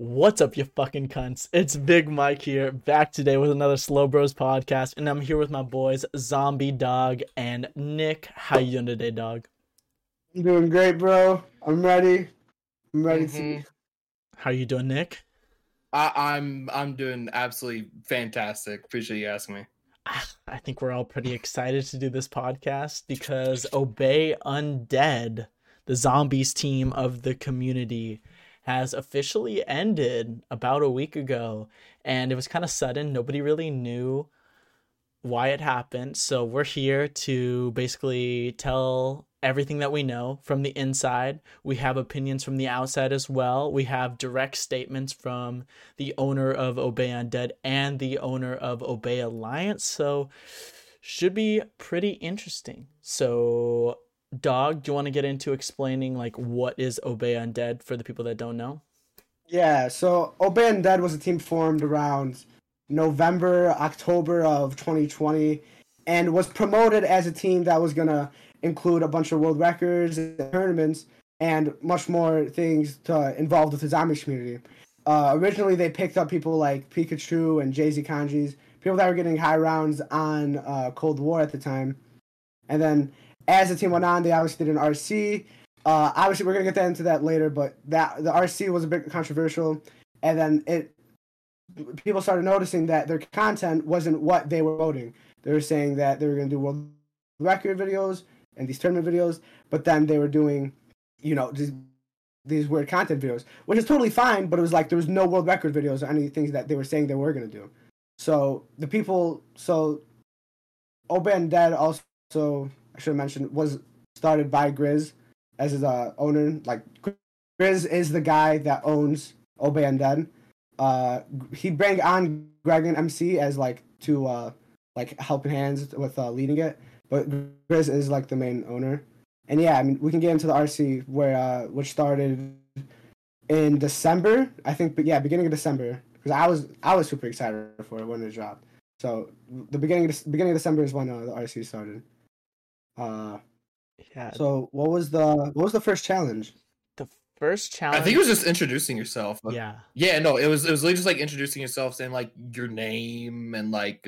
What's up, you fucking cunts? It's Big Mike here, back today with another Slow Bros podcast, and I'm here with my boys, Zombie Dog and Nick. How you doing today, dog? I'm doing great, bro. I'm ready. I'm ready Mhm. to. How you doing, Nick? I, I'm I'm doing absolutely fantastic. Appreciate you asking me. Ah, I think we're all pretty excited to do this podcast because Obey Undead, the zombies team of the community, has officially ended about a week ago. And it was kind of sudden. Nobody really knew why it happened. So we're here to basically tell everything that we know from the inside. We have opinions from the outside as well. We have direct statements from the owner of Obey Undead and the owner of Obey Alliance. So should be pretty interesting. So Dog, do you want to get into explaining like what is Obey Undead for the people that don't know? Yeah, so Obey Undead was a team formed around November, October of 2020, and was promoted as a team that was to include a bunch of world records and tournaments and much more things to involved with the zombies community. Uh, originally, they picked up people like Pikachu and Jay Z Kanjis, people that were getting high rounds on uh, Cold War at the time. And then as the team went on, they obviously did an RC. Uh, obviously, we're gonna get that into that later, but that the RC was a bit controversial, and then it people started noticing that their content wasn't what they were voting. They were saying that they were gonna do world record videos and these tournament videos, but then they were doing, you know, these these weird content videos, which is totally fine. But it was like there was no world record videos or any things that they were saying they were gonna do. So the people, so Obey Undead also I should have mentioned was started by Grizz as his uh, owner. Like Grizz is the guy that owns Obey Undead. Uh, he bring on Greg and MC as like to uh, like helping hands with uh, leading it, but Grizz is like the main owner. And yeah, I mean we can get into the RC where uh, which started in December, I think. But yeah, beginning of December because I was I was super excited for it when it dropped. So the beginning of, beginning of December is when uh, the RC started. Uh, Yeah. so what was the what was the first challenge? the first challenge I think it was just introducing yourself. Yeah. Yeah, no, it was it was literally just like introducing yourself, saying like your name and like,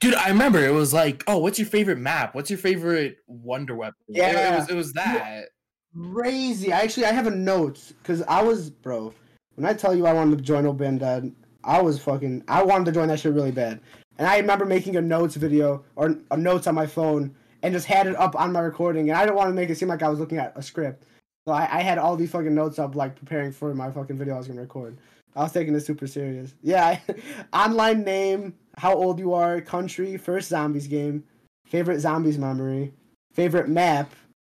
dude, I remember it was like, oh, what's your favorite map? What's your favorite Wonder Weapon? It- it, Yeah. was it was that. Crazy. Actually, I have a note because I was bro. When I tell you I wanted to join Obey Undead, I was fucking. I wanted to join that shit really bad, and I remember making a notes video or a notes on my phone and just had it up on my recording, and I didn't want to make it seem like I was looking at a script. So I, I had all these fucking notes up, like preparing for my fucking video I was gonna record. I was taking this super serious. Yeah, online name, how old you are, country, first zombies game, favorite zombies memory, favorite map,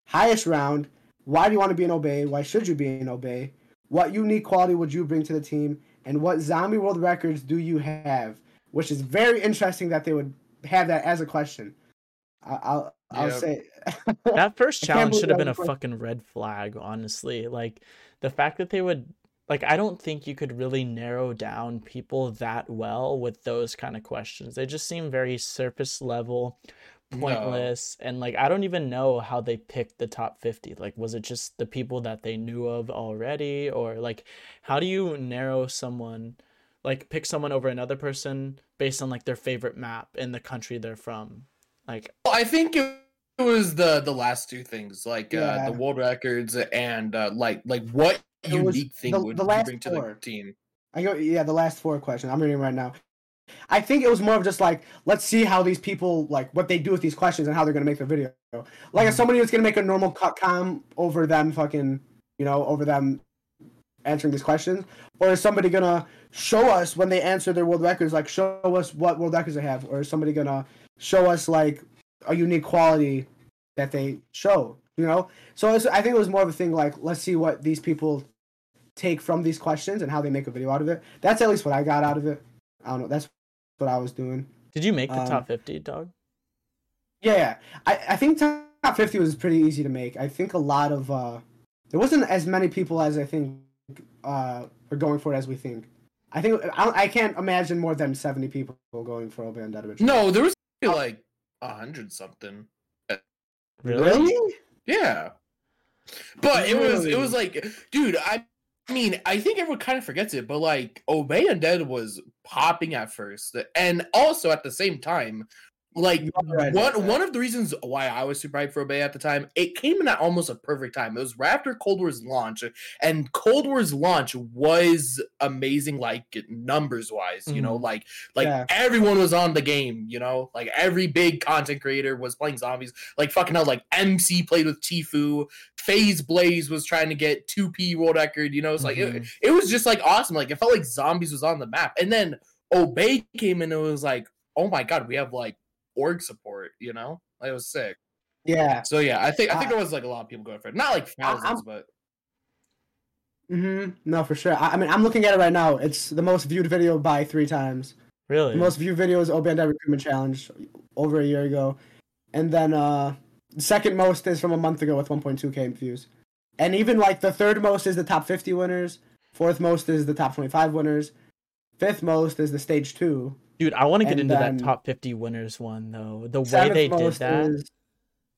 highest round, why do you want to be an obey? Why should you be an obey? What unique quality would you bring to the team? And what zombie world records do you have? Which is very interesting that they would have that as a question. I, I'll I'll say that first challenge should have been a fucking red flag honestly. Like the fact that they would like i don't think you could really narrow down people that well with those kind of questions. They just seem very surface level No. pointless and like i don't even know how they picked the top 50 like was it just the people that they knew of already? Or like how do you narrow someone like pick someone over another person based on like their favorite map in the country they're from like Well, I think it was the the last two things, like uh, the world records and uh, like like what It unique thing the- would the you last bring to four. the team? I go yeah, the last four questions. I'm reading right now. I think it was more of just like let's see how these people like what they do with these questions and how they're gonna make their video. Like if Mhm. somebody was gonna make a normal cut com over them fucking you know over them answering these questions, or is somebody gonna show us when they answer their world records like show us what world records they have, or is somebody gonna show us like a unique quality that they show? You know, so it's, I think it was more of a thing like let's see what these people take from these questions and how they make a video out of it. That's at least what I got out of it. I don't know. That's what I was doing. did you make the Um, top 50 dog Yeah, yeah. I, I think top 50 was pretty easy to make. I think a lot of, uh, there wasn't as many people as I think uh, are going for it as we think. I think, I, I can't imagine more than 70 people going for Obey Undead originally. No, there was Oh. like a hundred something. really Yeah. But it was it was like, dude, I mean, I think everyone kind of forgets it, but like Obey Undead was popping at first, and also at the same time, like one one of the reasons why I was super hyped for Obey at the time, it came in at almost a perfect time. It was right after Cold War's launch, and Cold War's launch was amazing, like numbers wise. You know, Mhm. like like Yeah. everyone was on the game. You know, like every big content creator was playing zombies. Like fucking hell, like MC played with Tfue. FaZe Blaze was trying to get 2P world record. You know, it's like it, Mhm. it was just like awesome. Like it felt like zombies was on the map. And then Obey came in and it was like, oh my god, we have like org support, you know? Like, it was sick. Yeah. So yeah, I think I think Uh, there was like a lot of people going for it. Not like I- I'm- thousands, but hmm No, for sure. I, I mean, I'm looking at it right now. It's the most viewed video by three times. Really? The most viewed video is Obey Undead Recruitment Challenge over a year ago, and then uh, the second most is from a month ago with 1.2k views, and even like the third most is the top 50 winners. Fourth most is the top 25 winners. Fifth most is the stage two. Dude, I want to get and into then- that um, top 50 winners one though. The way they did most that, is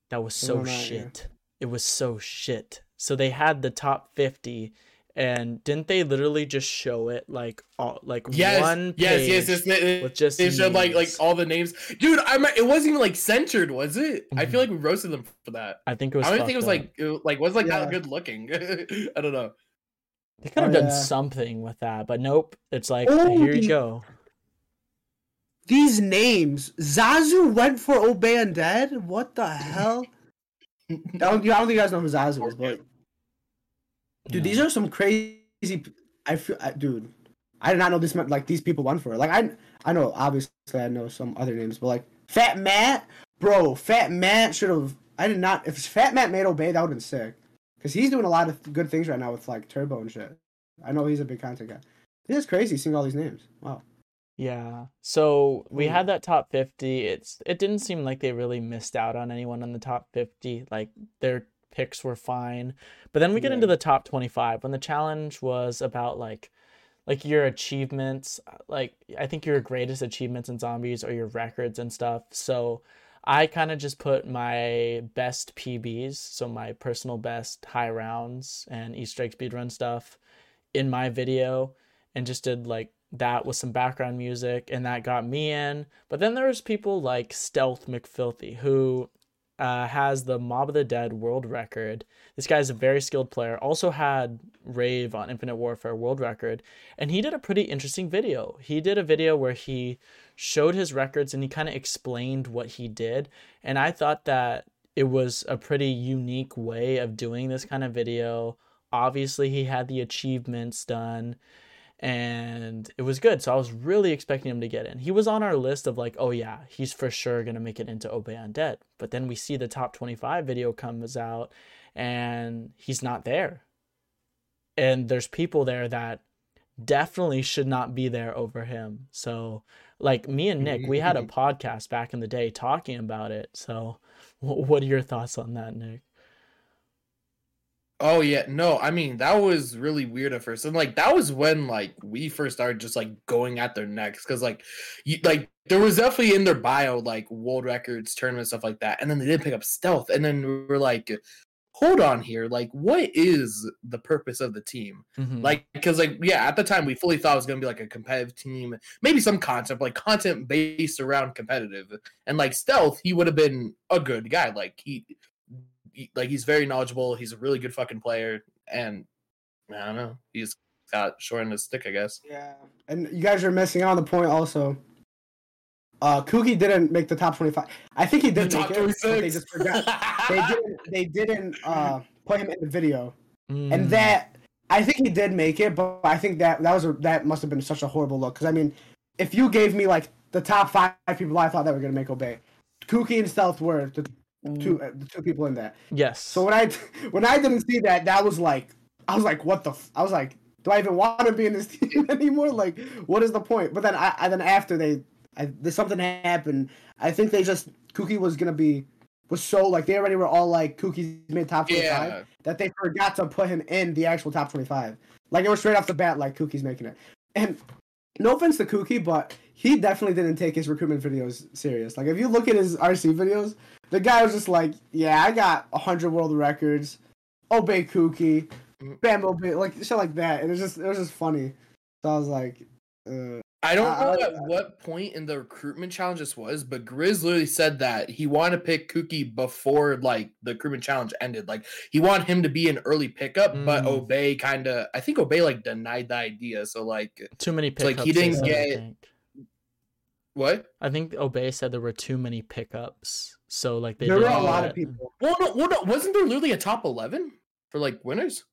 that was so don't know, yeah. shit. It was so shit. So they had the top 50 and didn't they literally just show it like all like yes, one yes, page yes, yes. They, with just they showed like like all the names. Dude, I me- it wasn't even like censored, was it? I feel mm-hmm. like we roasted them for that. I think it was I don't think it was up. like it, like was like Yeah. that good looking. I don't know. They could have Oh, done yeah. something with that, but nope. It's like Oh, here you go. These names. Zazu went for Obey Undead. What the hell? I don't, I don't think you guys know who Zazu is, but dude, these are some crazy. I feel, I, dude, I did not know this meant like these people went for it. Like I, I know obviously I know some other names, but like Fat Matt, bro, Fat Matt should have. I did not. If Fat Matt made Obey, that would have been sick. Cause he's doing a lot of good things right now with like Turbo and shit. I know he's a big content guy. It's crazy seeing all these names. Wow. Yeah. So we Hmm. had that top 50. It's it didn't seem like they really missed out on anyone in the top 50. Like their picks were fine. But then we get Yeah. into the top 25 when the challenge was about like like your achievements, uh, like I think your greatest achievements in zombies or your records and stuff. So I kind of just put my best PBs, so my personal best high rounds and Easter egg speedrun stuff in my video and just did like that with some background music and that got me in. But then there was people like Stealth McFilthy who uh, has the Mob of the Dead world record. This guy's a very skilled player. Also had Rave on Infinite Warfare world record, and he did a pretty interesting video. He did a video where he showed his records and he kind of explained what he did, and I thought that it was a pretty unique way of doing this kind of video. Obviously, he had the achievements done and it was good. So I was really expecting him to get in. He was on our list of like, oh yeah, he's for sure gonna make it into Obey Undead. But then we see the top 25 video comes out and he's not there. And there's people there that definitely should not be there over him. So like me and Nick, we had a mm-hmm. podcast back in the day talking about it. So what are your thoughts on that, Nick? Oh yeah, no, I mean that was really weird at first, and like that was when like we first started just like going at their necks. Because like you like there was definitely in their bio like world records, tournament stuff like that, and then they didn't pick up stealth, and then we were like, hold on here, like what is the purpose of the team? Mhm. Like because like yeah, at the time we fully thought it was gonna be like a competitive team, maybe some concept like content based around competitive, and like stealth, he would have been a good guy, like he he- like he's very knowledgeable. He's a really good fucking player, and I don't know. He's got short in his stick, I guess. Yeah, and you guys are missing out on the point also. Uh, Kuki didn't make the top twenty-five. I think he did The make top it, but they just forgot. they didn't. They didn't uh, put him in the video, Mm. and that I think he did make it, but I think that that was a, that must have been such a horrible look. Because I mean, if you gave me like the top five people I thought that were gonna make Obey, Kuki and Stealth were the two uh, the two people in that. yes. So when I when I didn't see that, that was like I was like, what the? F-? I was like, do I even want to be in this team anymore? Like, what is the point? But then I, I then after they, I, there's something happened. I think they just Kuki was gonna be was so like they already were all like Kuki's mid top twenty five Yeah, that they forgot to put him in the actual top twenty five. Like it was straight off the bat, like Kuki's making it. And no offense to Kuki, but he definitely didn't take his recruitment videos serious. Like if you look at his RC videos, the guy was just like, "Yeah, I got hundred world records. Obey Kuki. Mm. Bambo like shit like that. It was just it was just funny. So I was like, uh, I don't I- know I- at what point in the recruitment challenge this was, but Grizz literally said that he wanted to pick Kookie before like the recruitment challenge ended. Like he wanted him to be an early pickup, but Mm. Obey kind of I think Obey like denied the idea. So like Too many It's pickups. like he didn't said, I get- what? I think Obey said there were too many pickups, so like they there were a lot let- of people. Well, no, well, no, wasn't there literally a top eleven for like winners?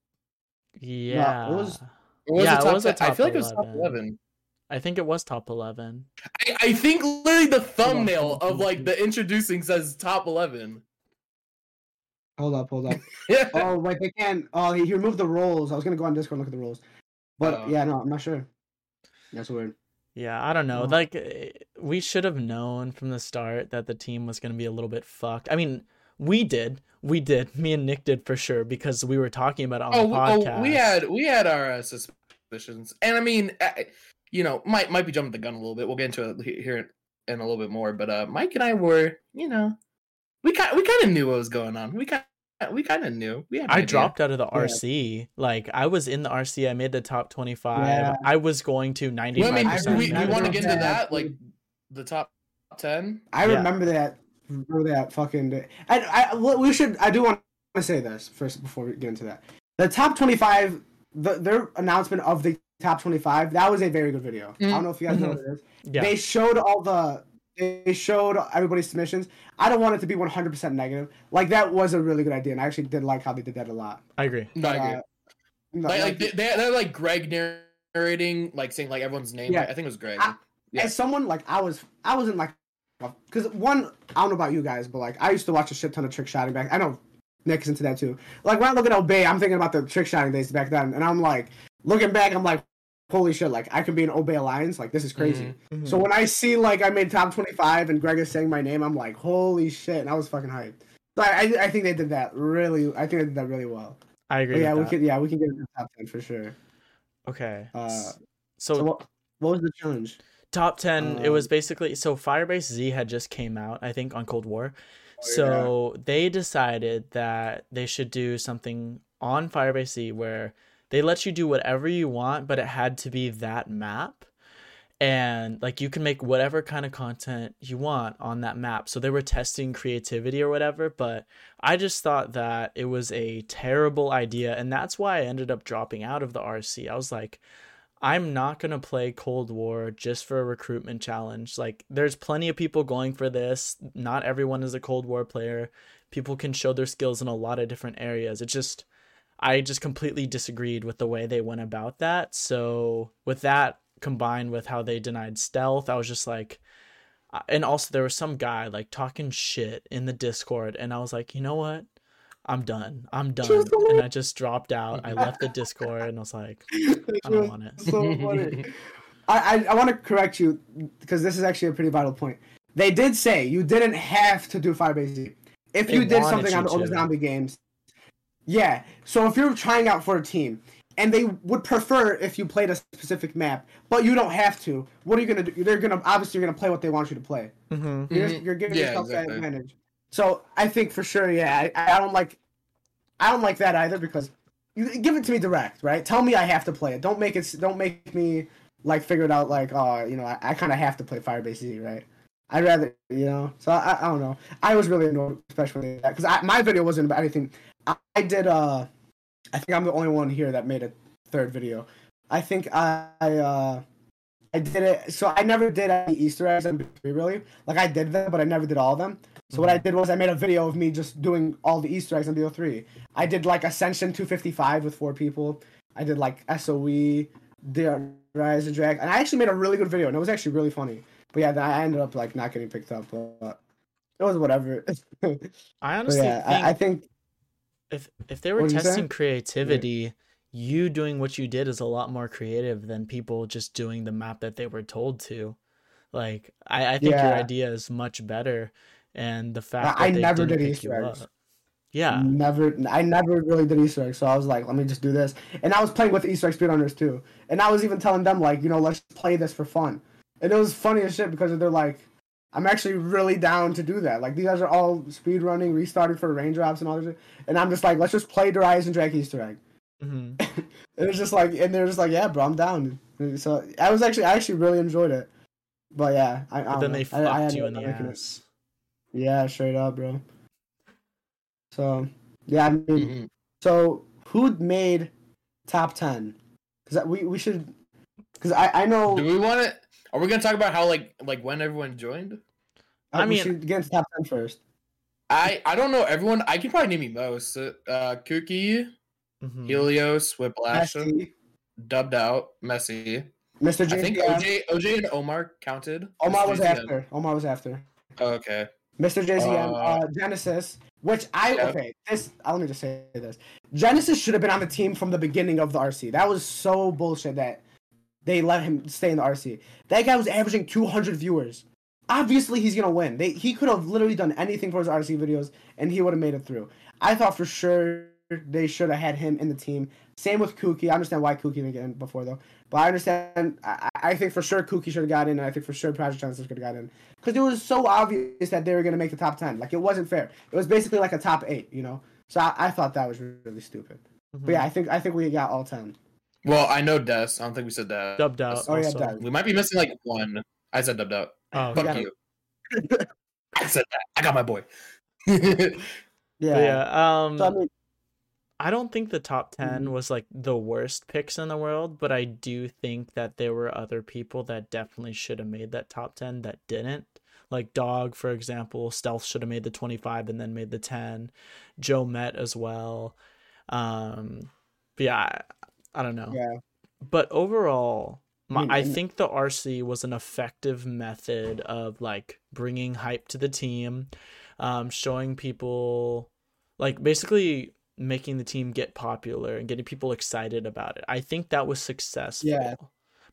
Yeah, was- Or was Yeah, it it was a 10? I feel like it was top 11. I think it was top eleven. I, I think literally the thumbnail of like the introducing says top eleven. Hold up, hold up. Yeah. oh wait, they can't. Oh, he, he removed the roles. I was gonna go on Discord and look at the roles, but Oh. yeah, no, I'm not sure. That's weird. Yeah, I don't know. Well- Like eh, we should have known from the start that the team was going to be a little bit fucked. I mean, we did. We did. Me and Nick did for sure because we were talking about it on oh, the oh, we had we had our uh, suspicions, and I mean, uh, you know, might might be jumping the gun a little bit. We'll get into it here in a little bit more, but uh, Mike and I were, you know, we kind we kind of knew what was going on. We kind we kind of knew. We had an I idea. dropped out of the Yeah. RC. Like I was in the RC. I made the top 25. Yeah. I was going to 95%. Well, I mean, I do we, we want to get into that. that, like the top ten? I Yeah. remember that. Remember that fucking. Day. And I, we should. I do want to say this first before we get into that. The top twenty-five, the, their announcement of the top twenty-five, that was a very good video. I don't mm-hmm. know if you guys know what mm-hmm. it is. yeah. They showed all the. They showed everybody's submissions. I don't want it to be one hundred percent negative. Like that was a really good idea, and I actually did like how they did that a lot. I agree. No, I agree. Uh, no, like, like like, they, they- they're like Greg narrating, like saying like everyone's name. Yeah. I think it was Greg. I- yeah. as someone like I was, I wasn't like, because one, I don't know about you guys, but like I used to watch a shit ton of trick shotting back. I know Nick is into that too. Like when I look at Obey, I'm thinking about the trick shotting days back then, and I'm like, looking back, I'm like, holy shit, like I could be an Obey Alliance, like this is crazy. Mhm. So when I see like I made top 25 and Greg is saying my name, I'm like, holy shit, and I was fucking hyped. So I, I, think they did that really. I think they did that really well. I agree. But yeah, we that. could. Yeah, we can get into the top 10 for sure. Okay. Uh, So so what, what was the challenge? top 10 it was Um, basically so firebase z had just came out i think on cold war Oh, so they decided that they should do something on firebase z where they let you do whatever you want but it had to be that map and like you can make whatever kind of content you want on that map so they were testing creativity or whatever but i just thought that it was a terrible idea and that's why i ended up dropping out of the rc i was like I'm not going to play Cold War just for a recruitment challenge. Like, there's plenty of people going for this. Not everyone is a Cold War player. People can show their skills in a lot of different areas. It just, I just completely disagreed with the way they went about that. So, with that combined with how they denied stealth, I was just like, uh, and also there was some guy like talking shit in the Discord, and I was like, you know what? I'm done. I'm done. And I just dropped out. I left the Discord and I was like, I don't want it. so funny. I, I, I want to correct you because this is actually a pretty vital point. They did say you didn't have to do Firebase. If They you did something on the to. zombie games, yeah. So if you're trying out for a team and they would prefer if you played a specific map, but you don't have to, what are you gonna do? They're gonna obviously you're gonna play what they want you to play. Mm-hmm. You're, Mhm. you're giving Yeah, yourself exactly. that advantage. So I think for sure, yeah, I, I don't like, I don't like that either because you give it to me direct, right? Tell me I have to play it. Don't make it. Don't make me like figure it out. Like, oh, you know, I, I kind of have to play Firebase Z, right? I'd rather, you know. So I, I don't know. I was really annoyed, especially that because my video wasn't about anything. I, I did. uh I think I'm the only one here that made a third video. I think I. uh I did it. So I never did any Easter eggs in B3 really. Like I did them, but I never did all of them. So what I did was I made a video of me just doing all the Easter eggs in BO3. I did like Ascension 255 with four people. I did like SOE, the Eisendrache, and I actually made a really good video, and it was actually really funny. But yeah, I ended up like not getting picked up, but it was whatever. I honestly yeah, think I, I think if if they were say? testing creativity, you doing what you did is a lot more creative than people just doing the map that they were told to. Like I, I think your idea is much better, and the fact I that they never did Easter eggs. Yeah, never, I never really did Easter eggs, so I was like, let me just do this. And I was playing with Easter egg speedrunners too, and I was even telling them like, you know, let's play this for fun. And it was funny as shit because they're like, I'm actually really down to do that. Like these guys are all speed running, restarting for raindrops and all this. And I'm just like, let's just play Der Eisendrache Easter egg. hmm It was just like, and they're just like, yeah, bro, I'm down. So I was actually, I actually really enjoyed it. But yeah, I, I But don't then know. they I- fucked I had you in the idea. ass. Yeah, straight up, bro. So yeah, I mean, Mhm. so who made top ten? Because we we should, because I I know Do we want to? Are we gonna talk about how like like when everyone joined? Uh, I we mean- should get into top ten first. I I don't know everyone. I can probably name you most. Uh, Kookie, Mhm. Helios, Whiplash, Messi, dubbed out, Messi. Mr. I J. think OJ OJ and Omar counted. Omar was JCM. after. Omar was after. Oh, okay. Mr. JZM, Uh, uh, Genesis, which I yeah. okay. This uh, let me just say this: Genesis should have been on the team from the beginning of the RC. That was so bullshit that they let him stay in the RC. That guy was averaging 200 viewers. Obviously, he's gonna win. They he could have literally done anything for his RC videos, and he would have made it through. I thought for sure they should have had him in the team. Same with Kookie. I understand why Kookie didn't get in before though, but I understand. I, I think for sure Kookie should have got in, and I think for sure Project Genesis could have got in because it was so obvious that they were gonna make the top ten. Like it wasn't fair. It was basically like a top eight, you know. So I, I thought that was really stupid. Mhm. But yeah, I think I think we got all ten. Well, I know Des. I don't think we said that. dubbed out. Oh, yeah. Des. We might be missing like one. I said dubbed out. Oh, Yeah. Fuck you. I said that. I got my boy. Yeah. Yeah. Um, So I mean, I don't think the top 10 Mhm. was like the worst picks in the world, but I do think that there were other people that definitely should have made that top 10 that didn't. Like Dog, for example, Stealth should have made the 25 and then made the 10. Joe Met as well. Um, but yeah, I, I don't know. yeah. But overall, my, I think the RC was an effective method of like bringing hype to the team, um, showing people, like basically making the team get popular and getting people excited about it. I think that was successful. Yeah.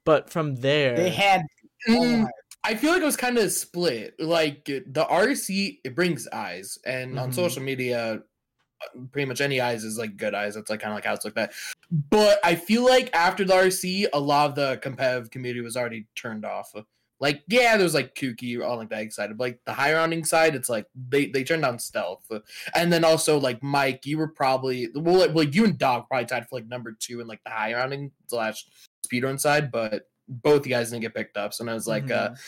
But from there, They had. Mm. I feel like it was kind of split. Like the RC, it brings eyes, and on Mhm. social media, pretty much any eyes is like good eyes. That's like kind of like how it's looked at. But I feel like after the RC, a lot of the competitive community was already turned off. Like, yeah, there's like kooky, all like that excited. But like the high rounding side, it's like they they turned on stealth, and then also like Mike, you were probably well, like, like you and Dog probably tied for like number two in like the high rounding slash speedrun side, but both you guys didn't get picked up. So I was like, uh, Mhm.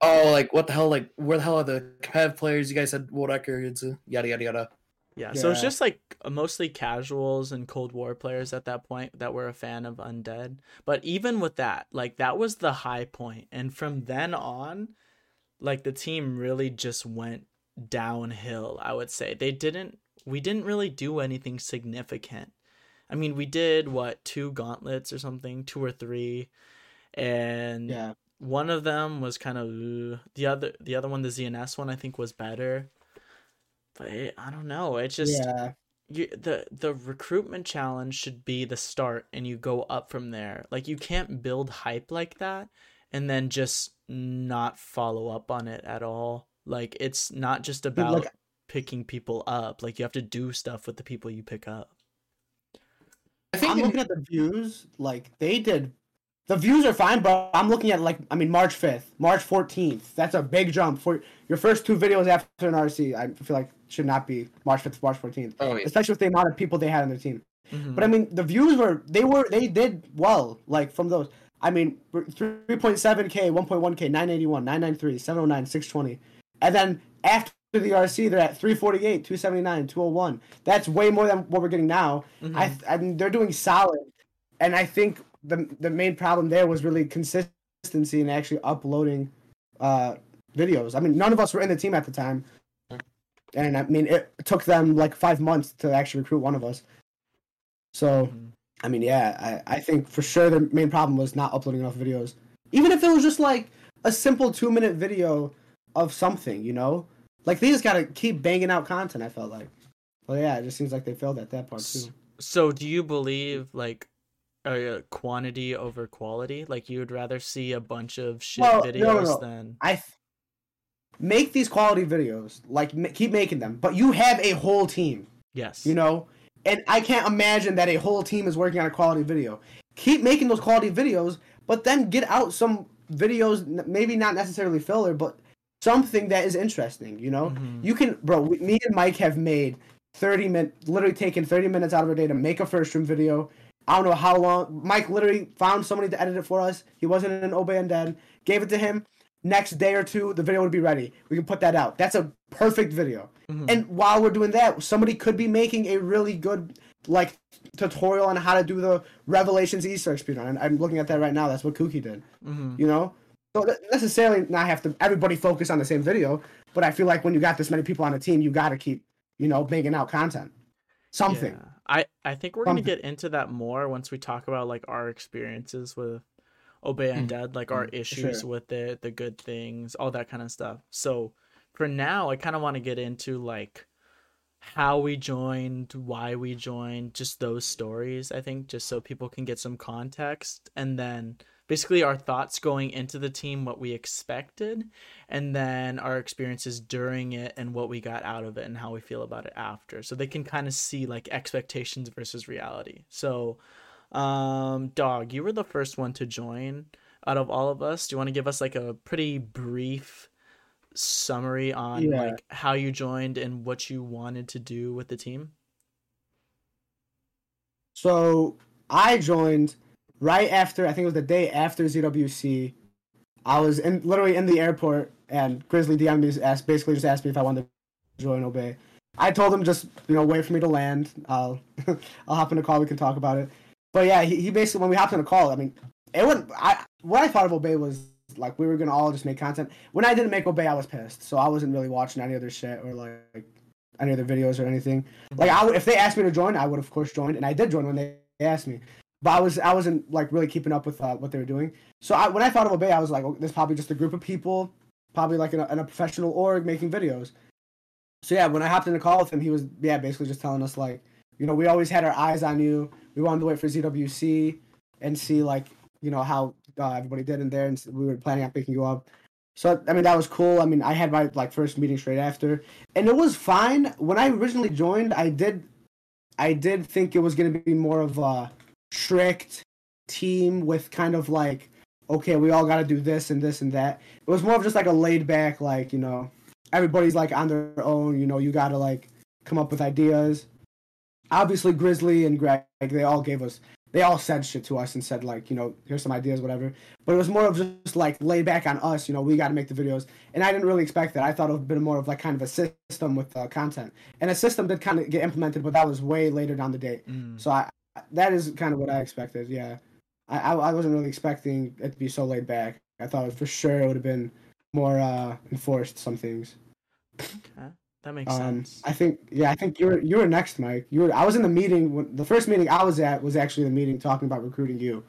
oh, like what the hell? Like where the hell are the competitive players? You guys had world records, uh, yada yada yada. Yeah, so it's just like mostly casuals and Cold War players at that point that were a fan of Undead. But even with that, like that was the high point, and from then on, like the team really just went downhill. I would say they didn't. We didn't really do anything significant. I mean, we did what two gauntlets or something, two or three, and Yeah. one of them was kind of uh, the other. The other one, the ZNS one, I think was better. But it, I don't know. It just yeah. you the the recruitment challenge should be the start and you go up from there like you can't build hype like that and then just not follow up on it at all like it's not just about like- picking people up like you have to do stuff with the people you pick up I think I'm looking at the views. Like they did, the views are fine, but I'm looking at like I mean March 5th, March 14th. That's a big jump for your first two videos after an RC. I feel like should not be March 5th, March 14th, oh yeah. especially with the amount of people they had on their team. Mhm. But I mean, the views were they were they did well. Like from those, I mean, 3.7k, 1.1k, 981, 993, 709, 620, and then after the RC, they're at 348, 279, 201. That's way more than what we're getting now. Mhm. I, I mean, they're doing solid, and I think the the main problem there was really consistency and actually uploading uh, videos. I mean, none of us were in the team at the time, and I mean, it took them like five months to actually recruit one of us. So, Mhm. I mean, yeah, I, I think for sure the main problem was not uploading enough videos. Even if it was just like a simple two minute video of something, you know, like they just gotta keep banging out content. I felt like, well, yeah, it just seems like they failed at that part too. so do you believe like uh, quantity over quality like you would rather see a bunch of shit Well, no, videos no. than I th- make these quality videos, like m- keep making them, but you have a whole team, yes you know, and I can't imagine that a whole team is working on a quality video. Keep making those quality videos, but then get out some videos, maybe not necessarily filler, but something that is interesting, you know. Mhm. You can, bro. we- Me and Mike have made 30 minutes, literally taking 30 minutes out of our day to make a first room video. I don't know how long. Mike literally found somebody to edit it for us. He wasn't an Obey Undead. Gave it to him. Next day or two, the video would be ready. We can put that out. That's a perfect video. Mhm. And while we're doing that, somebody could be making a really good like tutorial on how to do the Revelations Easter egg speedrun. And I'm looking at that right now. That's what Kookie did. Mhm. You know, so necessarily not have to everybody focus on the same video. But I feel like when you got this many people on a team, you got to keep you know making out content, something. Yeah. I I think we're gonna get into that more once we talk about like our experiences with Obey Undead, mm-hmm. like our mm-hmm. issues sure. with it, the good things, all that kind of stuff. So for now, I kind of want to get into like how we joined, why we joined, just those stories. I think just so people can get some context, and then basically our thoughts going into the team, what we expected, and then our experiences during it and what we got out of it and how we feel about it after so they can kind of see like expectations versus reality so um dog you were the first one to join out of all of us do you want to give us like a pretty brief summary on Yeah. like how you joined and what you wanted to do with the team So I joined right after I think it was the day after ZWC. I was in literally in the airport and Grizzly me asked basically just asked me if I wanted to join Obey. I told him just you know wait for me to land. I'll I'll hop in a call. We can talk about it. But yeah, he, he basically when we hopped in a call, I mean, it would I what I thought of Obey was like we were gonna all just make content. When I didn't make Obey, I was pissed. So I wasn't really watching any other shit or like any other videos or anything. Like I if they asked me to join, I would of course joined, and I did join when they asked me. But I was I wasn't like really keeping up with uh, what they were doing. So I, when I thought of Obey, I was like, oh, probably just a group of people, probably like in a, in a professional org making videos. So yeah, when I hopped in a call with him, he was yeah basically just telling us like, you know, we always had our eyes on you. We wanted to wait for ZWC and see like you know how uh, everybody did in there, and we were planning on picking you up. So I mean that was cool. I mean I had my like first meeting straight after, and it was fine. When I originally joined, I did, I did think it was gonna be more of a strict team with kind of like, okay, we all got to do this and this and that. It was more of just like a laid back, like you know, everybody's like on their own. You know, you got to like come up with ideas. Obviously, Grizzly and Greg, they all gave us, they all said shit to us and said like, you know, here's some ideas, whatever. But it was more of just like laid back on us. You know, we got to make the videos, and I didn't really expect that. I thought it would have been more of like kind of a system with uh, content, and a system did kind of get implemented, but that was way later down the date. Mm. So I, that is kind of what I expected. Yeah, I, I, I wasn't really expecting it to be so laid back. I thought for sure it would have been more uh, enforced. Some things. okay that makes Um, sense I think yeah, I think you were you were next, Mike. You were. I was in the meeting. When, the first meeting I was at was actually the meeting talking about recruiting you.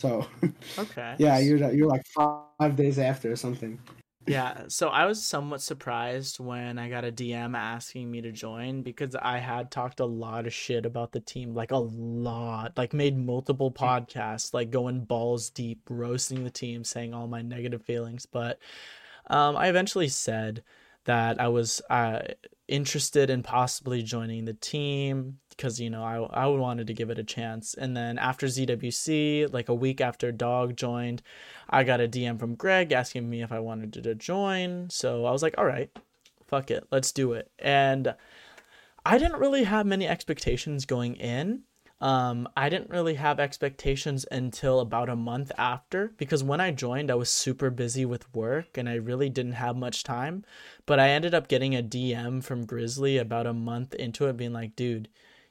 So okay yeah, you're you're like five days after or something. Yeah, so I was somewhat surprised when I got a DM asking me to join because I had talked a lot of shit about the team, like a lot, like made multiple podcasts, like going balls deep, roasting the team, saying all my negative feelings. But um, I eventually said that I was uh, interested in possibly joining the team because you know I I wanted to give it a chance. And then after ZWC, like a week after Dog joined, I got a DM from Greg asking me if I wanted to join. So I was like, all right, fuck it, let's do it. And I didn't really have many expectations going in. Um, I didn't really have expectations until about a month after because when I joined, I was super busy with work and I really didn't have much time. But I ended up getting a DM from Grizzly about a month into it, being like, dude,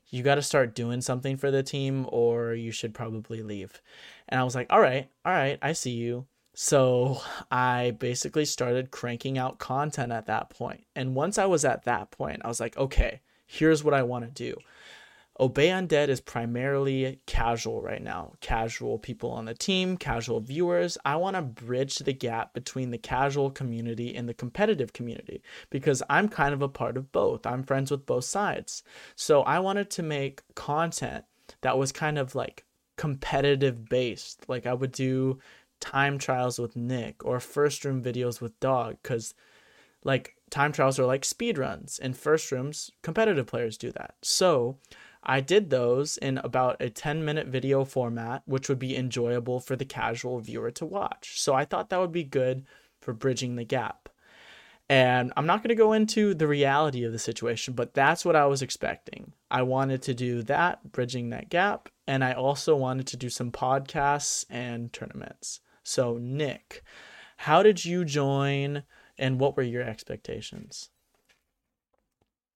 you got to start doing something for the team or you should probably leave. And I was like, all right, all right, I see you. So I basically started cranking out content at that point. And once I was at that point, I was like, okay, here's what I want to do. Obey Undead is primarily casual right now. Casual people on the team, casual viewers. I want to bridge the gap between the casual community and the competitive community because I'm kind of a part of both. I'm friends with both sides. So I wanted to make content that was kind of like competitive based. Like I would do time trials with Nick or first room videos with Dog because like time trials are like speed runs and first rooms competitive players do that. So I did those in about a 10 minute video format, which would be enjoyable for the casual viewer to watch. So I thought that would be good for bridging the gap. And I'm not going to go into the reality of the situation, but that's what I was expecting. I wanted to do that, bridging that gap, and I also wanted to do some podcasts and tournaments. So, Nick, how did you join and what were your expectations?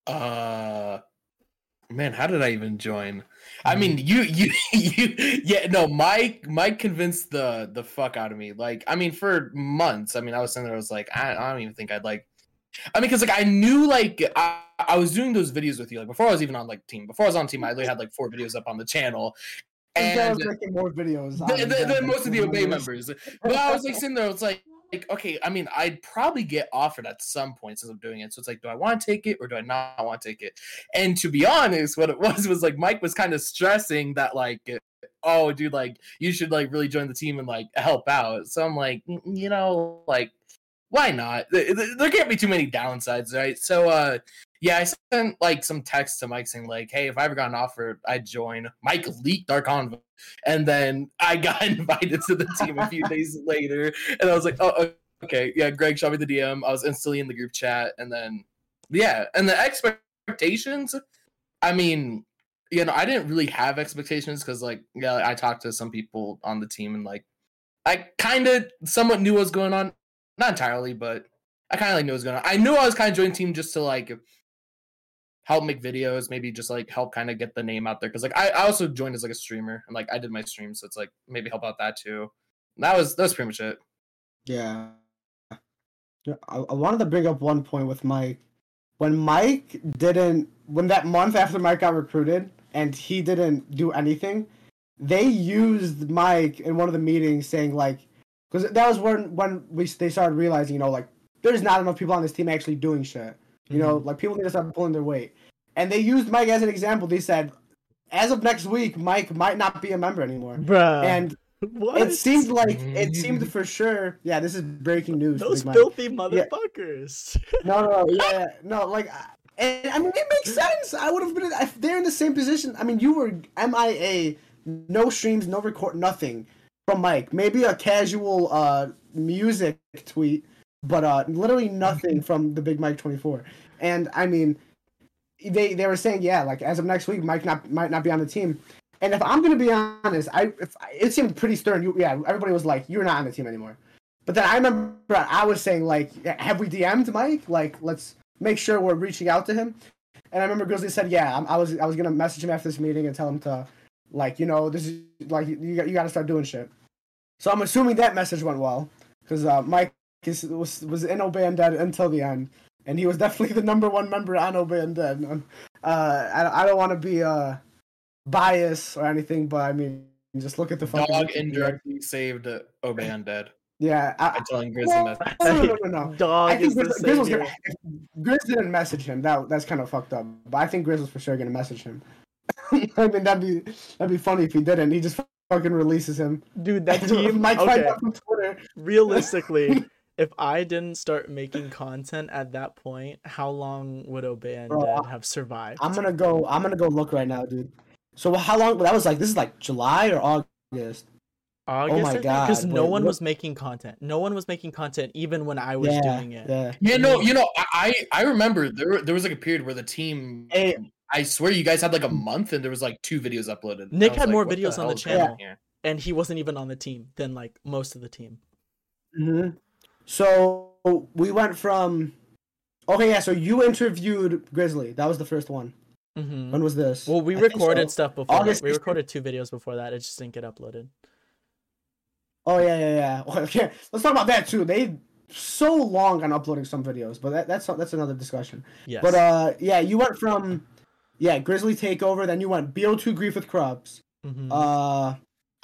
Uh man, how did I even join? I mean, you you you yeah, no, Mike Mike convinced the the fuck out of me. Like, I mean, for months. I mean, I was sitting there, I was like, I, I don't even think I'd like I mean, because like I knew like I, I was doing those videos with you like before I was even on like team. Before I was on team, I literally had like four videos up on the channel, And and making more videos. than, most of the Obey members. members. But I was like sitting there, it's like, like okay, I mean, I'd probably get offered at some point since I'm doing it. So it's like, do I want to take it or do I not want to take it? And to be honest, what it was was like Mike was kind of stressing that like, oh, dude, like you should like really join the team and like help out. So I'm like, "Mm, you know, like why not? Th- th- There can't be too many downsides, right? So uh yeah, I sent like some text to Mike saying like, hey, if I ever got an offer, I'd join. Mike leaked our convo, and then I got invited to the team a few days later, and I was like, oh, okay, yeah. Greg shot me the DM. I was instantly in the group chat, and then yeah, and the expectations. I mean, you know, I didn't really have expectations because like yeah, I talked to some people on the team, and like I kind of somewhat knew what was going on, not entirely, but I kind of like knew what was gonna. I knew I was kind of joining team just to like help make videos, maybe just like help kind of get the name out there. Cause like I, I also joined as like a streamer and like I did my stream, so it's like maybe help out that too. That was that was pretty much it. Yeah. Yeah, I, I wanted to bring up one point with Mike. When Mike didn't, when that month after Mike got recruited and he didn't do anything, they used Mike in one of the meetings saying like, because that was when when we they started realizing, you know, like there's not enough people on this team actually doing shit. You know, mm-hmm. like people need to start pulling their weight. And they used Mike as an example. They said, as of next week, Mike might not be a member anymore. Bruh. And what? it seemed like it seemed for sure. Yeah, this is breaking news. those filthy motherfuckers. No, no, yeah, yeah, no. Like, I- and I mean, it makes sense. I would have been if they're in the same position. I mean, you were MIA, no streams, no record, nothing from Mike. Maybe a casual uh music tweet, but uh, literally nothing from the Big Mike twenty four. And I mean, they they were saying yeah, like as of next week, Mike not might not be on the team. And if I'm gonna be honest, I if, it seemed pretty stern. You, yeah, everybody was like, "You're not on the team anymore." But then I remember I was saying like, "Have we DM'd Mike? Like, let's make sure we're reaching out to him." And I remember Grizzly said, "Yeah, I'm, I was I was gonna message him after this meeting and tell him to, like, you know, this is like you got you got to start doing shit." So I'm assuming that message went well because uh, Mike is, was was in Obey Undead until the end, and he was definitely the number one member on Obey Undead. Uh, I, I don't want to be uh biased or anything, but I mean, just look at the fucking Dog indirectly saved uh, Obey Undead Yeah, by I, telling Grizzly well, that. no, no, no, no. Dog I think is the Grizz, Grizz was gonna. Grizz didn't message him. That that's kind of fucked up. But I think Grizz was for sure gonna message him. I mean, that'd be that'd be funny if he didn't. He just fucking releases him. Dude, that team. Mike Okay, from Twitter. realistically, if I didn't start making content at that point, how long would Obey and Bro, Dead have survived? I'm gonna go. I'm gonna go look right now, dude. So how long? That was like this is like July or August. Oh August, oh my god! because no one what- was making content. No one was making content, even when I was yeah, doing it. yeah. Yeah, no, you know, I I I remember there there was like a period where the team. Hey. I swear you guys had like a month and there was like two videos uploaded. Nick had like, more what videos on the channel. here? And he wasn't even on the team than like most of the team. hmm So we went from. Okay, yeah. So you interviewed Grizzly. That was the first one. hmm When was this? Well, we I recorded so. stuff before. August We recorded two videos before that. It just didn't get uploaded. Oh yeah, yeah, yeah. Okay, let's talk about that too. They so long on uploading some videos, but that, that's that's another discussion. Yes. But uh, yeah, you went from yeah Grizzly Takeover, then you went BO2 Grief with Krubs, Mhm. uh,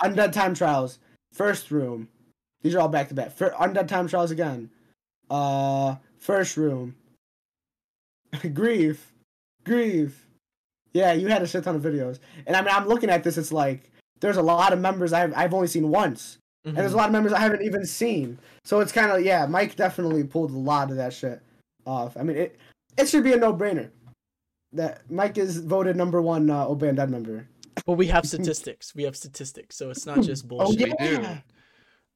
Undead Time Trials, First Room. These are all back to back. Undead Time Trials again, uh, First Room, Grief, Grief. Yeah, you had a shit ton of videos, and I mean I'm looking at this. It's like there's a lot of members I've I've only seen once. And there's a Mhm. lot of members I haven't even seen. So it's kind of yeah, Mike definitely pulled a lot of that shit off. I mean, it it should be a no brainer. That Mike is voted number one uh, Obey and member. But we have statistics. We have statistics, so it's not just Oh bullshit. we do. yeah,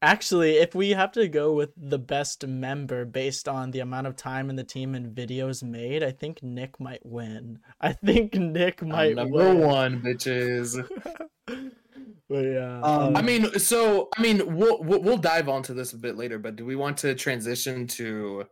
Actually, if we have to go with the best member based on the amount of time in the team and videos made, I think Nick might win. I think Nick might number win. one, bitches. But yeah. Um, I mean, so I mean, we'll, we'll we'll dive onto this a bit later, but do we want to transition to,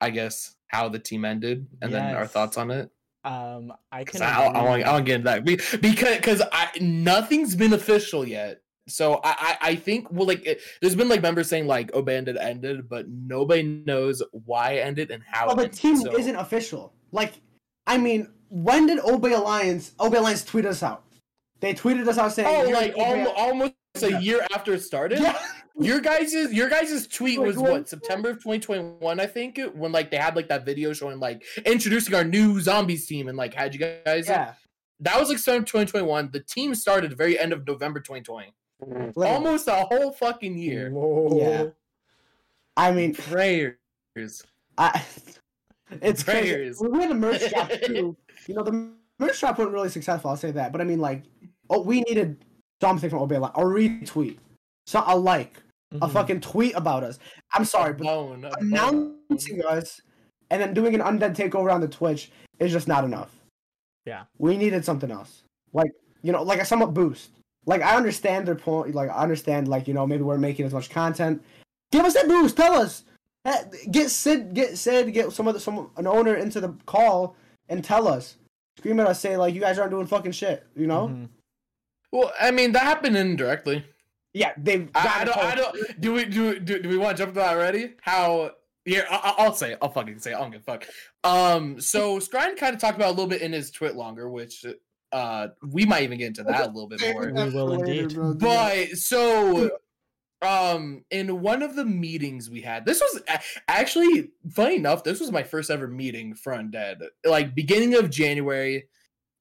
I guess, how the team ended and then our thoughts on it? Um, I can. I, I, want, agree. I want to get into that because because I nothing's been official yet. So I I, I think well like it, there's been like members saying like oh bandit ended, but nobody knows why it ended and how. Well, it the ended. team So- isn't official. Like, I mean, when did Obey Alliance Obey Alliance tweet us out? They tweeted us out saying, Oh, like Obey almost, almost a year after it started. Yeah. Your guys' your guys' tweet was what? what September of 2021, I think, when like they had like that video showing like introducing our new zombies team and like had you guys. yeah. That was like September 2021. The team started very end of November 2020. literally. Almost a whole fucking year. Whoa. Yeah. I mean, Prayers. I. It's crazy. Prayers. We had a merch shop too. You know, the merch shop wasn't really successful. I'll say that. But I mean, like, oh, we needed something from Obey Alliance. A retweet, so a like, a Mhm. fucking tweet about us. I'm sorry, but Bone, a bone. announcing us and then doing an undead takeover on the Twitch is just not enough. Yeah. We needed something else. Like, you know, like a somewhat boost. Like I understand their point like I understand like, you know, maybe we're making as much content. Give us that boost, tell us. Eh, Get Sid get Sid, get some other some an owner into the call and tell us. Scream at us, say like you guys aren't doing fucking shit, you know? Mhm. Well, I mean that happened indirectly. Yeah, they've I, I don't. I don't. Do we do? Do, do we want to jump to that already? How? Here, I, I'll say. it. I'll fucking say. It. I don't give a fuck. Um. So Scrine kind of talked about it a little bit in his twit longer, which uh we might even get into that a little bit more. We will indeed. But so, um, in one of the meetings we had, this was actually funny enough. This was my first ever meeting for Undead, like beginning of January.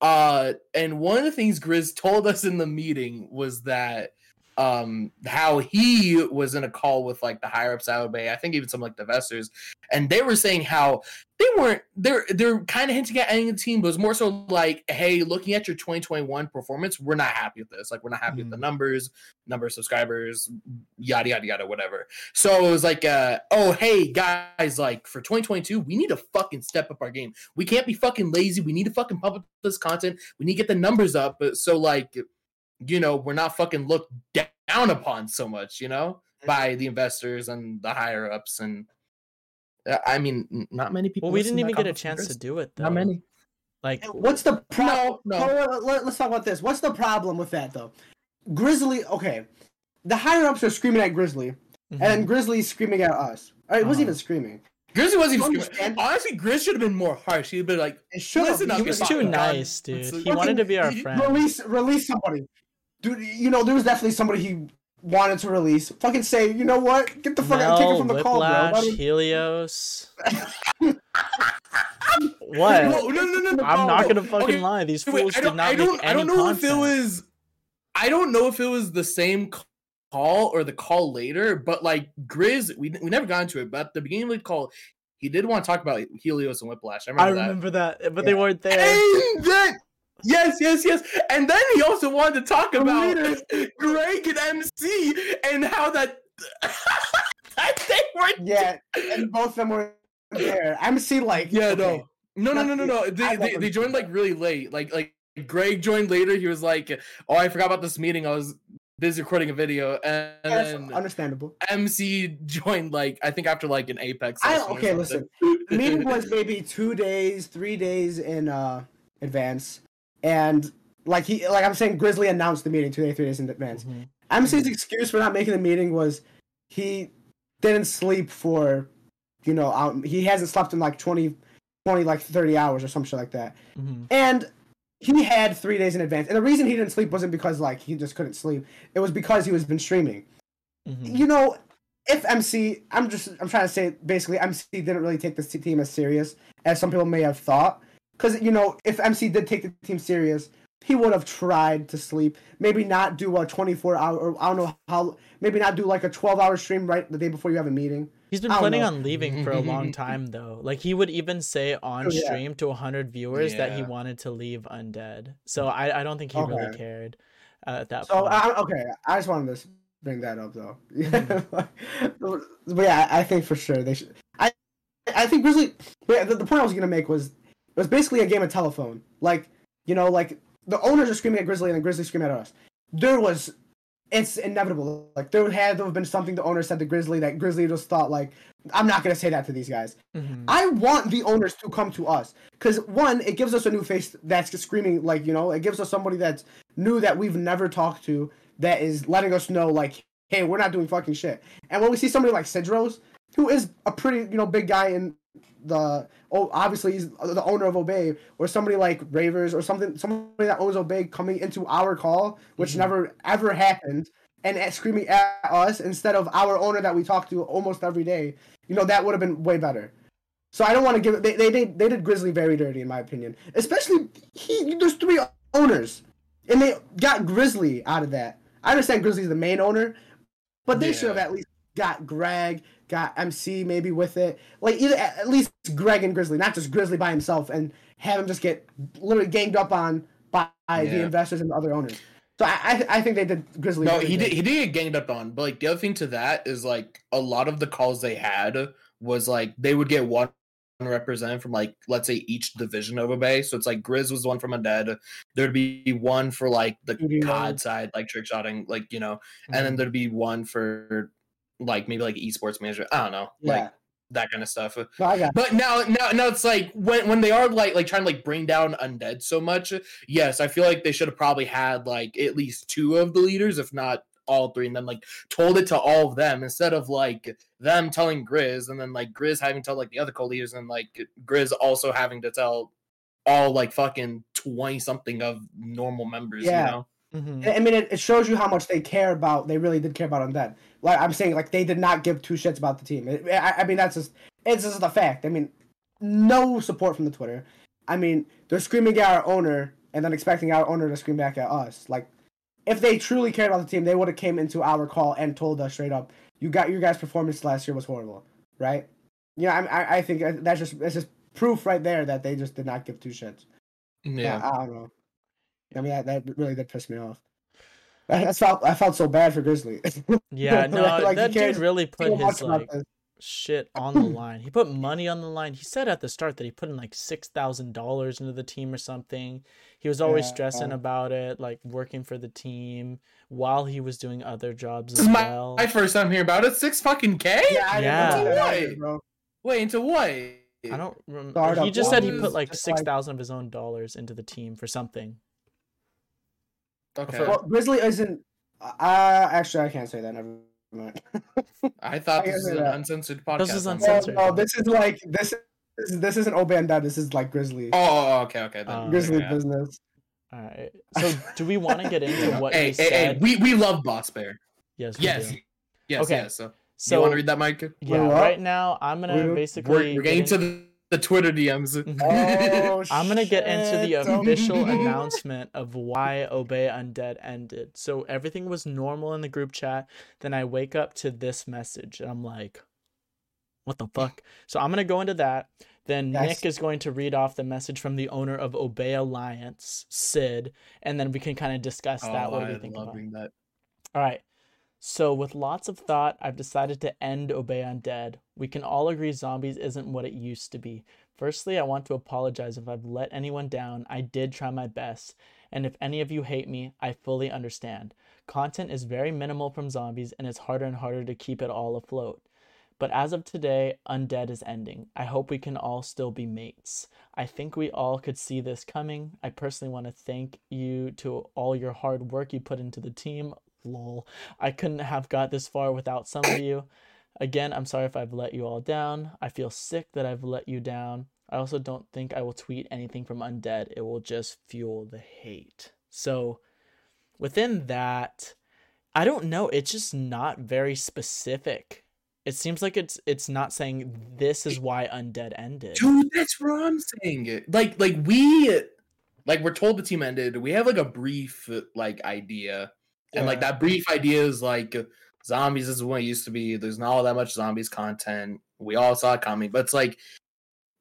Uh, and one of the things Grizz told us in the meeting was that um how he was in a call with like the higher ups out of Bay, I think even some like the investors, and they were saying how they weren't they're they're kind of hinting at ending the team, but it's more so like, hey, looking at your 2021 performance, we're not happy with this. Like we're not happy with the numbers, number of subscribers, yada yada yada, whatever. So it was like, uh, oh hey guys, like for 2022, we need to fucking step up our game. We can't be fucking lazy. We need to fucking pump up this content. We need to get the numbers up. But so like, you know, we're not fucking looked down upon so much, you know, by the investors and the higher ups and. uh, I mean, not many people. Well, we didn't even get a chance to do it though. Not many. Like, What's the problem? No, no. Let, us talk about this. What's the problem with that though? Grizzly, okay. The higher ups are screaming at Grizzly, mhm. and Grizzly's screaming at us. Or it wasn't Uh-huh. even screaming. Grizzly wasn't even screaming. understand? Honestly, Grizz should have been more harsh. He'd been like, It should have. Listen up, he was too nice, dude. He wanted to be our friend. Release, release somebody, dude. You know there was definitely somebody he wanted to release. Fucking say, you know what? Get the fuck out, take her Mel, from the call, bro. Helios. what? no, no, no, no, no. I'm not gonna fucking Okay, lie. These wait, fools did not I make don't, any I don't know content. if it was. I don't know if it was the same call or the call later, but like Grizz, we we never got into it. But at the beginning of the call, he did want to talk about Helios and Whiplash. I remember I that. remember that, but they weren't there. And then, yes, yes, yes. And then he also wanted to talk about. Greg and MC and how that, that they were. Yeah, and both of them were there. MC like, Yeah, okay. no. No, no, no, no, no. They, they, they joined like really late. Like, like Greg joined later. He was like, "Oh, I forgot about this meeting. I was busy recording a video." And Yeah, understandable. MC joined like I think after like an Apex. I okay, listen. The meeting was maybe two days, three days in uh advance, and like he, like I'm saying, Grizzly announced the meeting two days, three days in advance. Mhm. MC's excuse for not making the meeting was he didn't sleep for, you know, out, he hasn't slept in like 20, 20, like 30 hours or some shit like that. Mhm. And he had three days in advance. And the reason he didn't sleep wasn't because like he just couldn't sleep. It was because he was been streaming. Mhm. You know, if MC, I'm just, I'm trying to say basically MC didn't really take this team as serious as some people may have thought. Because, you know, if MC did take the team serious, he would have tried to sleep. Maybe not do a 24 hour, or I don't know how, maybe not do like a 12 hour stream right the day before you have a meeting. He's been planning know. on leaving for a long time though. Like he would even say on Oh, yeah. stream to 100 viewers that he wanted to leave Undead. So I, I don't think he really cared uh, at that So, point. I, okay, I just wanted to bring that up though. Mm-hmm. but yeah, I think for sure they should. I I think Grizzly. Yeah, the, the point I was gonna make was it was basically a game of telephone. Like you know, like the owners are screaming at Grizzly and the Grizzly screaming at us. There was. It's inevitable. Like there had to have been something the owner said to Grizzly that Grizzly just thought like, I'm not gonna say that to these guys. Mhm. I want the owners to come to us because one, it gives us a new face that's screaming like you know, it gives us somebody that's new that we've never talked to that is letting us know like, hey, we're not doing fucking shit. And when we see somebody like Sidros, who is a pretty you know big guy in the oh obviously he's the owner of Obey, or somebody like Ravers or something somebody that owns Obey coming into our call, which Mhm. never ever happened. And at- screaming at us instead of our owner that we talk to almost every day, you know that would have been way better. So I don't want to give it. They, they did they did Grizzly very dirty in my opinion. Especially he there's three owners, and they got Grizzly out of that. I understand Grizzly's the main owner, but they should have at least got Greg, got MC maybe with it. Like either at least Greg and Grizzly, not just Grizzly by himself, and have him just get literally ganged up on by the investors and the other owners. So I I, think they did Grizzly. No, he did. He did get ganged up on. But like the other thing to that is like a lot of the calls they had was like they would get one representative from like let's say each division of Obey. So it's like Grizz was one from Undead. There'd be one for like the. COD side, like trick shotting, like you know, and then mm-hmm. there'd be one for like maybe like esports manager. I don't know, Yeah. like that kind of stuff. No, I got But now, now, now it's like when when they are like like trying to like bring down undead so much. Yes, I feel like they should have probably had like at least two of the leaders, if not all three, and then like told it to all of them instead of like them telling Grizz and then like Grizz having to tell like the other co-leaders and like Grizz also having to tell all like fucking twenty something of normal members. Yeah. You know? Mhm. I mean, it, it shows you how much they care about. They really did care about Undead. Like I'm saying, like they did not give two shits about the team. It- I, I mean, that's just it's just a fact. I mean, no support from the Twitter. I mean, they're screaming at our owner and then expecting our owner to scream back at us. Like, if they truly cared about the team, they would have came into our call and told us straight up, "You got your guys' performance last year was horrible." Right? Yeah, I, I, I think that's just it's just proof right there that they just did not give two shits. Yeah. I, I don't know. I mean, that, that really did piss me off. I, I felt I felt so bad for Grizzly. Yeah, no, Like, that dude really put his like shit on the line. He put money on the line. He said at the start that he put in like six thousand dollars into the team or something. He was always Yeah. stressing about it, like working for the team while he was doing other jobs This as is my, well. my first time hearing about it. Six fucking K? Yeah, I Yeah. didn't know that Wait. either, bro. Wait, into what? I don't remember. Startup He just said he put like just like- six thousand of his own dollars into the team for something. Okay. Well, Grizzly isn't. Uh, actually, I can't say that. Never mind. I thought I this is an that- uncensored podcast. This is I'm no, uncensored. no, this is like this. Is, this isn't Obey Undead. This is like Grizzly. Oh, oh, oh, okay, okay. Then. Uh, Grizzly yeah. business. All right. So do we want to get into what hey, he hey, said? hey, we, we love Boss Bear. yes. we Yes. do. Yes, Okay, yes. So, you So want to read that, Mike? yeah, right now I'm gonna We're- basically We're, we're getting get to the, the Twitter DMs. Mm-hmm. Oh, I'm gonna get into the official announcement of why Obey Undead ended. So everything was normal in the group chat. Then I wake up to this message, and I'm like, "What the fuck?" So I'm gonna go into that. Then Yes. Nick is going to read off the message from the owner of Obey Alliance, Sid, and then we can kind of discuss oh, that. Oh, what do we I think love about? that. All right. So, with lots of thought, I've decided to end Obey Undead. We can all agree zombies isn't what it used to be. Firstly, I want to apologize if I've let anyone down. I did try my best. And if any of you hate me, I fully understand. Content is very minimal from zombies, and it's harder and harder to keep it all afloat. But as of today, Undead is ending. I hope we can all still be mates. I think we all could see this coming. I personally want to thank you to all your hard work you put into the team. Lol. I couldn't have got this far without some of you. Again, I'm sorry if I've let you all down. I feel sick that I've let you down. I also don't think I will tweet anything from Undead. It will just fuel the hate. So, within that, I don't know. It's just not very specific. It seems like it's it's not saying this is why Undead ended. Dude, that's what I'm saying. Like, like we, like we're told the team ended. We have like a brief like idea, and like that brief idea is like zombies is what it used to be. There's not all that much zombies content. We all saw it coming, but it's like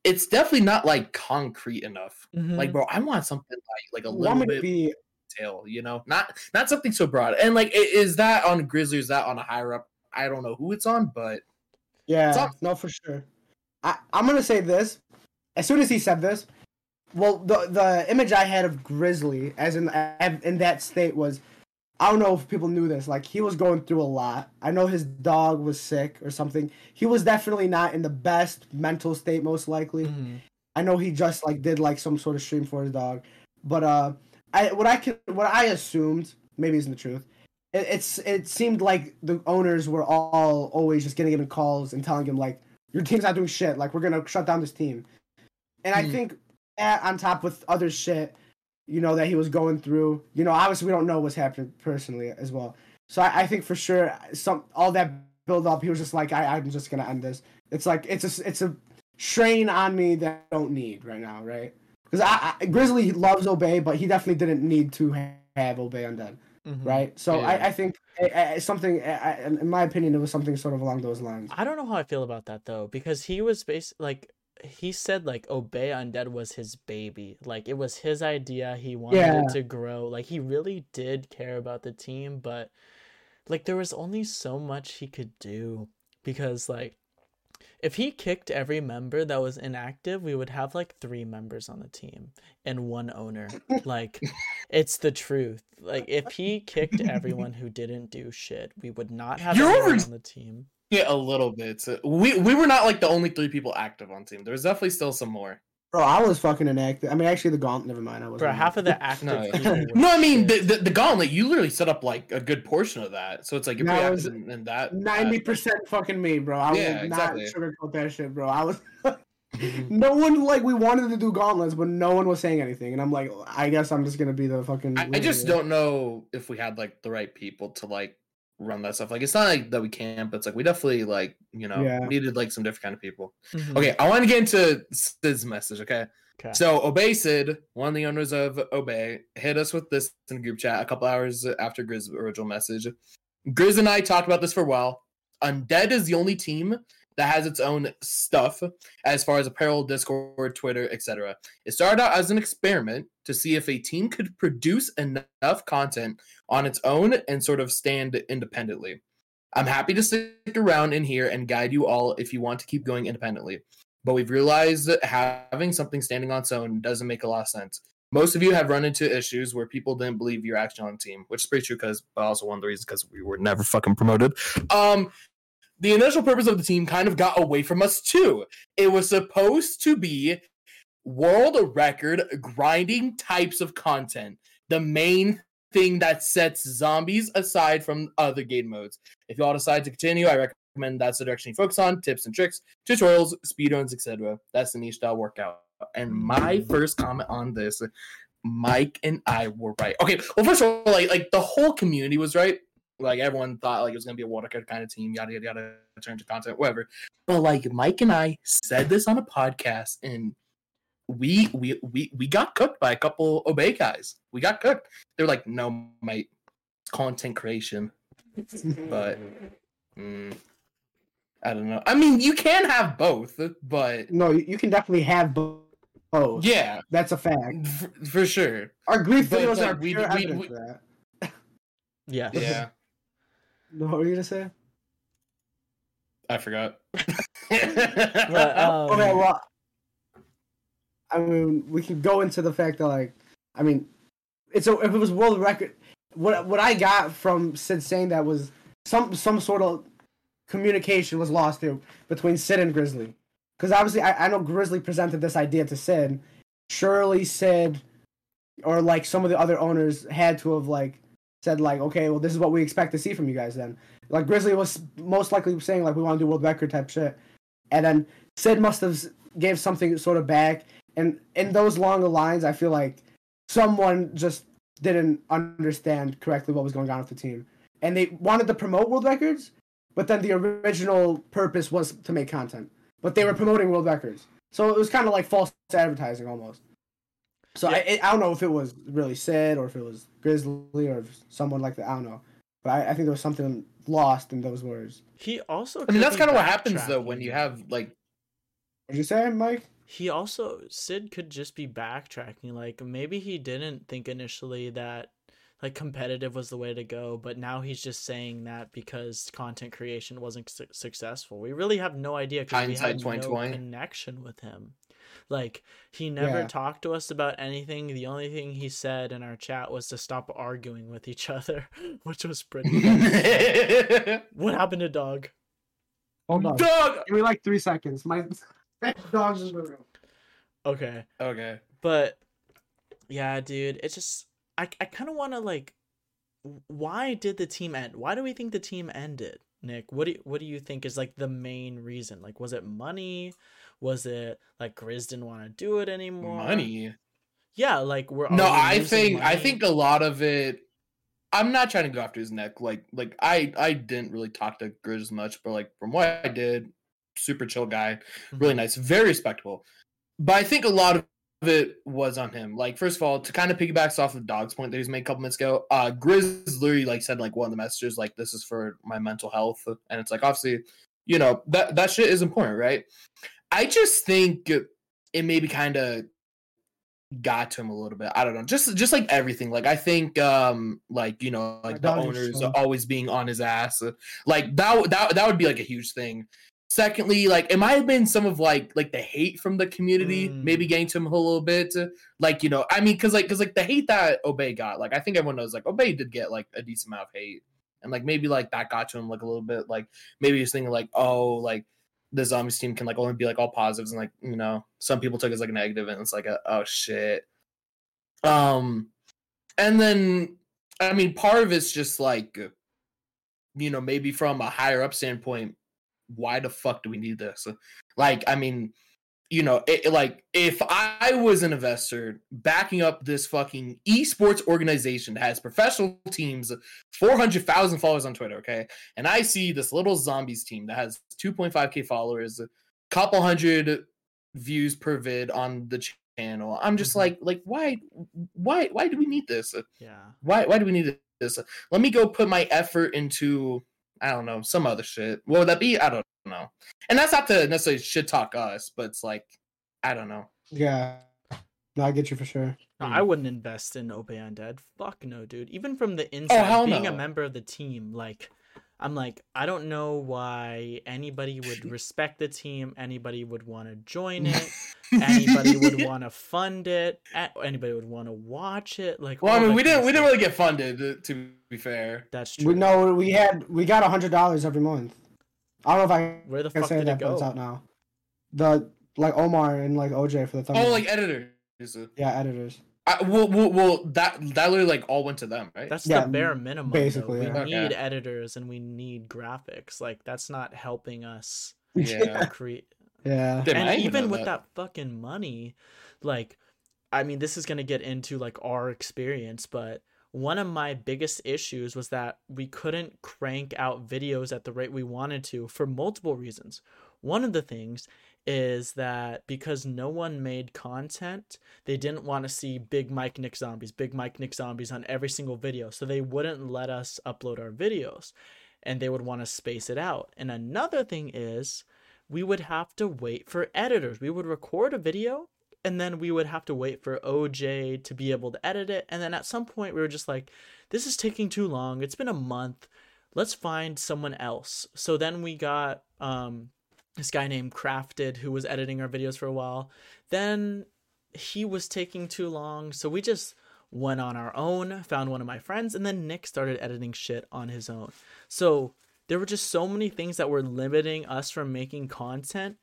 it's definitely not like concrete enough. Mhm. Like, bro, I want something like like a little bit. be detail, you know, not not something so broad. And like, is that on Grizzly? Is that on a higher up? I don't know who it's on, but Yeah, Some- no, for sure. I, I'm gonna say this. As soon as he said this, well, the the image I had of Grizzly, as in in that state, was I don't know if people knew this. Like he was going through a lot. I know his dog was sick or something. He was definitely not in the best mental state, most likely. Mhm. I know he just like did like some sort of stream for his dog, but uh, I what I can what I assumed maybe isn't the truth. It, it's it seemed like the owners were all always just getting him calls and telling him like your team's not doing shit. Like we're gonna shut down this team, and I Hmm. think that on top with other shit, you know that he was going through. You know, obviously we don't know what's happening personally as well. So I, I think for sure some all that build up, he was just like I, I'm just gonna end this. It's like it's a it's a strain on me that I don't need right now, right? Because I, I Grizzly loves Obey, but he definitely didn't need to have Obey undead, Mhm. right? So Yeah. I, I think uh, something, in my opinion, it was something sort of along those lines. I don't know how I feel about that though, because he was bas like he said like Obey Undead was his baby. Like it was his idea. He wanted Yeah. it to grow. Like he really did care about the team, but like there was only so much he could do because like if he kicked every member that was inactive, we would have like three members on the team and one owner. Like it's the truth. Like if he kicked everyone who didn't do shit, we would not have You're anyone on the team. Yeah, a little bit. So we we were not like the only three people active on team. There was definitely still some more. Bro, I was fucking inactive. I mean, actually, the gauntlet. Never mind. I was. Bro, half of the active No, people were No, I mean the, the the gauntlet. You literally set up like a good portion of that, so it's like you're No, pretty was active in, in that. Ninety percent fucking me, bro. I Yeah, was exactly. not sugarcoat that shit, bro. I was. Mm-hmm. no one like we wanted to do gauntlets, but no one was saying anything, and I'm like, I guess I'm just gonna be the fucking. I, I just don't know if we had like the right people to like run that stuff. Like it's not like that we can't, but it's like we definitely like you know Yeah. needed like some different kind of people. Mhm. Okay, I want to get into Sid's message. Okay, Okay. so Obey Sid, one of the owners of Obey, hit us with this in the group chat a couple hours after Grizz original message. Grizz and I talked about this for a while. Undead is the only team that has its own stuff as far as apparel, Discord, Twitter, etc. It started out as an experiment to see if a team could produce enough content on its own and sort of stand independently. I'm happy to stick around in here and guide you all if you want to keep going independently. But we've realized that having something standing on its own doesn't make a lot of sense. Most of you have run into issues where people didn't believe you're actually on the team, which is pretty true because, but also one of the reasons because we were never fucking promoted. Um, the initial purpose of the team kind of got away from us too. It was supposed to be world record grinding types of content. The main thing that sets zombies aside from other game modes. If y'all decide to continue, I recommend that's the direction you focus on. Tips and tricks, tutorials, speedruns, etc. That's the niche that I'll work out. And my mm. first comment on this, Mike and I were right. Okay, well, first of all, like like the whole community was right. Like everyone thought like it was gonna be a water cut kind of team, yada yada yada, turn to content, whatever. But like Mike and I said this on a podcast, and we we we we got cooked by a couple obey guys. We got cooked. They're like, no, mate, it's content creation. But mm, I don't know. I mean, you can have both, but No, you, you can definitely have both. Oh, yeah, That's a fact. for, for sure. Our grief But, videos like, are we- pure we- evidence we- for that. Yeah. Yeah, No, what were you gonna say? I forgot. But, um, okay, well, I mean, we can go into the fact that, like, I mean, it's a, if it was world record, what what I got from Sid saying that was some some sort of communication was lost here between Sid and Grizzly, because obviously I, I know Grizzly presented this idea to Sid. Surely Sid, or like some of the other owners had to have like said like, okay, well this is what we expect to see from you guys then. Like Grizzly was most likely saying like we want to do world record type shit, and then Sid must have gave something sort of back. And in those long lines, I feel like someone just didn't understand correctly what was going on with the team, and they wanted to promote world records, but then the original purpose was to make content. But they were promoting world records, so it was kind of like false advertising almost. So I, I don't know if it was really Sid or if it was Grizzly or if someone like that. I don't know, but I, I think there was something lost in those words. He also. I mean, that's kind of what happens though when you have like What did you say, Mike? He also Sid could just be backtracking. Like maybe he didn't think initially that like competitive was the way to go, but now he's just saying that because content creation wasn't su- successful. We really have no idea because we Hindsight had no 2020. connection with him. Like he never Yeah. talked to us about anything. The only thing he said in our chat was to stop arguing with each other, which was pretty. what happened to dog? Hold on. Dog. Give me like three seconds. My dog's in the room. Okay. Okay. But yeah, dude, it's just I I kind of want to like why did the team end? Why do we think the team ended? Nick, what do you, what do you think is like the main reason? Like was it money? Was it like Grizz didn't want to do it anymore? Money. Yeah, like we're No, I think I think a lot of it. I'm not trying to go after his neck. Like like I I didn't really talk to Grizz much, but like from what I did, super chill guy, really Mhm. nice, very respectable. But I think a lot of it was on him. Like first of all, to kind of piggybacks off of Dog's point that he's made a couple minutes ago, uh, Grizz literally like said like one of the messages like this is for my mental health, and it's like obviously, you know that that shit is important, right? I just think it maybe kind of got to him a little bit. I don't know. Just just like everything. Like I think um like you know like the owners always being on his ass. Like that that that would be like a huge thing. Secondly, like it might have been some of like like the hate from the community Mm. maybe getting to him a little bit. Like you know, I mean, because like because like the hate that Obey got, like I think everyone knows, like Obey did get like a decent amount of hate, and like maybe like that got to him like a little bit. Like maybe he's thinking like, oh, like the zombies team can like only be like all positives and like you know some people took it as like a negative and it's like a, oh shit. Um and then i mean part of it's just like you know maybe from a higher up standpoint why the fuck do we need this? Like i mean you know it, it- like if i was an investor backing up this fucking esports organization that has professional teams 400000 followers on twitter okay and I see this little zombies team that has 2.5k followers, a couple hundred views per vid on the channel. I'm just Mhm. like, like why, why, why do we need this? Yeah. Why, why do we need this? Let me go put my effort into, I don't know, some other shit. What would that be? I don't know. And that's not to necessarily shit talk us, but it's like, I don't know. Yeah. No, I get you for sure. No, Mm. I wouldn't invest in Obey Undead. Fuck no, dude. Even from the inside, Oh, hell being a member of the team, like, I'm like, I don't know why anybody would respect the team. Anybody would want to join it. anybody would want to fund it. Anybody would want to watch it. Like, Well, I mean, we didn't, we didn't really get funded. uh, To be fair, That's true. We know we had we got a hundred dollars every month. I don't know if I Where the can fuck say did it that, but it's out now. The like Omar and like OJ for the thumbnail. oh, like editors. yeah, editors. I, well, well, well, that that literally like all went to them, right? That's Yeah, the bare minimum. basically, Basically, we yeah. need Okay. editors and we need graphics. Like, that's not helping us yeah. create. Yeah. Damn, and didn't even know with that. fucking money like i mean this is going to get into like our experience but one of my biggest issues was that we couldn't crank out videos at the rate we wanted to for multiple reasons one of the things is that because no one made content they didn't want to see big mike nick zombies big mike nick zombies on every single video so they wouldn't let us upload our videos and they would want to space it out and another thing is we would have to wait for editors. We would record a video and then we would have to wait for OJ to be able to edit it. And then at some point, we were just like, this is taking too long. It's been a month. Let's find someone else. So then we got um, this guy named Crafted who was editing our videos for a while. Then he was taking too long. So we just went on our own, found one of my friends, and then Nick started editing shit on his own. So there were just so many things that were limiting us from making content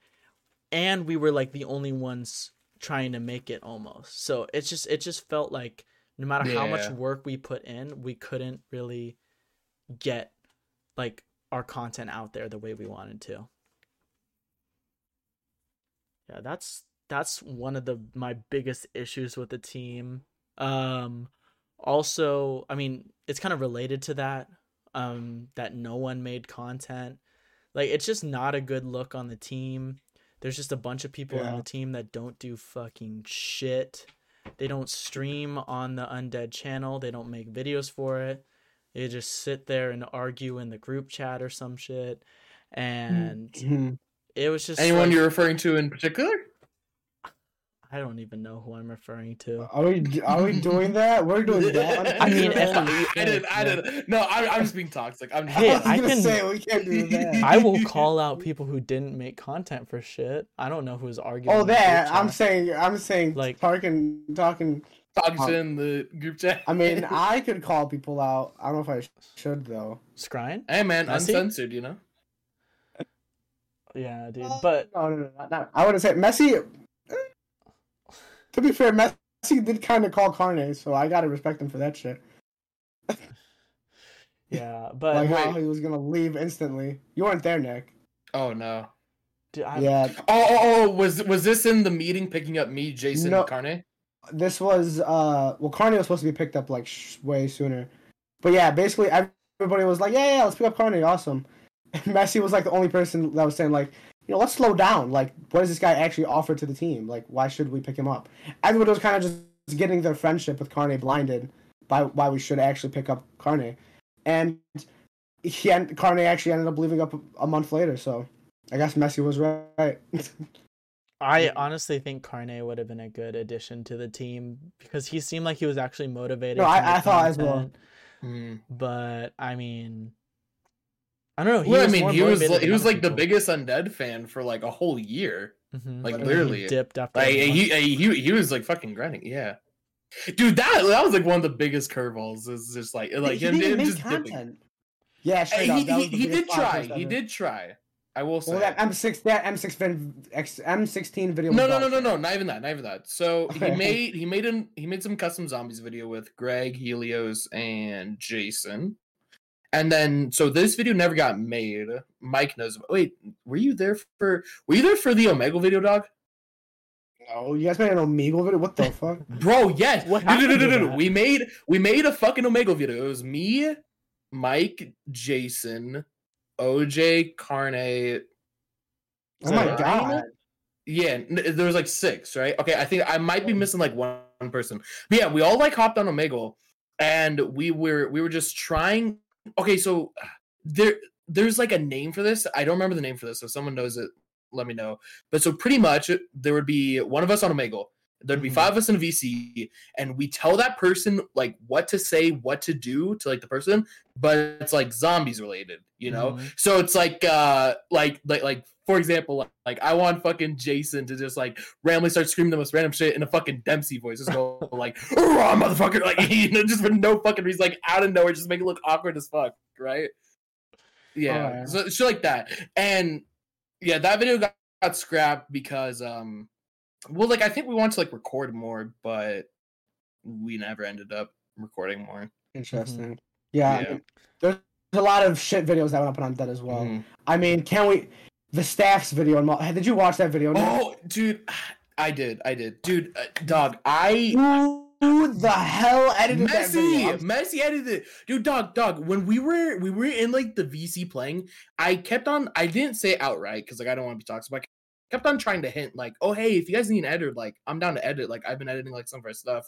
and we were like the only ones trying to make it almost so it's just it just felt like no matter how much work we put in we couldn't really get like our content out there the way we wanted to yeah that's that's one of the my biggest issues with the team. Um also i mean it's kind of related to that um that no one made content. Like it's just not a good look on the team. There's just a bunch of people on the team that don't do fucking shit. They don't stream on the undead channel. They don't make videos for it. They just sit there and argue in the group chat or some shit. And Mhm. It was just Anyone like- you're referring to in particular? I don't even know who I'm referring to. Are we are we doing that? We're doing that. I mean, if I, I- didn't, I didn't. No, I'm, I'm just being toxic. I'm Hey, I was I gonna can- say we can't do that. I will call out people who didn't make content for shit. I don't know who's arguing. Oh, in that I'm saying. I'm saying. Like- Like talking, talking. talking in the group chat. I mean, I could call people out. I don't know if I should though. Scrine. hey man, Messi? uncensored, you know. Yeah, dude. But No, no, no, not, not- I wouldn't say Messi. eh, To be fair, Messi did kind of call Carne, so I gotta respect him for that shit. yeah, but like how he was gonna leave instantly. You weren't there, Nick. Oh no. dude, I, Yeah, Oh, oh, oh, was was this in the meeting picking up me, Jason, No. and Carne? this was uh well Carne was supposed to be picked up like sh- way sooner but yeah basically everybody was like yeah yeah let's pick up Carne, awesome and Messi was like the only person that was saying like you know let's slow down like what does this guy actually offer to the team like why should we pick him up Everyone was kind of just getting their friendship with Carne blinded by why we should actually pick up Carne and he and Carne actually ended up leaving up a, a month later so I guess Messi was right I honestly think Carne would have been a good addition to the team because he seemed like he was actually motivated. No, I- I thought as well. content, Hmm. But I mean, I don't know. He well, I mean, he was like, he was other like the biggest undead fan for like a whole year. Mhm. like, And then he literally. dipped after. Like he, he, he he was like fucking grinding. Yeah, dude, that that was like one of the biggest curveballs. Is just like like he him, didn't him make just dipping. content yeah Hey, he, he, he did try. He ever. did try. I will say. Well, that M6, that M6 vid, X, M16 video. no, no, no, no, no, not even that, not even that. So he made he made an he made some custom zombies video with Greg, Helios, and Jason. And then so this video never got made. Mike knows about wait, were you there for were you there for the Omegle video, dog? No, you guys made an Omegle video. What the fuck? Bro, yes. What No, no, no, happened no, no. We made we made a fucking Omegle video. It was me, Mike, Jason, OJ, Carne. Oh my that god! Yeah, n- there was like six, right? Okay, I think I might be oh. missing like one person. But yeah, we all like hopped on Omegle and we were we were just trying okay, so there there's like a name for this. I don't remember the name for this. So if someone knows it, let me know. But so pretty much there would be one of us on Omegle. There'd be Mhm. five of us in VC, and we tell that person like what to say, what to do to like the person, but it's like zombies related, you know. Mhm. So it's like uh like like like for example, like, like I want fucking Jason to just like randomly start screaming the most random shit in a fucking Dempsey voice, just go like "Rah, motherfucker, like you know, just for no fucking reason, like out of nowhere, just make it look awkward as fuck, right? Yeah, Alright. so shit like that, and yeah, that video got, got scrapped because um, well, like I think we wanted to like record more, but we never ended up recording more. Interesting. Yeah, Yeah. there's a lot of shit videos that went up on that as well. Mhm. I mean, can we? The staff's video. and mo- Did you watch that video? Nick? Oh, dude, I did, I did, dude, uh, dog, I Who the hell edited that video? Messi, I'm- Messi edited it, dude. Dog, dog. When we were we were in like the VC playing, I kept on. I didn't say outright because like I don't want to be toxic. But I kept on trying to hint like, oh hey, if you guys need an editor, like I'm down to edit. Like I've been editing like some of our stuff,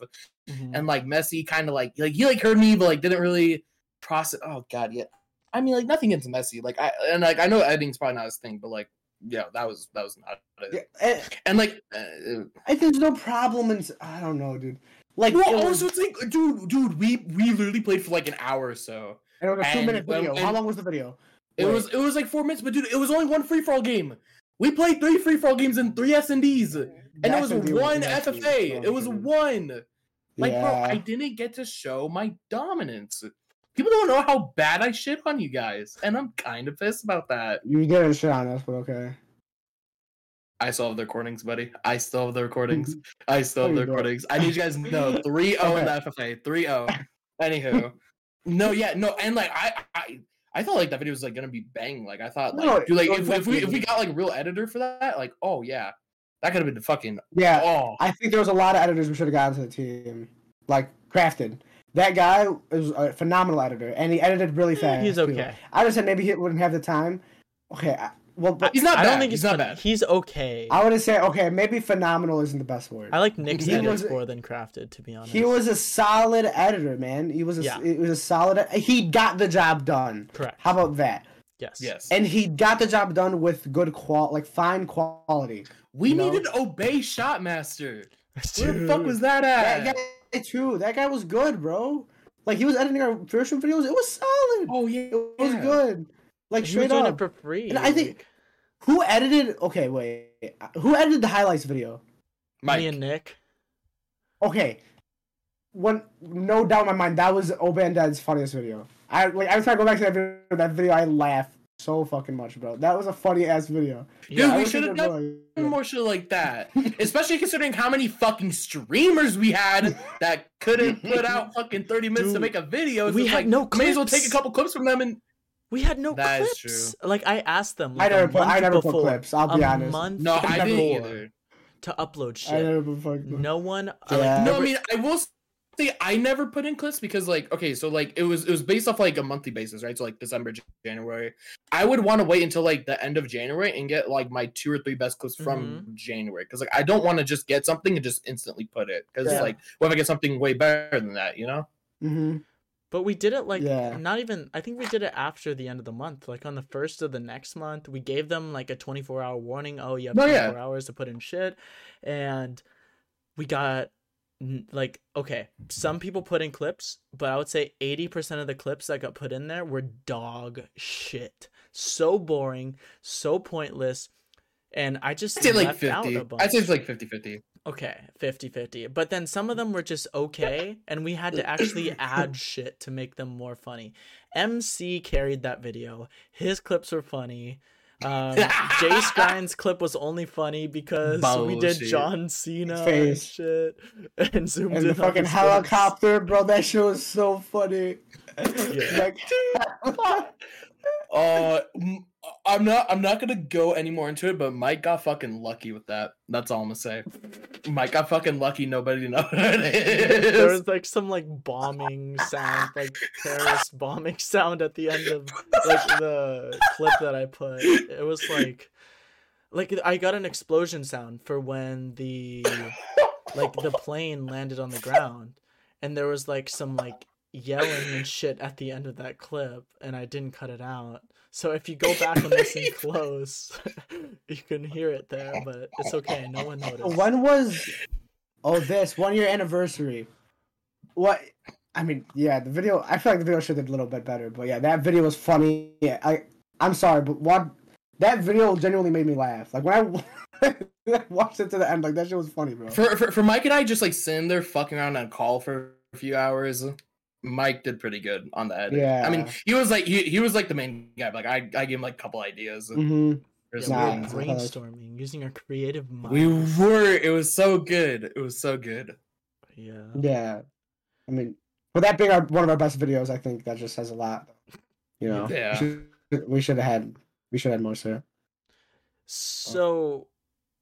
Mhm. and like Messi kind of like like he like heard me, but like didn't really process. Oh god, yeah. I mean, like nothing against Messi. Like I and like I know editing's probably not his thing, but like yeah, that was that was not it. Yeah, and, And like, uh, and there's no problem in. I don't know, dude. Like, well, it was, also it's like, dude, dude, we we literally played for like an hour or so. and it was a two and minute video. How long was the video? It Wait. was it was like four minutes, but dude, it was only one free for all game. We played three free all games and three S and Ds, and it was one FFA. It was one. Like, bro, I didn't get to show my dominance. People don't know how bad I shit on you guys, and I'm kind of pissed about that. You didn't shit on us, but okay. I still have the recordings, buddy. I still have the recordings. I still have the recordings. I need you guys to know 3 0 in the FFA. 3 0. Anywho. No, yeah, no, and like I I I thought like that video was like gonna be bang. Like I thought like No, dude, like if, if we if we got like real editor for that, like oh yeah. That could have been the fucking Yeah, oh I think there was a lot of editors we should have gotten to the team. Like Crafted. That guy is a phenomenal editor, and he edited really eh, fast. He's too. okay. I just said maybe he wouldn't have the time. Okay, I, well, but he's not I bad. don't think he's he's, not phen- bad. He's okay. I would say okay, maybe phenomenal isn't the best word. I like Nick's He edits was- more than Crafted, to be honest. He was a solid editor, man. He was a Yeah. it was a solid. He got the job done. correct. How about that? Yes. Yes. And he got the job done with good qual, like fine quality. We You know? needed Obey Shotmaster. Where the fuck was that at? That guy too. That guy was good, bro. Like he was editing our version videos. It was solid. oh yeah, It was yeah. good. Like He was straight doing up. it for free. And I think- Who edited? Okay, wait. Who edited the highlights video? Mike. me and Nick. Okay. One, no doubt in my mind, that was Obey Undead's funniest video. I like. Every time I go back to that video, that video, I laugh so fucking much, bro. That was a funny ass video. Dude, Yeah, we should have done go like- more shit like that. Especially considering how many fucking streamers we had that couldn't put out fucking 30 minutes to make a video. So we had like, no May as well take a couple clips from them and We had no That is clips. Like I asked them. I never a put. I month never put clips. I'll be a honest. month no, I didn't either. to upload shit. I never put fucking. No one. Yeah. Like, No, I mean I will say I never put in clips because like okay, so like it was it was based off like a monthly basis, right? So like December, January. I would want to wait until like the end of January and get like my two or three best clips from January because like I don't want to just get something and just instantly put it because Yeah. like what if I get something way better than that, you know? hmm But we did it like Yeah. not even. I think we did it after the end of the month. Like on the first of the next month, we gave them like a twenty four hour warning. Oh, you have Oh, twenty yeah. four hours to put in shit, and we got like okay. Some people put in clips, but I would say eighty percent of the clips that got put in there were dog shit. So boring, so pointless. And I just I'd say like left out 50. a bunch. I'd say it's like 50 50. Okay, 50-50. But then some of them were just okay, and we had to actually add shit to make them more funny. MC carried that video. His clips were funny. Um, Jay Skyne's clip was only funny because we did John Cena and Face. shit, and zoomed And in the on fucking his face. helicopter, bro. That shit was so funny. Yeah. Like, Uh, m- I'm not. I'm not gonna go any more into it. But Mike got fucking lucky with that. That's all I'm gonna say. Mike got fucking lucky. Nobody knows what it There was like some like bombing sound, like terrorist bombing sound at the end of like the clip that I put. It was like like I got an explosion sound for when the like the plane landed on the ground and there was like some like yelling and shit at the end of that clip and I didn't cut it out. So if you go back on this and listen close, you can hear it there, but it's okay. No one noticed. when was? Oh, this one year anniversary. What? I mean, yeah, the video. I feel like the video should have did a little bit better, but yeah, that video was funny. Yeah, I. I'm sorry, but what? That video genuinely made me laugh. Like when I watched it to the end, like that shit was funny, bro. For, for for Mike and I just like sitting there fucking around on call for a few hours. Mike did pretty good on that. Yeah, I mean, he was like he, he was like the main guy. But, like I I gave him like a couple ideas. hmm for Yeah, we Nah, were brainstorming using our creative mind. We were. It was so good. It was so good. yeah. Yeah, I mean, for that being our one of our best videos, I think that just says a lot. You know, Yeah. we should, we should have had we should have had more sir. So,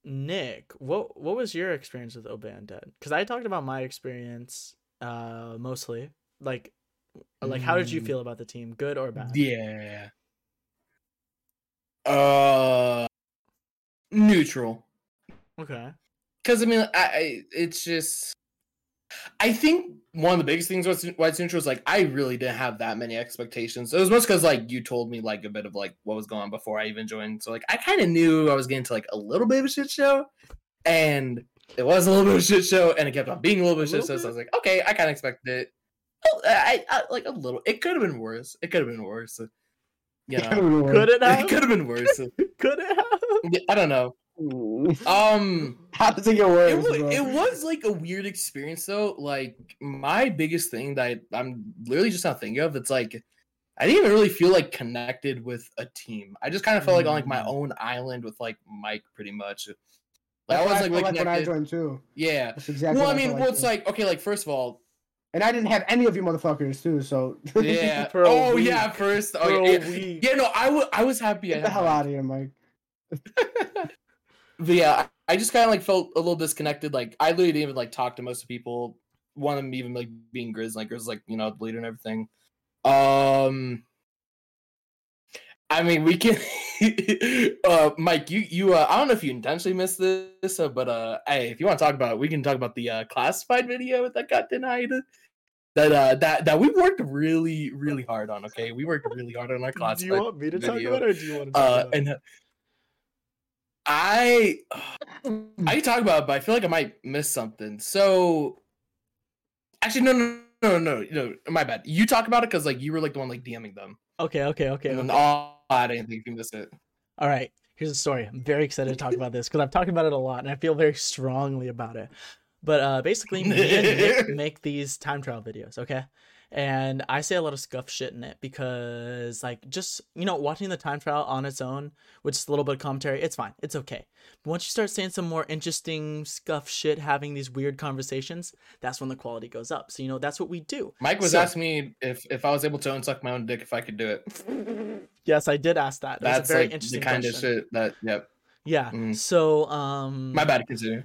Nick, what what was your experience with Obey Undead? Because I talked about my experience, uh, mostly. Like, like, how did you feel about the team? Good or bad? Yeah. Uh, neutral. Okay. Because I mean, I, I it's just. I think one of the biggest things was why it's neutral is like I really didn't have that many expectations. It was most because like you told me like a bit of like what was going on before I even joined. So like I kind of knew I was getting to like a little bit of a shit show, and it was a little bit of a shit show, and it kept on being a little bit of A shit show. So I was like, okay, I kind of expected it. I, I like a little. It could have been worse. It could have been worse. You know, Could it have? it could have been worse. Could it have? Yeah, I don't know. Mm. Um, How does it get it, worse? wa- bro? it was like a weird experience though. Like my biggest thing that I, I'm literally just not thinking of. It's like I didn't even really feel like connected with a team. I just kind of felt like on like my Mm. own island with like Mike, pretty much. Like That's I was like, felt really like when I joined too. Yeah. That's exactly. Well, I mean, felt well, it's too. like okay, like first of all, and I didn't have any of you motherfuckers too. So yeah. For a oh yeah, week. first. For Okay, a yeah, week. yeah, no, I wa- I was happy. I get the hell Mike. out of here, Mike. but yeah, I I just kind of like felt a little disconnected. Like I literally didn't even like talk to most of people. One of them even like being Grizz, like Grizz, like you know, the leader and everything. Um, I mean, we can. uh, Mike, you you uh, I don't know if you intentionally missed this, uh, but uh, hey, if you want to talk about it, we can talk about the uh, classified video that got denied. That uh that that we worked really really hard on. Okay, we worked really hard on our class. Do you want me to talk about it, or do you want to talk uh about it? and uh, I I can talk about it, but I feel like I might miss something. So actually, no, no, no, no, no, my bad. You talk about it because like you were like the one like DMing them, Okay, okay, okay. and okay. I'll add anything if you miss it. All right, here's the story. I'm very excited to talk about this because I've talked about it a lot and I feel very strongly about it. But uh, basically, me and Nick make these time trial videos, okay? And I say a lot of scuff shit in it because, like, just, you know, watching the time trial on its own with just a little bit of commentary, it's fine. It's okay. But once you start saying some more interesting scuff shit, having these weird conversations, that's when the quality goes up. So, you know, that's what we do. Mike was So- asking me if if I was able to unsuck my own dick if I could do it. Yes, I did ask that. That That's a very like the interesting kind question. of shit that. Yep. Yeah. Mhm. So, um, My bad. Continue.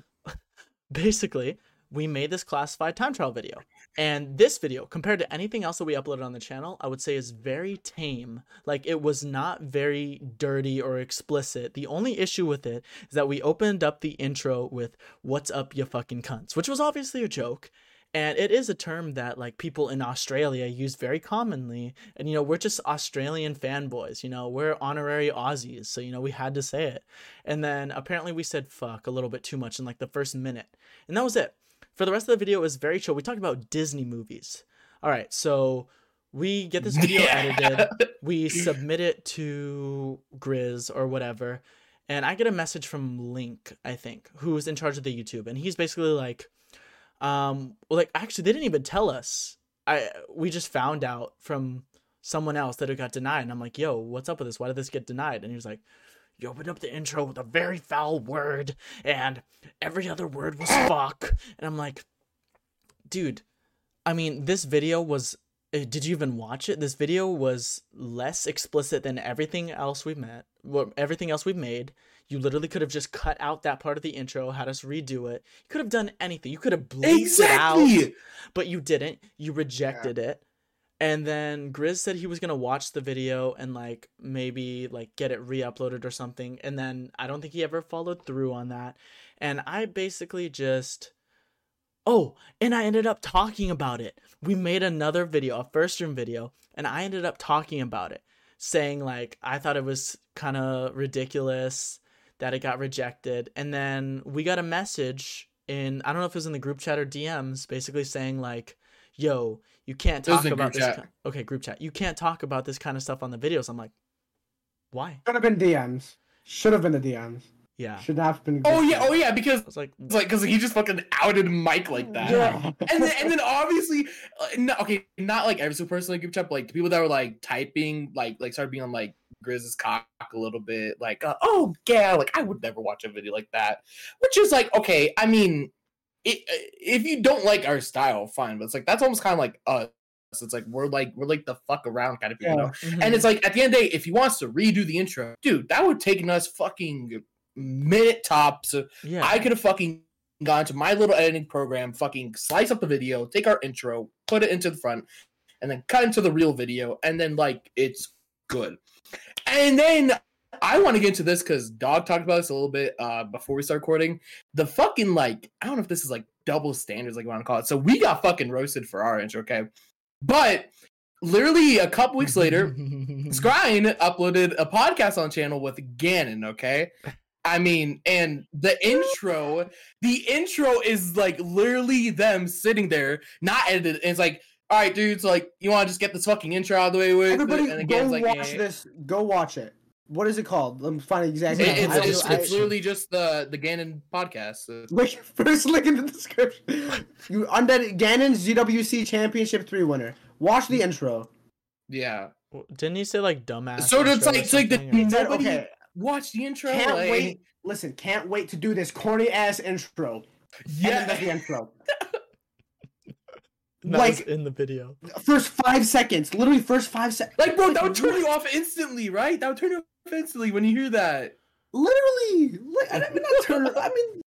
Basically we made this classified time trial video. And this video compared to anything else that we uploaded on the channel i would say is very tame. Like it was not very dirty or explicit. The only issue with it is that we opened up the intro with what's up you fucking cunts? which was obviously a joke and it is a term that like people in australia use very commonly and you know we're just australian fanboys you know we're honorary aussies so you know we had to say it and then apparently we said fuck a little bit too much in like the first minute and that was it. For the rest of the video, it was very chill. We talked about Disney movies. All right, so we get this video edited, we submit it to Grizz or whatever, and I get a message from Link, I think, who's in charge of the YouTube, and he's basically like, um, well, like actually, they didn't even tell us. I we just found out from someone else that it got denied, and I'm like, yo, what's up with this? Why did this get denied? And he was like, you opened up the intro with a very foul word, and every other word was fuck. And I'm like, dude, I mean, this video was. uh, Did you even watch it? This video was less explicit than everything else we've met, well, everything else we've made. You literally could have just cut out that part of the intro, had us redo it. You could have done anything. You could have bleeped it out, but you didn't. You rejected it. And then Grizz said he was gonna watch the video and like maybe like get it re-uploaded or something. And then I don't think he ever followed through on that. And I basically just Oh, and I ended up talking about it. We made another video, a first room video, and I ended up talking about it, saying like I thought it was kind of ridiculous that it got rejected. And then we got a message in I don't know if it was in the group chat or DMs basically saying like, "Yo, you can't talk about this." chat. ki- okay, group chat. You can't talk about this kind of stuff on the videos. I'm like, "Why?" Should have been DMs. Should have been the DMs. Yeah. Should not have been. Oh yeah. Oh yeah. Because I was like, it's like because he just fucking outed Mike like that. Yeah. and then and then obviously, uh, no, okay, not like every single person in the group chat, but like the people that were like typing, like like started being on like Grizz's cock a little bit, like, uh, oh yeah, like I would never watch a video like that, which is like okay, I mean, it, uh, if you don't like our style, fine, but it's like that's almost kind of like us. It's like we're like we're like the fuck around kind of people, you know? mhm. And it's like at the end of the day, if he wants to redo the intro, dude, that would take us fucking minute tops. yeah. I could have fucking gone to my little editing program, fucking slice up the video, take our intro, put it into the front, and then cut into the real video, and then like it's good. And then I want to get into this because Dog talked about this a little bit uh before we start recording. The fucking like, I don't know if this is like double standards, like you want to call it. So we got fucking roasted for our intro, okay? But literally a couple weeks later, Scrine uploaded a podcast on channel with Gannon, okay? I mean, and the intro, the intro is like literally them sitting there, not edited. And it's like, all right, dudes, like, you want to just get this fucking intro out of the way with? Everybody, and go like, watch this. Go watch it. What is it called? Let me find the exact. It- name. it's, I it's, don't- I- it's literally just the the Gannon podcast. so- Link, first link in the description. You undead Gannon ZWC Championship three winner. Watch the intro. yeah. Didn't he say like dumbass? So it's like- it's like the- or- He said, Nobody- okay, Watch the intro. can't like- wait. Listen, can't wait to do this corny ass intro. And then that's the intro. That was like in the video. first five seconds, literally first five seconds. Like, bro, that would turn you off instantly, right? That would turn you off instantly when you hear that. Literally, li- I mean, not turn. I mean,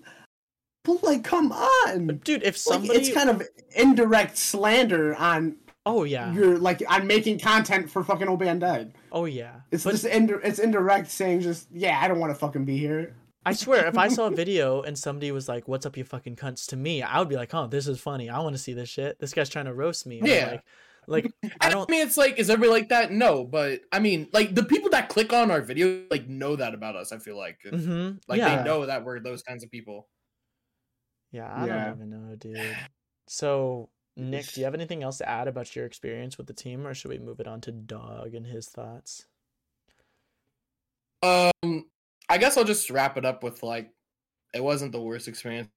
but like, come on. Dude, if Like, somebody it's kind of indirect slander on Oh yeah. you're like I'm making content for fucking Obey Undead. Oh yeah. It's But just indi- it's indirect saying just yeah, I don't want to fucking be here. I swear, if I saw a video and somebody was like, "What's up, you fucking cunts?" to me, I would be like, "Oh, this is funny. I want to see this shit. This guy's trying to roast me." Or, Yeah. Like, Like I don't. I mean, it's like, is everybody like that? No, but I mean, like the people that click on our video like know that about us. I feel like, Mhm, like yeah, they know that we're those kinds of people. yeah. I Yeah. don't even know, dude. So Nick, do you have anything else to add about your experience with the team, or should we move it on to Dog and his thoughts? Um, I guess I'll just wrap it up with like, it wasn't the worst experience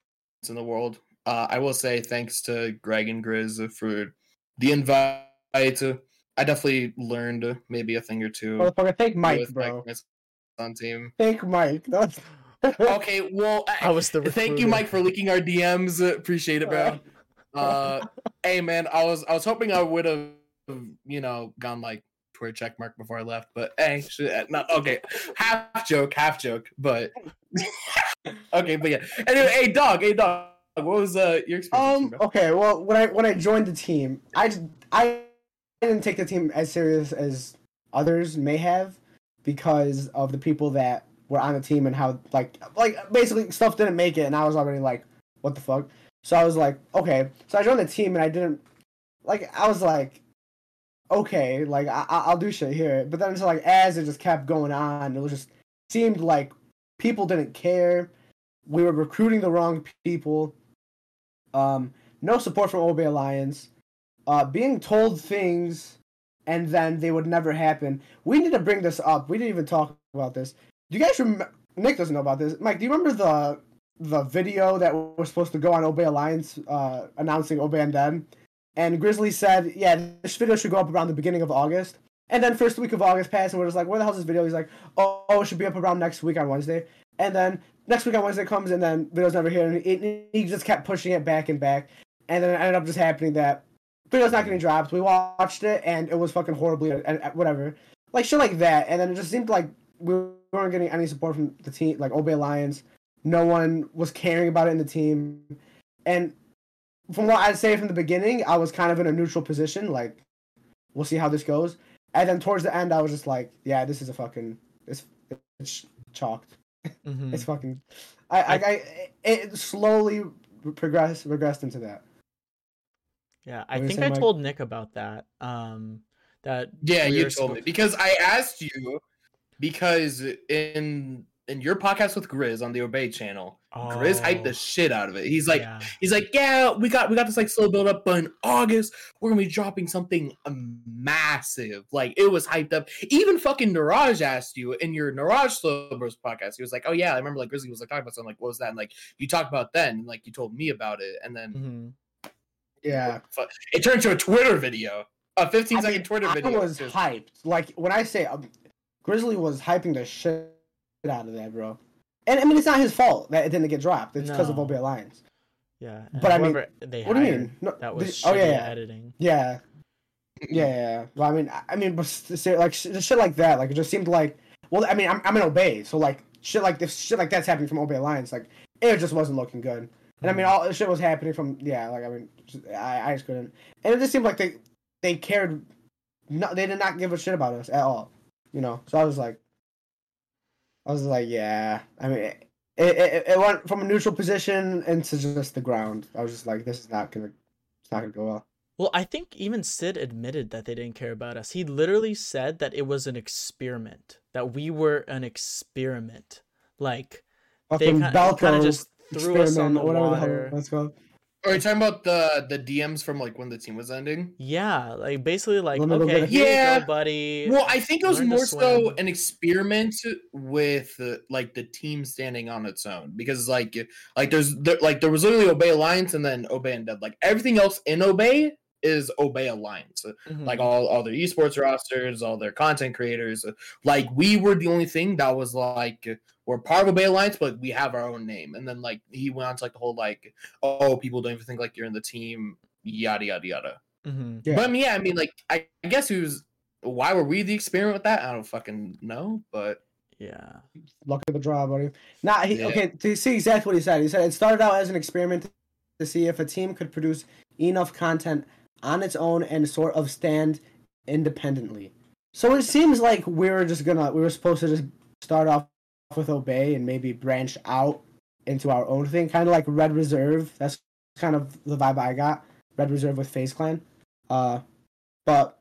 in the world. Uh, I will say thanks to Greg and Grizz for the invite. I definitely learned maybe a thing or two Motherfucker, thank Mike, with bro. my son team. Thank Mike. That's- Okay, well, I was the thank you. Mike, for leaking our DMs. Appreciate it, bro. Uh, hey, man, I was I was hoping I would have, you know, gone like Twitter check mark before I left, but hey, shit, not okay. Half joke, half joke, but okay, but yeah. Anyway, hey, dog, hey, dog. What was uh your experience? Um. bro? Okay. Well, when I when I joined the team, I I didn't take the team as serious as others may have because of the people that were on the team and how like like basically stuff didn't make it, and I was already like, what the fuck. So I was like, okay. So I joined the team, and I didn't like. I was like, okay, like I, I'll do shit here. But then it's like as it just kept going on, it was just seemed like people didn't care. We were recruiting the wrong people. Um, no support from Obey Alliance. Uh, being told things and then they would never happen. We need to bring this up. We didn't even talk about this. Do you guys remember? Nick doesn't know about this. Mike, do you remember the the video that was supposed to go on Obey Alliance uh, announcing Obey Undead? And Grizzly said, "Yeah, this video should go up around the beginning of August." And then first week of August passed, and we're just like, "Where the hell's this video?" He's like, "Oh, oh, it should be up around next week on Wednesday." And then next week on Wednesday comes, and then video's never here, and he, he just kept pushing it back and back, and then it ended up just happening that video's not getting dropped. We watched it, and it was fucking horribly, and whatever, like shit like that. And then it just seemed like we weren't getting any support from the team, like Obey Alliance. No one was caring about it in the team, and from what I'd say from the beginning, I was kind of in a neutral position, like we'll see how this goes. And then towards the end, I was just like, yeah, this is a fucking, it's, it's chalked. Mhm. It's fucking. I, I, I it slowly progressed regressed into that. Yeah, I What were you think I Mike? told Nick about that. Um, that Yeah, we you were told me because I asked you because in in your podcast with Grizz on the Obey channel, Grizz hyped the Oh, shit out of it. He's like, yeah. he's like, yeah, we got we got this like slow build up, but in August we're gonna be dropping something massive. Like it was hyped up. Even fucking Niraj asked you in your Niraj Slow Bros podcast. He was like, oh yeah, I remember like Grizzly was like talking about something. Like what was that? And like you talked about then, and like you told me about it, and then Mhm. Yeah, it turned to a Twitter video, a 15 I second Twitter I video. was hyped. Like when I say um, Grizzly was hyping the shit out of that, bro. And I mean, it's not his fault that it didn't get dropped. It's because of No. Obey Alliance. Yeah, But I mean, they What do you mean? No, That was the- oh, yeah, yeah. editing. Yeah. Yeah, yeah. Well, I mean, I- mean, but s- say, like shit like that, like it just seemed like, well, I mean, I'm, I'm in Obey, so like shit like this, shit like that's happening from Obey Alliance, like it just wasn't looking good. And I mean, Mhm. all this shit was happening from yeah, like I mean, just, I, I just couldn't, and it just seemed like they they cared, no, they did not give a shit about us at all, you know. So I was like, I was like, yeah, I mean. It, it, it went from a neutral position into just the ground. I was just like, this is not gonna, it's not gonna go well. Well, I think even Sid admitted that they didn't care about us. He literally said that it was an experiment, that we were an experiment. Like they kind of just threw us on the whatever the hell water. that's called. Are you talking about the the DMs from like when the team was ending? Yeah, like basically like Let me go okay, get it. here you Yeah. go, buddy. Well, I think it was Learn more so an experiment with uh, like the team standing on its own because like like there's there, like there was literally Obey Alliance and then Obey Undead. Like everything else in Obey is Obey Alliance. Mhm. Like all all their esports rosters, all their content creators. Like we were the only thing that was like we're part of Obey Alliance, but we have our own name. And then like he went on to like the whole like oh people don't even think like you're in the team yada yada yada. Mhm. Yeah. But I mean, yeah, I mean, like, I, I guess it was. Why were we the experiment with that? I don't fucking know, but yeah. Luck of the draw, buddy. Nah, he, Yeah. okay, to see exactly what he said. He said it started out as an experiment to see if a team could produce enough content on its own and sort of stand independently. So it seems like we were just gonna, we were supposed to just start off with Obey and maybe branch out into our own thing, kind of like Red Reserve. That's kind of the vibe I got. Red Reserve with FaZe Clan. Uh, But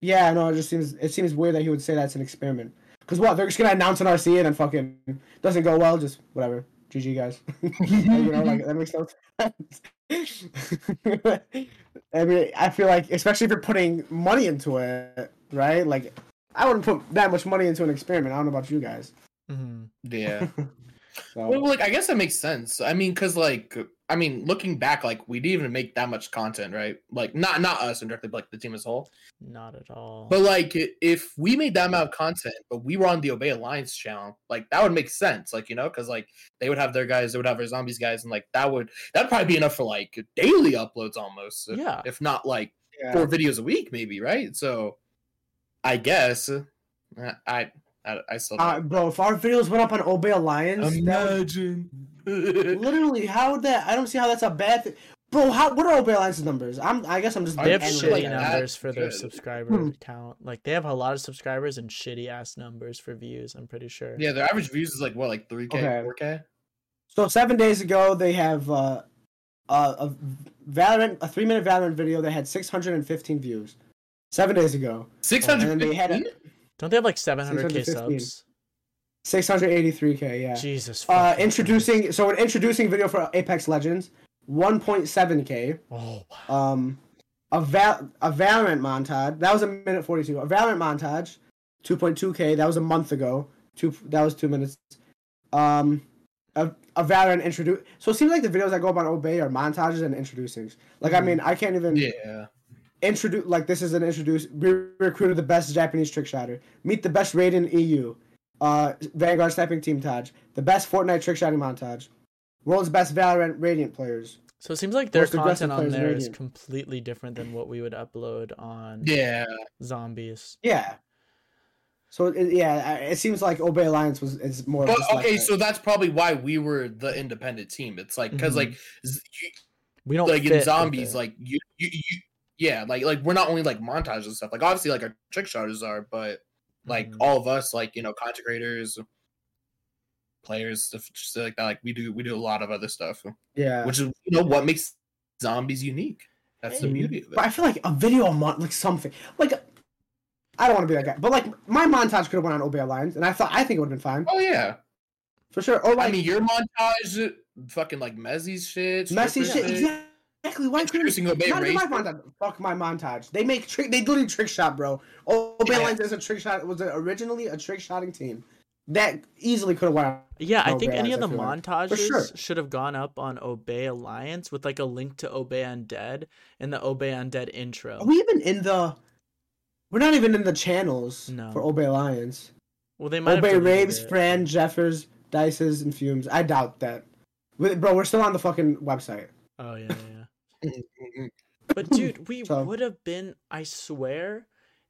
yeah, no, it just seems it seems weird that he would say that's an experiment. Cause what they're just gonna announce an RC and then fucking doesn't go well, just whatever. GG guys. you know, like that makes no sense. I mean, I feel like especially if you're putting money into it, right? Like I wouldn't put that much money into an experiment. I don't know about you guys. Mhm. Yeah. So, Well, like I guess that makes sense. I mean, because like I mean, looking back, like we didn't even make that much content, right? Like not not us indirectly, but like the team as a whole. Not at all. But like if we made that amount of content, but we were on the Obey Alliance channel, like that would make sense. Like you know, because like they would have their guys, they would have their zombies guys, and like that would that'd probably be enough for like daily uploads almost. if- Yeah. If not like yeah. four videos a week, maybe, right? So, I guess uh, I I, I still Uh, bro, if our videos went up on Obey Alliance, that would, imagine. Literally, how would that? I don't see how that's a bad thing. Bro, how what are Obey Alliance's numbers? I'm, I guess I'm just. they have Aren't like numbers for their good. subscriber Hmm. count. Like they have a lot of subscribers and shitty ass numbers for views. I'm pretty sure. yeah, their average views is like what, like three k, four k. So seven days ago, they have uh, uh, a Valorant, a three minute Valorant video that had 615 views. Seven days ago, Six and they had Don't they have like 700k 615. subs? 683k. Yeah. Jesus. Uh, fucking introducing so an introducing video for Apex Legends, 1.7k. Christ. Oh wow. Um, a val a Valorant montage that was a minute 42. A Valorant montage, 2.2k. That was a month ago. Two that was two minutes. Um, a, a Valorant introduce. So it seems like the videos that go up on Obey are montages and introducing. Like I Mhm. mean, I can't even Yeah. introduce. Like this is an introduce. We recruited the best Japanese trick shotter. Meet the best raid in EU. Uh, Vanguard sniping team Taj. The best Fortnite trick shotting montage. World's best Valorant Radiant players. So it seems like their Most content on there is completely different than what we would upload on Yeah. zombies. Yeah. So it, yeah, it seems like Obey Alliance was is more. But just like okay, so that's probably why we were the independent team. It's like because like you, We don't like fit in zombies, it. like you, you you yeah, like like we're not only like montages and stuff. Like obviously like our trick shotters are, but like Mhm. all of us, like you know, content creators, players, stuff just like that. Like we do we do a lot of other stuff, yeah. which is you know what makes zombies unique. That's the Hey. beauty of it. But I feel like a video a month, like something, like I don't want to be that guy, but like my montage could have went on Obey Alliance, and I thought I think it would have been fine Oh yeah, for sure. Or like I mean your montage, fucking like Mezzy's shit, messy shit. Exactly. Why couldn't Introducing Obey not even my montage? Fuck my montage. They make trick. They literally trick shot, bro. Obey Yeah. Alliance is a trick shot. Was originally a trick shotting team that easily could have won. Yeah, I No think any of the I like. montages sure. should have gone up on Obey Alliance with like a link to Obey Undead and the Obey Undead intro. Are we even in the? We're not even in the channels No. for Obey Alliance. well, they might Obey have Raves, it. Fran, Jeffers, Dices, and Fumes. I doubt that. Bro, we're still on the fucking website. Oh yeah, yeah, yeah. race. But dude, we So- would have been, I swear,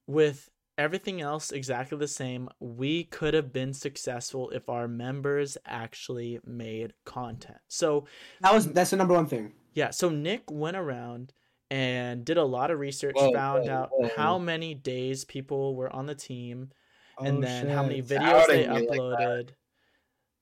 with everything else exactly the same, we could have been successful if our members actually made content. So That was that's the number one thing. Yeah, so Nick went around and did a lot of research, Whoa, found whoa, out whoa. how many days people were on the team, and Oh, then how many videos they Outing me like uploaded.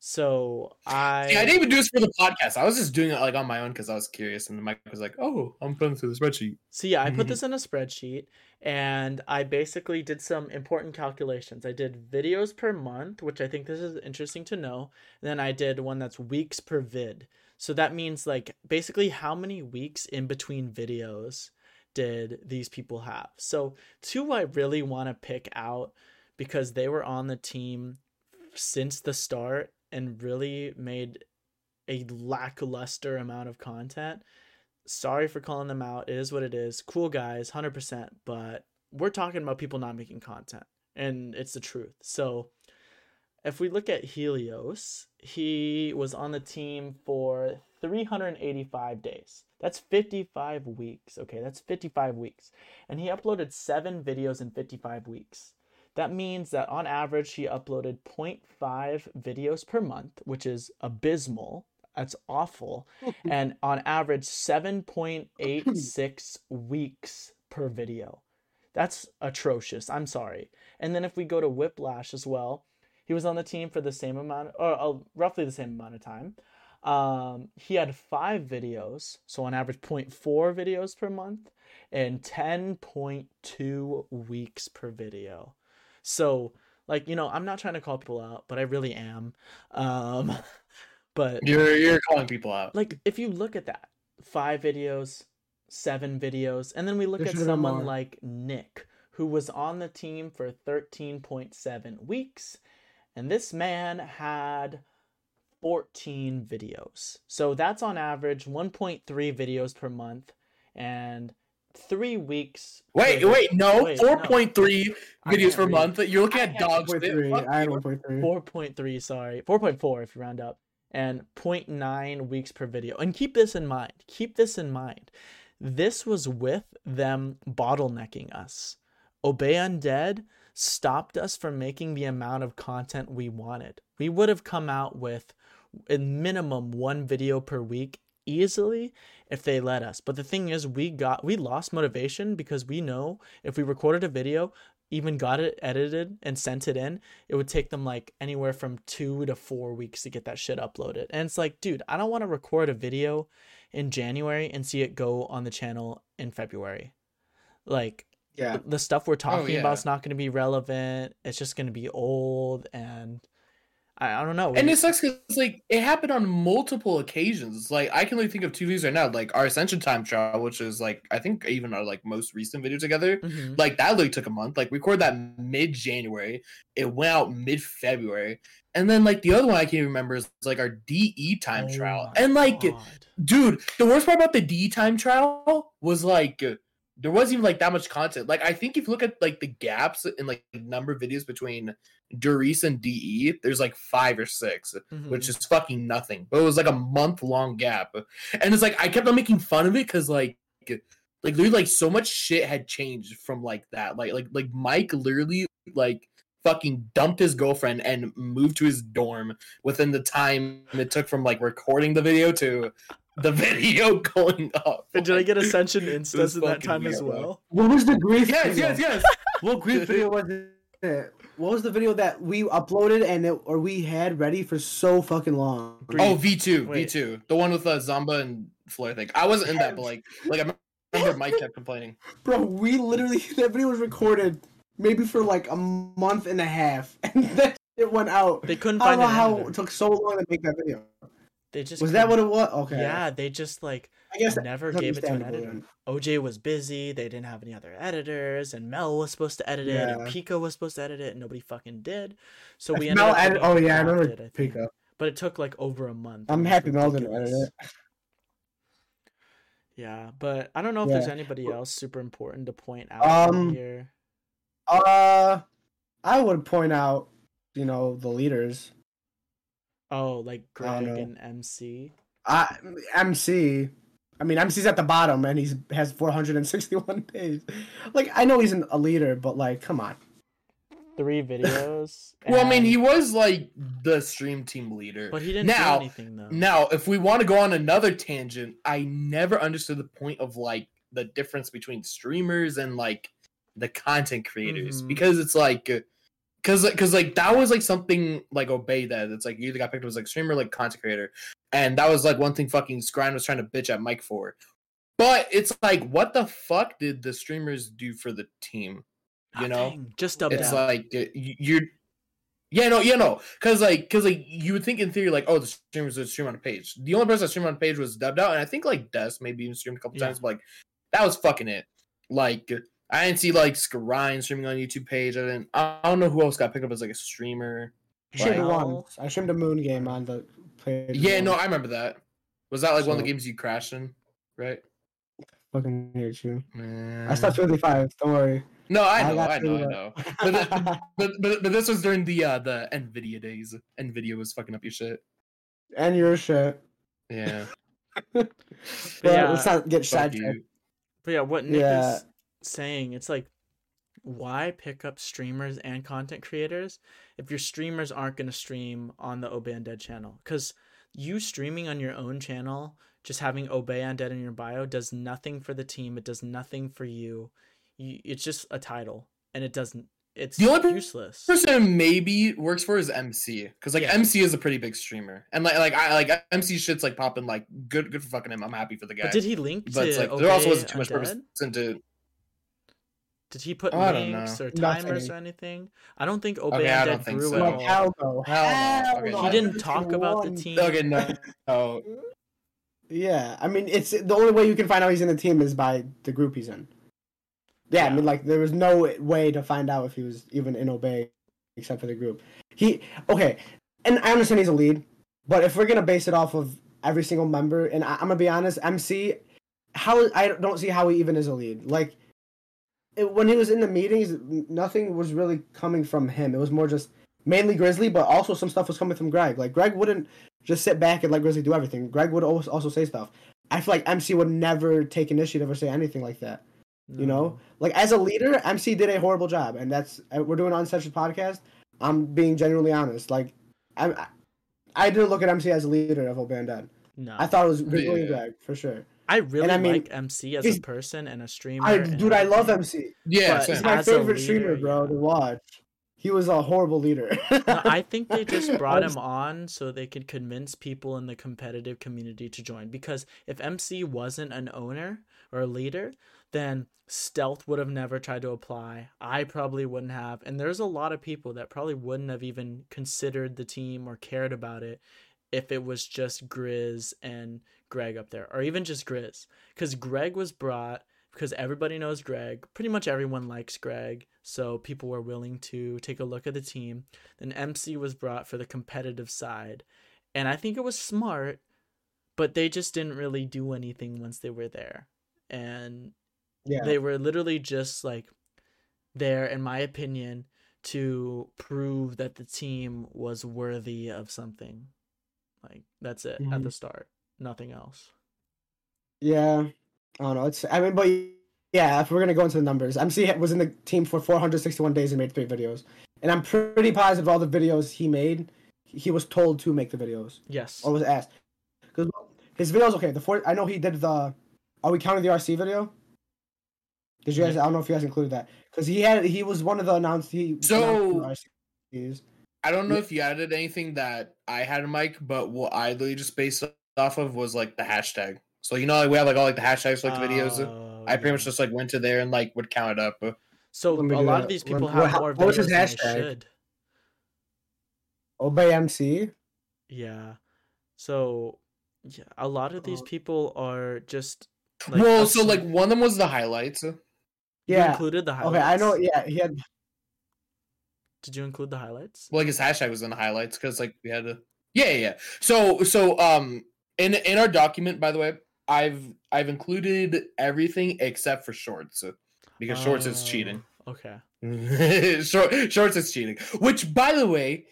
So I Yeah, I didn't even do this for the podcast. I was just doing it like on my own because I was curious, and Mike was like, "Oh, I'm going through the spreadsheet." So yeah, I put Mhm. this in a spreadsheet and I basically did some important calculations. I did videos per month, which I think this is interesting to know. And then I did one that's weeks per vid. So that means like basically how many weeks in between videos did these people have. So two I really want to pick out because they were on the team since the start and really made a lackluster amount of content sorry for calling them out. It is what it is. Cool guys, 100%, but we're talking about people not making content, and it's the truth. So, if we look at Helios, he was on the team for 385 days. That's 55 weeks. Okay, that's 55 weeks. And he uploaded seven videos in 55 weeks. That means that on average, he uploaded 0.5 videos per month, which is abysmal. That's awful and on average 7.86 weeks per video. That's atrocious. I'm sorry. And then if we go to Whiplash as well, he was on the team for the same amount or uh, roughly the same amount of time. Um, he had five videos, so on average 0.4 videos per month, and 10.2 weeks per video. So like you know, I'm not trying to call people out, but I really am. Um, but you're you're calling people out. Like if you look at that, five videos, seven videos, and then we look There's at someone like Nick who was on the team for 13.7 weeks, and this man had 14 videos. So that's on average 1.3 videos per month and 3 weeks. Wait, wait, no, 4.3 videos per read. month. You're looking I at can't- dog shit. 1.3. I had you. 1.3. 4.3, sorry. 4.4 if you round up. And 0.9 weeks per video. And keep this in mind. Keep this in mind. This was with them bottlenecking us. Obey Undead stopped us from making the amount of content we wanted. We would have come out with a minimum one video per week easily if they let us. But the thing is we got we lost motivation because we know if we recorded a video, even got it edited and sent it in, it would take them like anywhere from 2 to 4 weeks to get that shit uploaded. And it's like, dude, I don't want to record a video in January and see it go on the channel in February. Like Yeah. the stuff we're oh, talking yeah. about is not going to be relevant. It's just going to be old and I, I don't know. And it sucks because like it happened on multiple occasions. Like I can only think of two videos right now. Like our Ascension Time trial, which is like I think even our like most recent video together. Mhm. Like that literally took a month. Like we recorded that mid January. It went out mid February. And then like the other one I can't even remember is like our DE time Oh trial. And like God. dude, the worst part about the D time trial was like there wasn't even like that much content. Like I think if you look at like the gaps in like number of videos between Doris and DE, there's like five or six, which Mhm. is fucking nothing. But it was like a month long gap, and it's like I kept on making fun of it because like. Like literally, like so much shit had changed from like that. Like, like, like Mike literally like fucking dumped his girlfriend and moved to his dorm within the time it took from like recording the video to the video going up. And did I get Ascension instas in that time as weird, bro. well? What was the grief? Yes, video? yes, yes. What grief video was it? What was the video that we uploaded and it, or we had ready for so fucking long? Oh, V two, V two, the one with uh, Zamba and Fleur. Thing. I wasn't in that, but like, like I remember Mike kept complaining. Bro, we literally that video was recorded maybe for like a month and a half, and then it went out. They couldn't I don't find know an how editor. it took so long to make that video. They just Was that what it was? Okay. Yeah, they just like I guess never gave it to an editor. then. OJ was busy. They didn't have any other editors, and Mel was supposed to edit it, and Pico was supposed to edit it, and nobody fucking did. So we If ended Mel up edit- oh yeah, I remember drafted, I. Pico. But it took like over a month. I'm happy Mel didn't edit it. Yeah, but I don't know if there's Yeah. anybody else super important to point out Um, here. Uh, I would point out, you know, the leaders. Oh, like I don't Greg know. and MC. I MC. I mean, MC's at the bottom and he's has 461 days. Like, I know he's an, a leader, but like, come on. Three videos. Well, I mean, he was like the stream team leader. But he didn't now, do anything though. Now, if we want to go on another tangent, I never understood the point of like the difference between streamers and like the content creators Mhm. because it's like because because like that was like something like obey that it's like you either got picked up as like streamer like content creator and that was like one thing fucking Scrine was trying to bitch at Mike for. But it's like what the fuck did the streamers do for the team? You know? Just dub it's down. like you're yeah no yeah no. Because like because like you would think in theory like oh the streamers would stream on a page. The only person that streamed on a page was dubbed out and i think like dust maybe even streamed a couple Yeah. times but like that was fucking it. Like i didn't see like Scrine streaming on youtube page i didn't i don't know who else got picked up as like a streamer I streamed Wow. once. I streamed a moon game on the play. yeah no i remember that was that like one of the games you crashed in right fucking hate you. Man. I stopped 25. Don't worry. no i know got i know i know but, the, but, but but this was during the uh the nvidia days nvidia was fucking up your shit and your shit. yeah But yeah, let's not get Fuck sidetracked. But yeah, what Nick Yeah. is saying, it's like, why pick up streamers and content creators if your streamers aren't going to stream on the Obey Undead channel? Because you streaming on your own channel, just having Obey Undead in your bio, does nothing for the team. It does nothing for you. you it's just a title, and it doesn't it's The only useless. person maybe works for is MC because like Yeah. MC is a pretty big streamer and like like I like MC shit's like popping like good good for fucking him. I'm happy for the guy. But did he link But to it's like there also wasn't too much purpose into. Did he put I don't links or timers Nothing. or anything? I don't think Obey Okay, I Undead don't think grew so. at all. hell no. Hell no. Hell Okay, no. no. He didn't talk seen about the team. Okay, no. Oh, Yeah, I mean, it's the only way you can find out he's in the team is by the group he's in. Yeah, I mean, like there was no way to find out if he was even in Obey, except for the group. He okay, and I understand he's a lead, but if we're gonna base it off of every single member, and I, I'm gonna be honest, MC, how I don't see how he even is a lead. Like it, when he was in the meetings, nothing was really coming from him. It was more just mainly Grizzly, but also some stuff was coming from Greg. Like Greg wouldn't just sit back and let Grizzly do everything. Greg would also also say stuff. I feel like MC would never take initiative or say anything like that. You know, like as a leader, MC did a horrible job, and that's uh, we're doing an uncensored podcast. I'm being genuinely honest. Like, I, I- I didn't look at MC as a leader of Obey Undead. No, I thought it was Grizzly and Yeah. Greg for sure. I really I mean, like MC as a person and a streamer. I and dude, I love. MC. yeah. He's my As a favorite streamer, bro, yeah. to watch. He was a horrible leader. No, I think they just brought him on so they could convince people in the competitive community to join. Because if MC wasn't an owner or a leader, then Stealth would have never tried to apply. I probably wouldn't have. And there's a lot of people that probably wouldn't have even considered the team or cared about it if it was just Grizz and Greg up there, or even just Grizz. Because Greg was brought because everybody knows Greg. Pretty much everyone likes Greg, so people were willing to take a look at the team. Then MC was brought for the competitive side, and I think it was smart, but they just didn't really do anything once they were there, and yeah, they were literally just like there, in my opinion, to prove that the team was worthy of something. Like that's it at Mhm. the start, nothing else. yeah. I don't know. It's I mean, but yeah, if we're gonna go into the numbers, MC was in the team for 461 days and made three videos, and I'm pretty positive all the videos he made, he was told to make the videos. Yes. or was asked because his videos okay the four i know he did the are we counting the rc video did you guys i don't know if you guys included that because he had he was one of the announced he So- announced. I don't know if you added anything that I had, Mike, but what I literally just based off of was like the hashtag. So you know, like we have like all like the hashtags for like the videos. Oh, I pretty much just like went to there and like would count it up. So a lot that. of these Let- people what- have more what was videos his than they hashtag? should. obey mc Yeah. So yeah, a lot of these Oh. people are just like well, so sm- like one of them was the highlights. you yeah included the highlights. okay i know yeah he had Did you include the highlights? Well, like his hashtag was in the highlights because like we had to. Yeah, yeah. yeah. So so um in in our document, by the way, I've I've included everything except for shorts because shorts is cheating. Oh, Okay. Short, shorts is cheating. Which, by the way,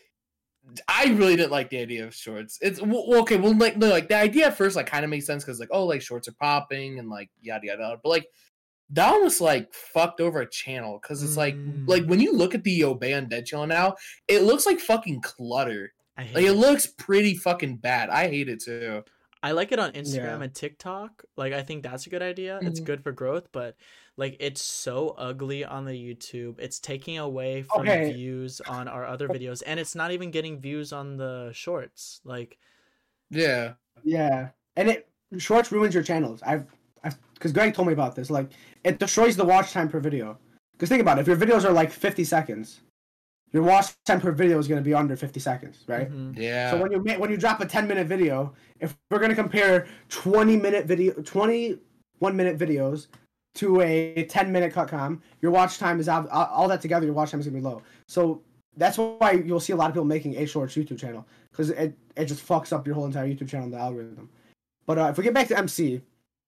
I really didn't like the idea of shorts. It's well, well, okay. Well, like, no, like the idea at first, like, kind of makes sense because, like, oh, like shorts are popping and like yada yada. yada. But like, that almost like fucked over a channel because it's like, Mm. like when you look at the Obey Undead channel now, it looks like fucking clutter. I hate Like, it it. looks pretty fucking bad. I hate it too. I like it on Instagram Yeah. and TikTok. Like I think that's a good idea. It's Mhm. good for growth, but like it's so ugly on the YouTube. It's taking away from Okay. views on our other videos and it's not even getting views on the shorts. Like Yeah. yeah and it shorts ruins your channels i've i've because greg told me about this like it destroys the watch time per video because think about it if your videos are like 50 seconds your watch time per video is going to be under 50 seconds right mhm. Yeah. So when you when you drop a 10 minute video, if we're gonna compare 20 minute video, 21 minute videos to a 10 minute cutcom, your watch time is out. All that together, your watch time is gonna be low. So that's why you'll see a lot of people making a shorts YouTube channel because it it just fucks up your whole entire YouTube channel and the algorithm. But uh, if we get back to MC,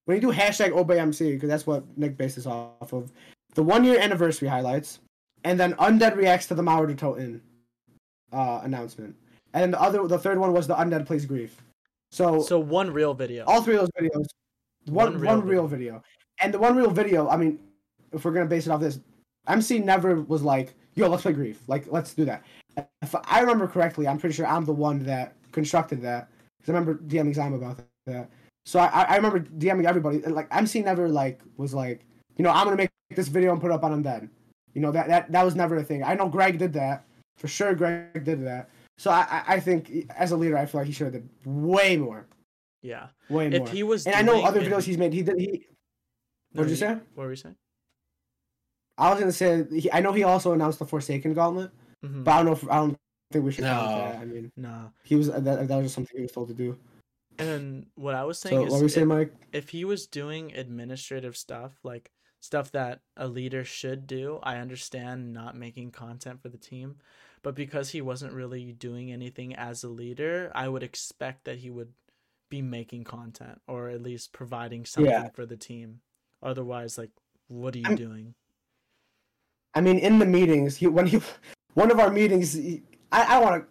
when you do hashtag obey MC, because that's what Nick based this off of, the one year anniversary highlights, and then Undead reacts to the Mauer der Toten uh, announcement. And then the other, the third one was the Undead Plays Grief. So, So one real video. all three of those videos, one One one real real, video. and the one real video. I mean, if we're gonna base it off this, MC never was like, "Yo, let's play Grief. Like, let's do that." If I remember correctly, I'm pretty sure I'm the one that constructed that because I remember DMing Zime about that. So I, I remember DMing everybody. Like MC never like was like, you know, I'm gonna make this video and put it up on Undead. You know that that that was never a thing. I know Greg did that for sure. Greg did that. So I I, I think as a leader, I feel like he should have did way more, Yeah. way more. If he was and I know other videos he's made. He did. He. No, What did you say? What were you saying? I was gonna say. He, I know he also announced the Forsaken Gauntlet, Mhm. but I don't know. If, I don't think we should. No. I mean, Nah. he was that, that was just something he was told to do. And what I was saying So is what were you if- saying, Mike? if he was doing administrative stuff like stuff that a leader should do i understand not making content for the team but because he wasn't really doing anything as a leader i would expect that he would be making content or at least providing something Yeah. for the team otherwise like what are you I'm- doing I mean, in the meetings, he when he one of our meetings, he, I I want to.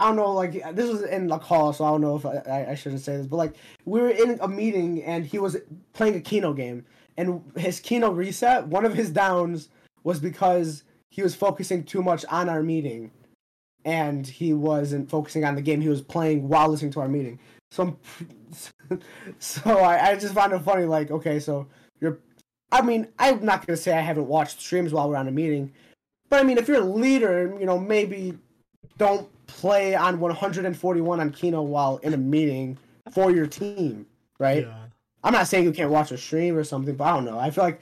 I don't know, like this was in the call, so I don't know if I, I, I shouldn't say this, but like we were in a meeting and he was playing a Kino game, and his Kino reset. One of his downs was because he was focusing too much on our meeting, and he wasn't focusing on the game he was playing while listening to our meeting. So, I'm, so I, I just found it funny. Like, okay, so you're I mean, I'm not gonna say I haven't watched streams while we're on a meeting, but I mean, if you're a leader, you know, maybe don't play on 141 on Kino while in a meeting for your team, right? yeah I'm not saying you can't watch a stream or something, but I don't know. I feel like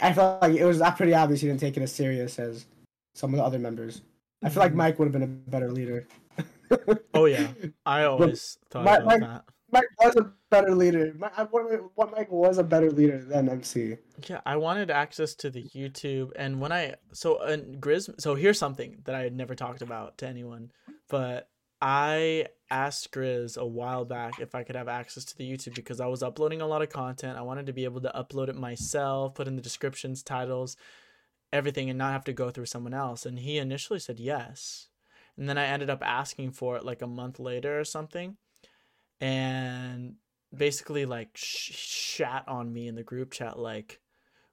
I felt like it was pretty obvious he didn't take it as serious as some of the other members. I feel like Mhm. Mike would have been a better leader. oh yeah i always thought my- about my- that Mike was a better leader. What, what Mike was a better leader than MC. Yeah, I wanted access to the YouTube, and when I so and Grizz, so here's something that I had never talked about to anyone, but I asked Grizz a while back if I could have access to the YouTube because I was uploading a lot of content. I wanted to be able to upload it myself, put in the descriptions, titles, everything, and not have to go through someone else. And he initially said yes, and then I ended up asking for it like a month later or something, and basically like sh- shat on me in the group chat like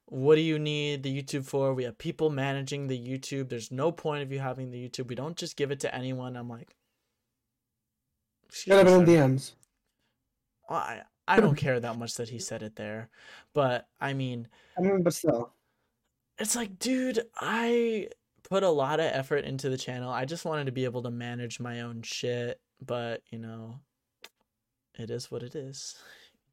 what do you need the youtube for? We have people managing the youtube. There's no point of you having the youtube. We don't just give it to anyone. I'm like Should have been in "Excuse. DMs. I, I don't care that much that he said it there but i mean I mean, but still. it's like dude i put a lot of effort into the channel i just wanted to be able to manage my own shit but you know it is what it is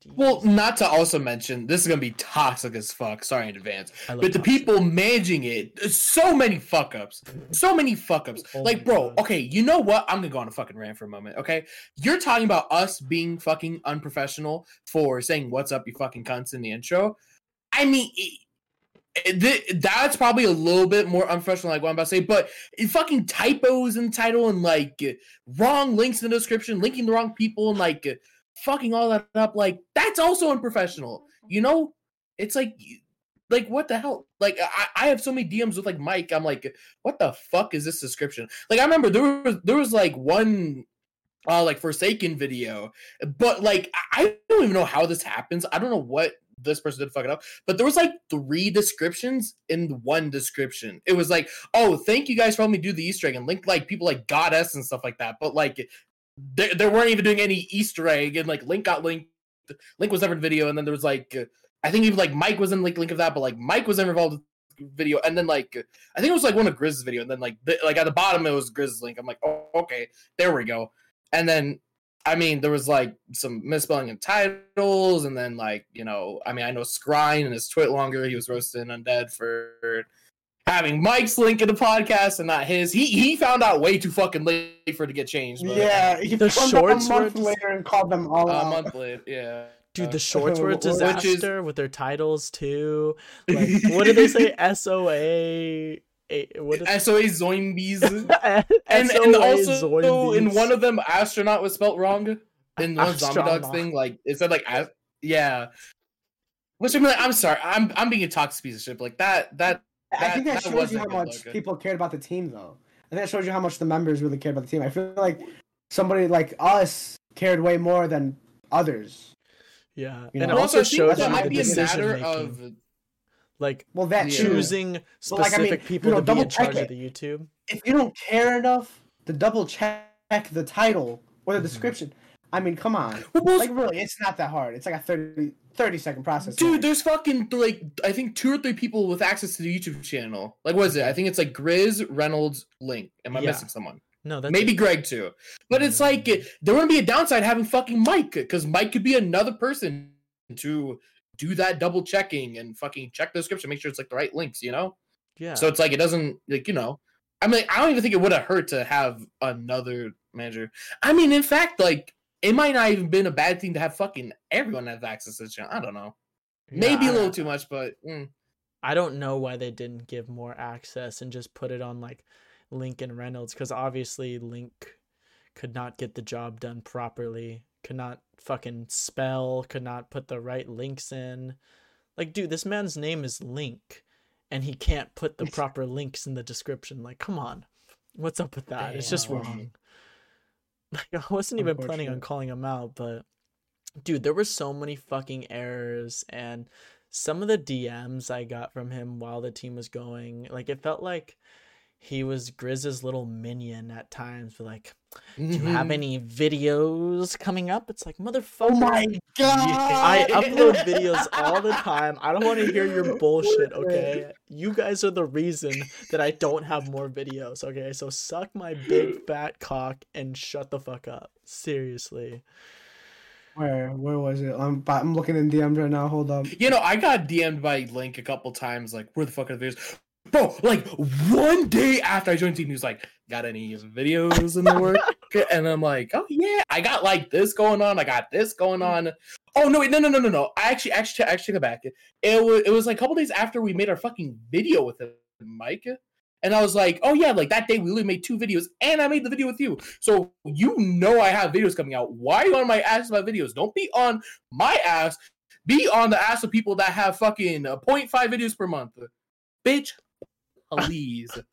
Well, not to also mention, this is gonna be toxic as fuck. Sorry in advance. But the toxic. people managing it, so many fuck ups. So many fuck ups. Oh like, bro, God. okay, you know what? I'm gonna go on a fucking rant for a moment, okay? You're talking about us being fucking unprofessional for saying what's up, you fucking cunts in the intro. I mean, it- it- that's probably a little bit more unprofessional, like what I'm about to say, but it fucking typos in the title and like wrong links in the description, linking the wrong people and like fucking all that up, like that's also unprofessional. You know, it's like, like what the hell? Like I, I have so many DMs with like Mike. I'm like, what the fuck is this description? Like I remember there was there was like one uh like Forsaken video, but like I I don't even know how this happens. I don't know what this person did fuck it up, but there was like three descriptions in one description. It was like, oh, thank you guys for helping me do the Easter egg and link like people like Goddess and stuff like that. But like they, they weren't even doing any Easter egg and like Link got linked. Link was never in video, and then there was like I think even like Mike was in like link of that, but like Mike was never involved in the video, and then like I think it was like one of Grizz's video, and then like the, like at the bottom it was Grizz's link. I'm like, oh okay, there we go. And then I mean there was like some misspelling in titles, and then like you know I mean I know Scrine and his twit longer he was roasting undead for having Mike's link in the podcast and not his. He he found out way too fucking late for it to get changed. But Yeah, he The shorts a were month just- later and called them all a out. month late, yeah. Dude, the shorts were a which is- disaster with their titles too. Like, what did they say? SOA. A, what is SOA Zoimbies. and, and SOA also in one of them astronaut was spelt wrong in one zombie dogs thing like it said like as- yeah which i'm like i'm sorry i'm i'm being a toxic piece of shit like that that I think that, that shows you how much looking. people cared about the team, though. I think that shows you how much the members really cared about the team. I feel like somebody like us cared way more than others. yeah, You and know? it also I shows that you might the be a matter making, of like Well, that choosing But, specific like, I mean, people you know, to be in double check charge of the YouTube. If you don't care enough to double check the title or the Mhm. description, I mean, come on. Well, Like really, it's not that hard. It's like a 30, 30 second process. Dude, man. there's fucking like I think two or three people with access to the YouTube channel. Like, what is it? I think it's like Grizz, Reynolds, Link. Am I Yeah. missing someone? No, that's Maybe it. Greg too. But it's like mm. there wouldn't be a downside having fucking Mike because Mike could be another person to do that double checking and fucking check the description, make sure it's like the right links, you know. yeah. So it's like it doesn't like you know. I mean, I don't even think it would have hurt to have another manager. I mean, in fact, like it might not even been a bad thing to have fucking everyone have access to the channel. I don't know. Maybe a little too much, but mm. I don't know why they didn't give more access and just put it on like Link and Reynolds because obviously Link could not get the job done properly, could not fucking spell, could not put the right links in. Like, dude, this man's name is Link and he can't put the proper links in the description. Like, come on. What's up with that? It's just wrong. Like, I wasn't even planning on calling him out, but dude, there were so many fucking errors and some of the DMs I got from him while the team was going, like it felt like he was Grizz's little minion at times. But like, do you have mm-hmm. any videos coming up? It's like, motherfucker. Oh my god! I upload videos all the time. I don't want to hear your bullshit, okay? You guys are the reason that I don't have more videos, okay? So suck my big fat cock and shut the fuck up. Seriously. Where where was it? I'm I'm looking in DMs right now. Hold up. you know, I got DM'd by Link a couple times, like, where the fuck are the videos? Bro, like one day after I joined team, he was like, "Got any videos in the work?" and I'm like, "Oh yeah, I got like this going on. I got this going on." Oh no, wait, no, no, no, no, no. I actually, actually, actually, go back. It was, it was like a couple days after we made our fucking video with him, Mike. And I was like, "Oh yeah, like that day we literally made two videos, and I made the video with you. So you know I have videos coming out. Why are you on my ass about videos? Don't be on my ass. Be on the ass of people that have fucking uh, 0.5 videos per month, bitch. Please.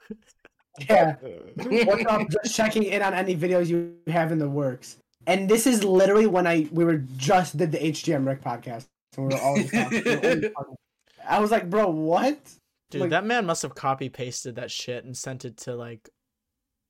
Yeah. What's up? Just checking in on any videos you have in the works. And this is literally when I we were just did the HGM Rick podcast. So we were all we were only talking. I was like, bro, what? Dude, Like- that man must have copy pasted that shit and sent it to like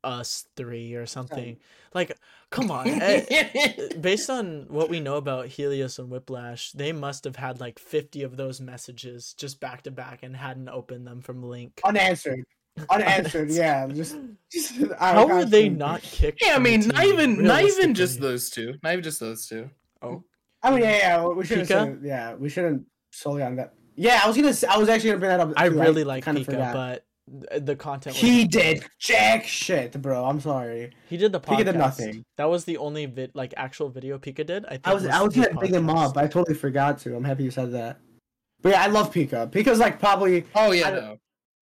us three or something. Like, come on. eh, based on what we know about Helios and Whiplash, they must have had like 50 of those messages just back to back and hadn't opened them from Link. Unanswered. Unanswered. yeah. Just. just How were they not kicked? yeah, I mean, not even, not even just those two. Not even just those two. Oh, I mean, yeah, yeah. We should Pika? have. Yeah, we shouldn't solely on that. Yeah, I was gonna. I was actually gonna bring that up. I too. really like kinda Pika, forgot. but th- the content was he did jack shit, bro. I'm sorry. He did the podcast. Pika did nothing. That was the only vid, like actual video Pika did. I think I was I was gonna bring him up. I totally forgot to. I'm happy you said that. But yeah, I love Pika. Pika's like probably Oh yeah, I- no.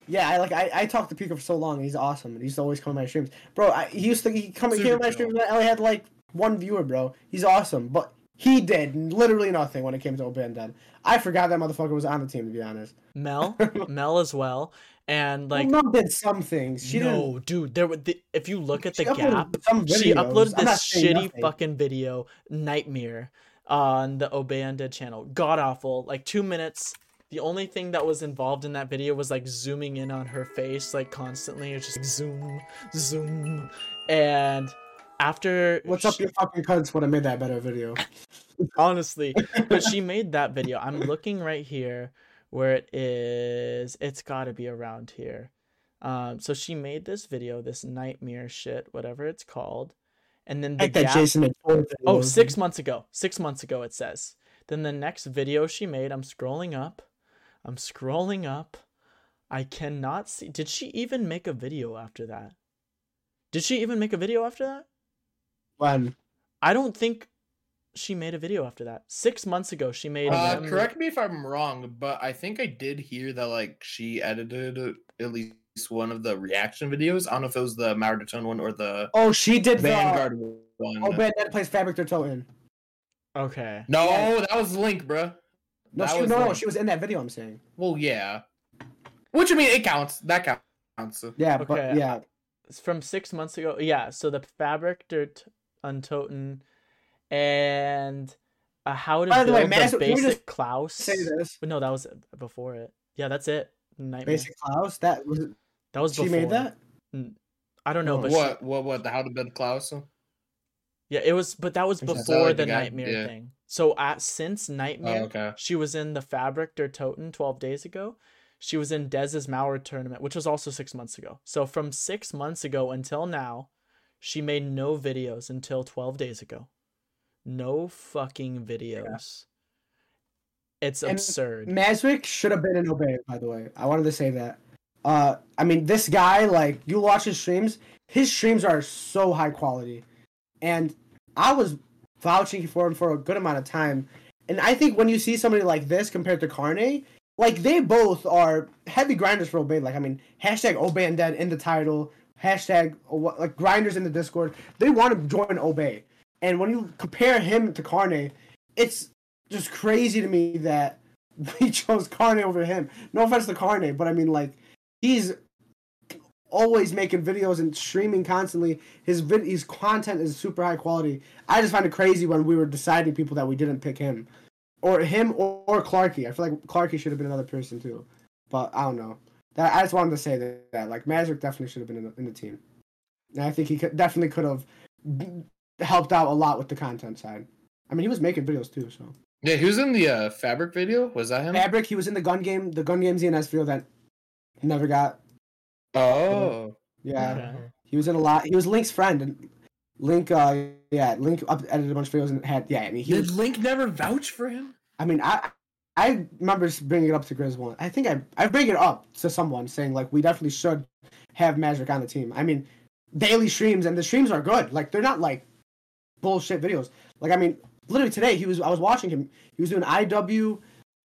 yeah. I like I, I talked to Pika for so long. He's awesome. and He's always coming to my streams, bro. I, he used to he come he Super came to my streams. and I only had like one viewer, bro. He's awesome, but he did literally nothing when it came to Obey Undead. I forgot that motherfucker was on the team to be honest. Mel, Mel as well, and like well, Mom did some things. She no, didn't. dude. There, were the, if you look at the gap, she uploaded this shitty nothing. fucking video, Nightmare, on the Obey Undead channel. God awful. Like two minutes. The only thing that was involved in that video was like zooming in on her face, like constantly. It's just like, zoom, zoom, and after What's up, she- you fucking cunts? Would have made that better video. honestly but she made that video i'm looking right here where it is it's got to be around here. Um so she made this video this nightmare shit whatever it's called and then the Like that gap, Jason oh six months ago six months ago it says. Then the next video she made i'm scrolling up i'm scrolling up. I cannot see did she even make a video after that? Did she even make a video after that? When? I don't think she made a video after that. Six months ago, she made. Uh, them- correct me if I'm wrong, but I think I did hear that like she edited at least one of the reaction videos. I don't know if it was the Marathon one or the oh, she did the Vanguard one. Oh, Ben that plays Fabric they're Okay. no, Yeah. that was Link, bruh. No, That she, was no, no, Link. she was in that video. I'm saying. Well, yeah. Which I mean, it counts. That counts. Yeah, Okay, but yeah, It's from six months ago. Yeah. So the fabric dirt untoten and uh, how to By the build way, the Master- can basic just Klaus. say this. But no, that was before it. Yeah, that's it. Nightmare. Basic Klaus. That was That was she before. made that. I don't know, Oh, but she- What? What? What? The How to Build Klaus? Yeah, it was, but that was Is that before like the the nightmare yeah. thing. So at since Oh, nightmare, okay. she was in the Fabric der Toten 12 days ago. She was in Dez's Mauer tournament, which was also six months ago. So from six months ago until now, she made no videos until 12 days ago. No fucking videos. It's And absurd. Maswick should have been in Obey, by the way. I wanted to say that. Uh, I mean, this guy, like, you watch his streams, his streams are so high quality. And I was vouching for him for a good amount of time. And I think when you see somebody like this compared to Carne, like, they both are heavy grinders for Obey. Like, I mean, hashtag Obey Undead in the title, hashtag, like, grinders in the Discord. They want to join Obey. And when you compare him to Carne, it's just crazy to me that we chose Carne over him. No offense to Carne, but I mean like he's always making videos and streaming constantly. His vid- his content is super high quality. I just find it crazy when we were deciding people that we didn't pick him, or him or, or Clarky. I feel like Clarky should have been another person too, but I don't know. That I just wanted to say that, that like Magic definitely should have been in the, in the team, and I think he could, definitely could have helped out a lot with the content side. I mean, he was making videos too, so. Yeah, he was in the uh, Fabric video. Was that him? Fabric, he was in the gun game, the gun game ZNS video that never got. Oh. Yeah, Okay. he was in a lot. He was Link's friend, and Link, uh, yeah, Link up edited a bunch of videos and had, yeah. I mean, he. Did Was, Link never vouch for him? I mean, I, I remember bringing it up to Grizz one. I think I, I bring it up to someone saying like we definitely should have Magic on the team. I mean, daily streams and the streams are good. Like they're not like bullshit videos. Like I mean, literally today he was I was watching him. He was doing IW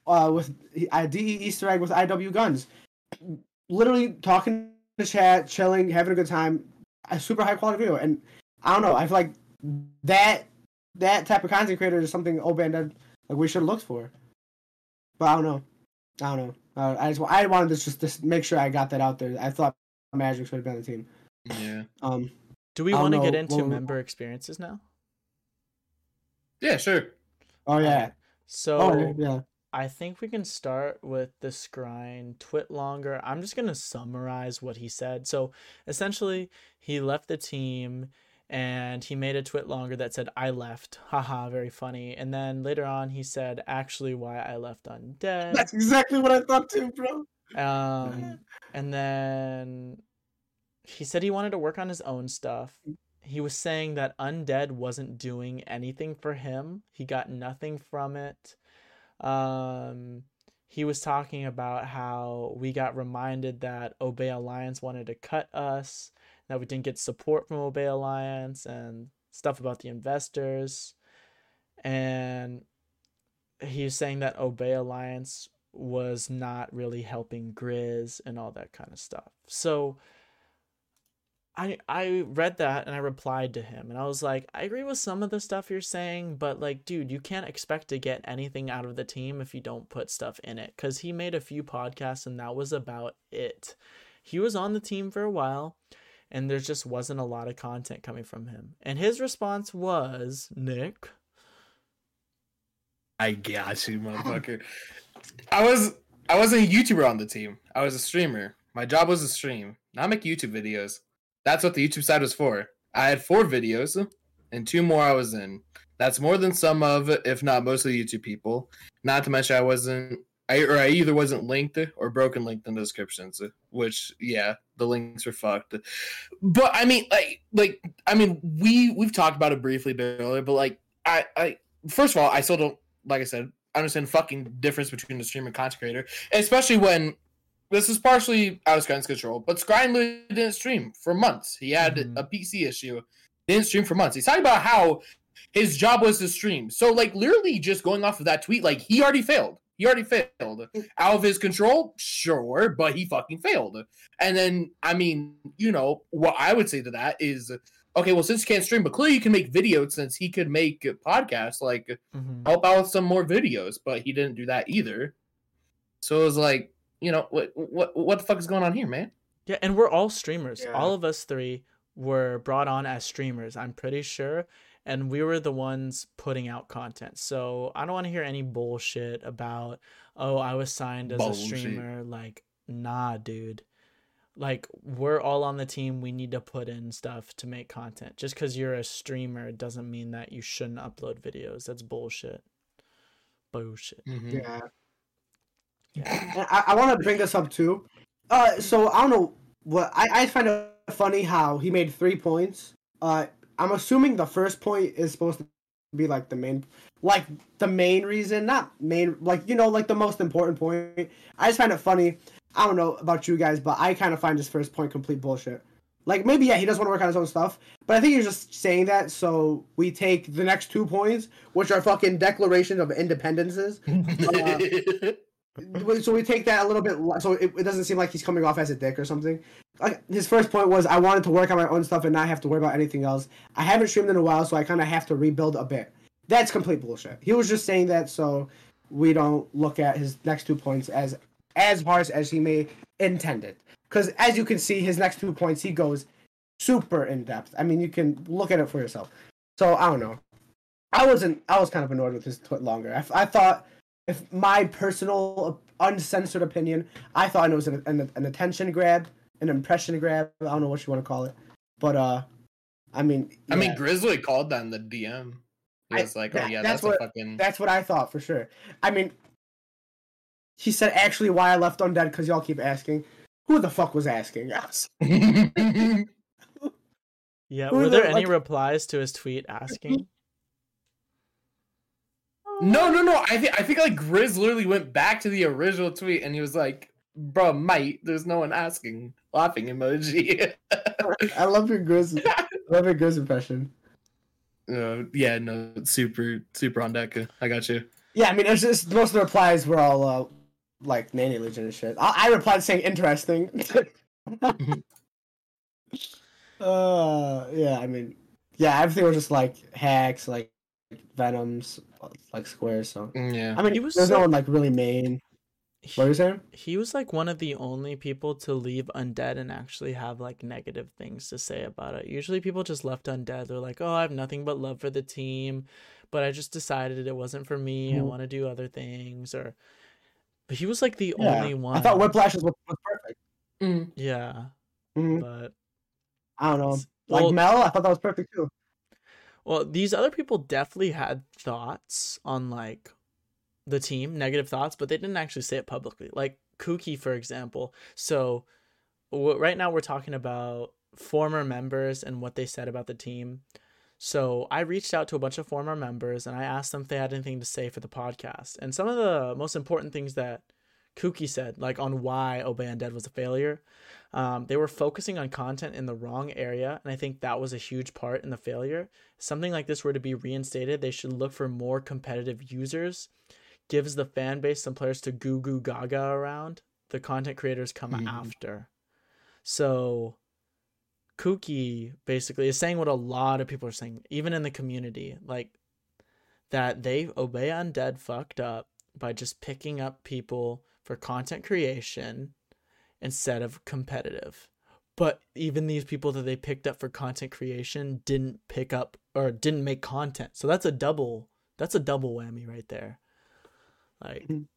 uh with uh, DE Easter egg with IW guns. Literally talking to chat, chilling, having a good time. A super high quality video. And I don't know, I feel like that that type of content creator is something Oban like we should have looked for. But I don't know. I don't know. Uh, I just I wanted to just, just make sure I got that out there. I thought Magic should have been on the team. Yeah. Um, Do we want to get into member experiences now? Yeah, sure. oh yeah, So oh yeah. I think we can start with the Scrine twit longer. I'm just gonna summarize what he said. So essentially, he left the team and he made a twit longer that said "I left." Haha, very funny. And then later on, he said, "Actually, why I left undead." That's exactly what I thought too, bro. Um, and then he said he wanted to work on his own stuff. He was saying that Undead wasn't doing anything for him. He got nothing from it. Um, he was talking about how we got reminded that Obey Alliance wanted to cut us, that we didn't get support from Obey Alliance, and stuff about the investors. And he was saying that Obey Alliance was not really helping Grizz and all that kind of stuff. So I I read that and I replied to him and I was like, I agree with some of the stuff you're saying, but like, dude, you can't expect to get anything out of the team if you don't put stuff in it. Cause he made a few podcasts and that was about it. He was on the team for a while and there just wasn't a lot of content coming from him. And his response was, Nick, I got you, motherfucker. I was I wasn't a YouTuber on the team. I was a streamer. My job was to stream, not make YouTube videos. That's what the YouTube side was for. I had four videos, and two more I was in. That's more than some of, if not most of the YouTube people. Not to mention I wasn't, I or I either wasn't linked or broken linked in the descriptions. Which, yeah, the links were fucked. But I mean, like, like I mean, we we've talked about it briefly earlier, but like, I, I first of all, I still don't like I said, understand fucking difference between the streamer and content creator, especially when this is partially out of Scrine's control. But Skyne literally didn't stream for months. He had Mhm. a PC issue, didn't stream for months. He's talking about how his job was to stream. So like literally just going off of that tweet, like he already failed. He already failed. Out of his control, sure, but he fucking failed. And then I mean, you know, what I would say to that is okay, well, since you can't stream, but clearly you can make videos since he could make podcasts. Like, Mhm. help out with some more videos, but he didn't do that either. So it was like, you know, what what what the fuck is going on here, man? Yeah, and we're all streamers. Yeah. All of us three were brought on as streamers, I'm pretty sure. And we were the ones putting out content. So I don't want to hear any bullshit about, oh, I was signed as Bullshit. a streamer. Like, nah, dude. like we're all on the team we need to put in stuff to make content just because you're a streamer doesn't mean that you shouldn't upload videos that's bullshit bullshit Mhm. Yeah. Yeah And I, I want to bring this up too. Uh, so I don't know what I, I find it funny how he made three points. Uh, I'm assuming the first point is supposed to be like the main, like the main reason, not main, like you know, like the most important point. I just find it funny. I don't know about you guys, but I kind of find his first point complete bullshit. Like maybe yeah, he does want to work on his own stuff, but I think he's just saying that so we take the next two points, which are fucking declarations of independences. Wait, so we take that a little bit so it, it doesn't seem like he's coming off as a dick or something. Like his first point was i wanted to work on my own stuff and not have to worry about anything else. I haven't streamed in a while so i kind of have to rebuild a bit. That's complete bullshit. He was just saying that so we don't look at his next two points as as harsh as he may intend it. because as you can see his next two points he goes super in depth. I mean you can look at it for yourself. So i don't know. I wasn't i was kind of annoyed with his tweet longer. I, I thought if my personal uncensored opinion, I thought it was an, an, an attention grab, an impression grab. I don't know what you want to call it, but uh, I mean, I mean, Grizzly called that in the DM. He I- was like, that- "Oh yeah, that's that's, what- a fucking." that's what I thought for sure. I mean, he said actually why I left undead because y'all keep asking. Who the fuck was asking? us? yeah Who were the- there any like- replies to his tweet asking no, no, no. I think I think like Grizz literally went back to the original tweet and he was like, "Bro, mate, there's no one asking." Laughing emoji. I love your Grizz. I love your Grizz impression. Uh, yeah, no, super, super on deck. I got you. Yeah, I mean, it's just most of the replies were all uh, like Nanny Legion and shit. I, I replied saying interesting. uh, yeah, I mean, yeah, everything was just like hacks, like venoms, like squares. So Yeah. I mean, He was there's no one like really main. What are you saying? he was like one of the only people to leave undead and actually have like negative things to say about it usually people just left undead they're like oh i have nothing but love for the team but i just decided it wasn't for me i Mhm. want to do other things or but he was like the Yeah, only one I thought Whiplash was, was perfect. Mm. yeah Mhm. but I don't know, like well, Mel. I thought that was perfect too. Well these other people definitely had thoughts on like the team negative thoughts but they didn't actually say it publicly. Like kooky for example. So w- right now we're talking about former members and what they said about the team. So i reached out to a bunch of former members and i asked them if they had anything to say for the podcast. And some of the most important things that kooky said like on why obey undead was a failure um, they were focusing on content in the wrong area and i think that was a huge part in the failure. Something like this were to be reinstated they should look for more competitive users. Gives the fan base some players to goo goo gaga around. The content creators come Mhm. after. So kooky basically is saying what a lot of people are saying even in the community like that they obey undead fucked up by just picking up people for content creation instead of competitive. But even these people that they picked up for content creation didn't pick up or didn't make content. So that's a double that's a double whammy right there. Like Mhm.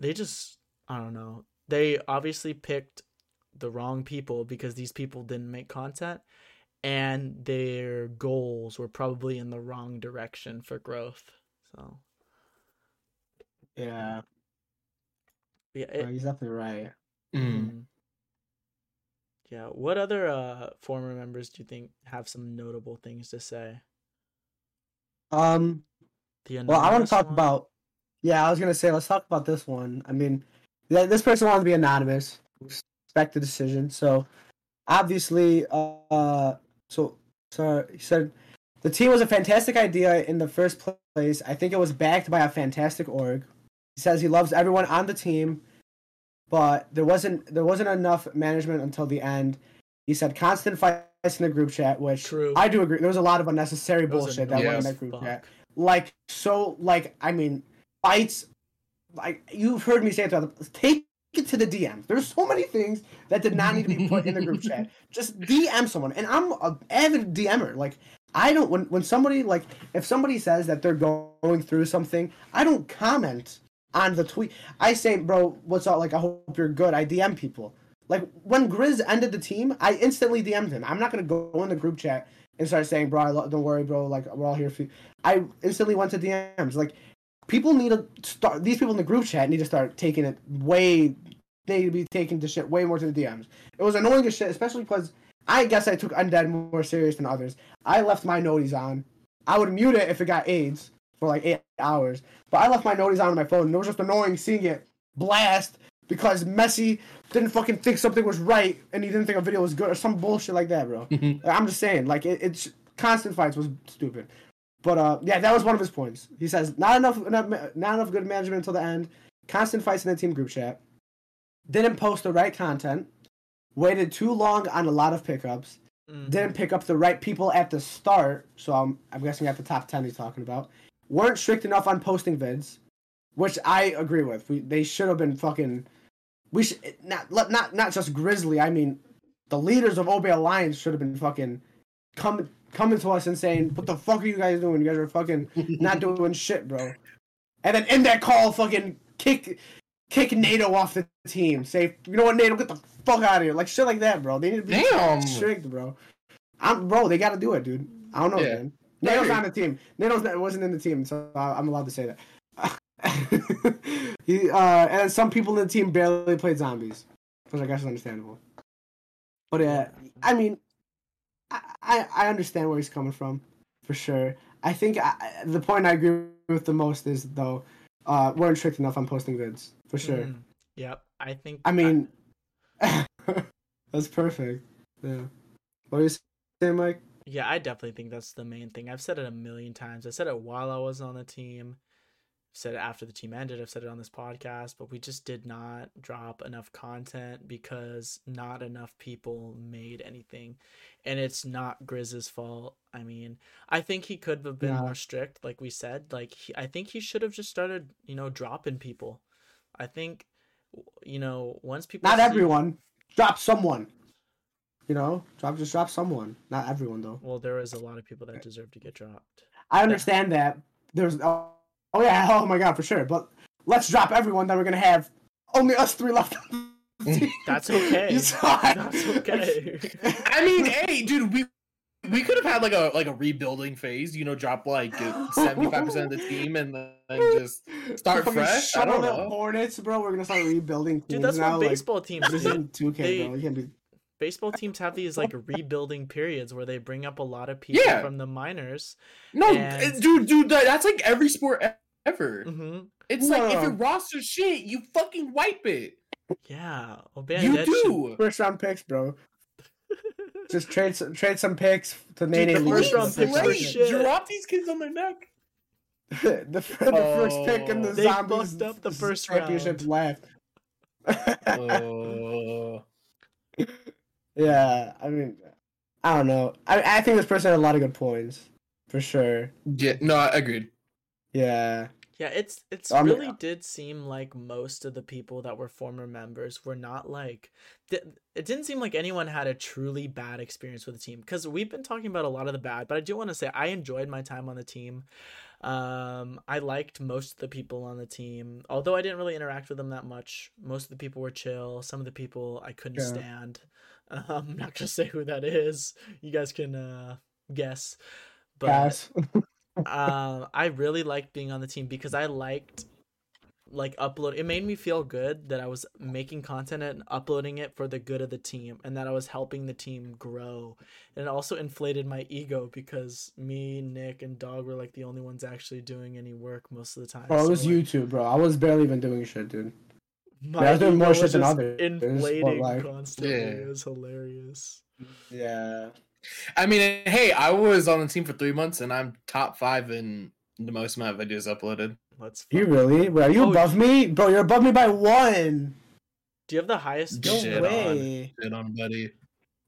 they just i don't know. They obviously picked the wrong people because these people didn't make content and their goals were probably in the wrong direction for growth. So. Yeah, yeah it, definitely right. Mm. Mhm. Yeah. What other uh former members do you think have some notable things to say? Um, The Well, I want to talk one? about. Yeah, I was gonna say let's talk about this one. I mean, th- this person wanted to be anonymous. Respect the decision. So, obviously, uh, so so he said the team was a fantastic idea in the first place. I think it was backed by a fantastic org. He says he loves everyone on the team, but there wasn't there wasn't enough management until the end. He said constant fights in the group chat, which True. I do agree. There was a lot of unnecessary That was bullshit that went in that group fuck. chat like so like i mean fights like you've heard me say it throughout the take it to the dms there's so many things that did not need to be put in the group chat just dm someone and i'm a avid dmer like i don't when, when somebody like if somebody says that they're going through something i don't comment on the tweet i say bro what's up like i hope you're good i dm people Like when Grizz ended the team, I instantly DM'd him. I'm not gonna go in the group chat and start saying, "Bro, lo- don't worry, bro. Like we're all here for you." I instantly went to DMs. Like people need to start. These people in the group chat need to start taking it way. They need to be taking the shit way more to the DMs. It was annoying as shit, especially because I guess I took Undead more serious than others. I left my noties on. I would mute it if it got AIDS for like eight hours, but I left my noties on, on my phone. And it was just annoying seeing it blast because Messi didn't fucking think something was right and he didn't think a video was good or some bullshit like that, bro. I'm just saying, like it, it's constant fights was stupid. But uh, yeah, that was one of his points. He says not enough, not, not enough good management until the end. Constant fights in the team group chat. Didn't post the right content. Waited too long on a lot of pickups. Mhm. Didn't pick up the right people at the start. So I'm, I'm guessing at the top ten he's talking about. Weren't strict enough on posting vids, which I agree with. We they should have been fucking. We should not not not just Grizzly. I mean, the leaders of Obey Alliance should have been fucking coming coming to us and saying, "What the fuck are you guys doing? You guys are fucking not doing shit, bro." And then in that call, fucking kick kick NATO off the team. Say, you know what, NATO, get the fuck out of here. Like shit like that, bro. They need to be Damn. strict, bro. I'm bro. They got to do it, dude. I don't know, Yeah. man. NATO's on the team. NATO's not, wasn't in the team, so I- I'm allowed to say that. he, uh, and some people in the team barely played zombies, which I guess is understandable. But uh, I mean, I, I I understand where he's coming from, for sure. I think I, the point I agree with the most is though, uh, weren't strict enough on posting vids, for sure. Mhm. Yep. I think. I mean, that's perfect. Yeah. What are you saying, Mike? Yeah, I definitely think that's the main thing. I've said it a million times. I said it while I was on the team. said it after the team ended. I've said it on this podcast, but we just did not drop enough content because not enough people made anything. And it's not Grizz's fault. I mean, I think he could have been Yeah. more strict, like we said. Like he, I think he should have just started, you know, dropping people. I think, you know, once people Not see- everyone. Drop someone. You know, drop just drop someone. Not everyone though. Well, there is a lot of people that deserve to get dropped. I understand that. There's oh, oh yeah oh my god for sure. But let's drop everyone. Then we're gonna have only us three left. on. Mm. That's okay. You saw it. That's okay. I mean, hey, dude, we we could have had like a like a rebuilding phase. You know, drop like seventy five percent of the team and then just start Fucking fresh. I shut don't up, know. Hornets, bro. We're gonna start rebuilding. Dude, that's now, what like, baseball teams This do. isn't 2K, They- bro. You can't be. Baseball teams have these like rebuilding periods where they bring up a lot of people Yeah. from the minors. No, And- eh, dude, dude, that's like every sport ever. hmm It's like if your roster shit, you fucking wipe it. Yeah, Obey you Undead should- do. First round picks, bro. Just trade some, trade some picks to Dude, the first in round the picks first shit. Drop these kids on their neck. the, the first pick in the Oh. They zombies fucked up the first championship round. left. Oh. Yeah, I mean, I don't know. I I think this person had a lot of good points, for sure. yeah, no, I agreed. Yeah, Yeah, it's it's I mean- really did seem like most of the people that were former members were not like th- it didn't seem like anyone had a truly bad experience with the team because we've been talking about a lot of the bad, but I do want to say I enjoyed my time on the team. Um, I liked most of the people on the team, although I didn't really interact with them that much. Most of the people were chill. Some of the people I couldn't Yeah. stand. Um, I'm not gonna say who that is. You guys can uh, guess. But um i really liked being on the team because i liked like upload it made me feel good that i was making content and uploading it for the good of the team and that i was helping the team grow and it also inflated my ego because me nick and dog were like the only ones actually doing any work most of the time Bro, it So, was like, YouTube, bro. I was barely even doing shit, dude. My I was doing more shit than just others, but, inflating like- constantly Yeah. it was hilarious Yeah. I mean, hey, I was on the team for three months and I'm top five in the most amount of videos uploaded. let's You really? Bro, are you Oh, above me? Bro, you're above me by one. do you have the highest No Shit on. way. Shit on, buddy.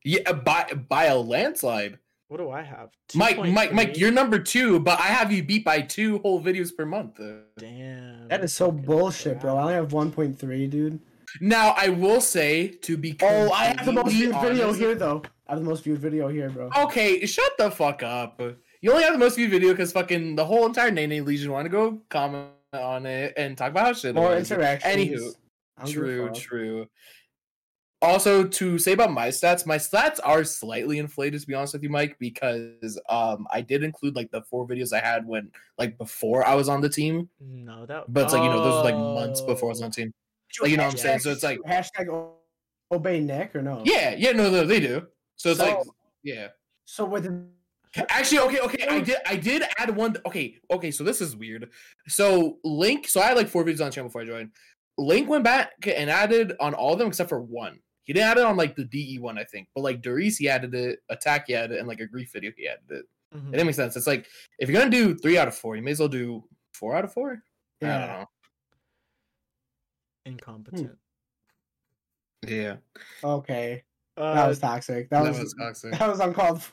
Yeah, by by a landslide. What do i have Mike, Mike, Mike, 2.3? you're number two, but I have you beat by two whole videos per month. Damn That is so fucking bullshit, bro. I only have 1.3, dude. Now, I will say to be Oh, I have the most completely viewed video here, though. I have the most viewed video here, bro. Okay, shut the fuck up. You only have the most viewed video because fucking the whole entire Nene Legion want to go comment on it and talk about how shit. it More was. interactions. Anywho, I don't true, fuck. true. Also to say about my stats, my stats are slightly inflated to be honest with you, Mike, because um I did include like the four videos I had when like before I was on the team, No, that. but it's like you know those were like months before I was on the Oh. team. Like, you know what I'm saying? So it's like hashtag obey Nick or no? yeah, yeah, no, no, they do. So it's like yeah. So with Actually, okay, okay, I did, I did add one. Okay, okay, so this is weird. So Link, so I had like four videos on the channel before I joined. Link went back and added on all of them except for one. He didn't add it on like the DE one, I think, but like Doris, he added it. Attack, he added it, and like a grief video, he added it. Mhm. It didn't make sense. It's like if you're gonna do three out of four, you may as well do four out of four. I don't yeah, know. Incompetent. Yeah, okay, that Uh, was toxic. That, that was, was toxic. that was uncalled for.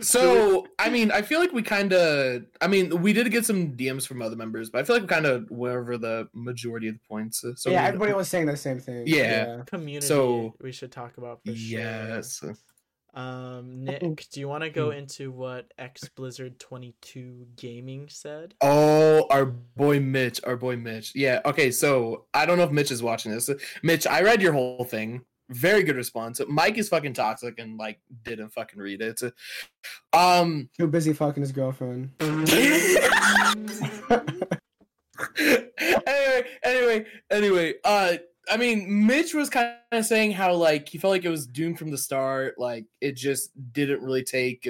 So I mean, I feel like we kind of. I mean, we did get some DMs from other members, but I feel like we kind of went over the majority of the points. So yeah, everybody was saying the same thing. Yeah. community. So- we should talk about for Yes. sure. Um, Nick, do you Hmm. want to go into what X Blizzard Twenty Two Gaming said? Oh, our boy Mitch, our boy Mitch. Yeah. Okay. So I don't know if Mitch is watching this. Mitch, I read your whole thing. Very good response. Mike is fucking toxic and like didn't fucking read it. Um. Too busy fucking his girlfriend. anyway, anyway, anyway. Uh, I mean, Mitch was kind of saying how like he felt like it was doomed from the start. Like it just didn't really take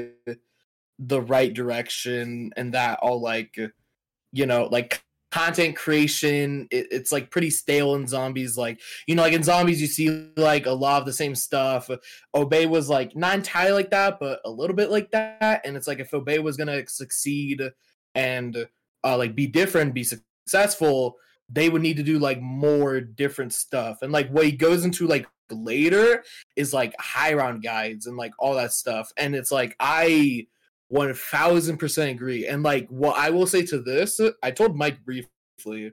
the right direction, and that all like, you know, like content creation. It, it's like pretty stale in zombies. Like you know, like in zombies, you see like a lot of the same stuff. Obey was like not entirely like that, but a little bit like that. And it's like if Obey was gonna succeed and uh, like be different, be successful, they would need to do like more different stuff. And like what he goes into like later is like high round guides and like all that stuff. And it's like I one thousand percent agree. And like what I will say to this, I told Mike briefly.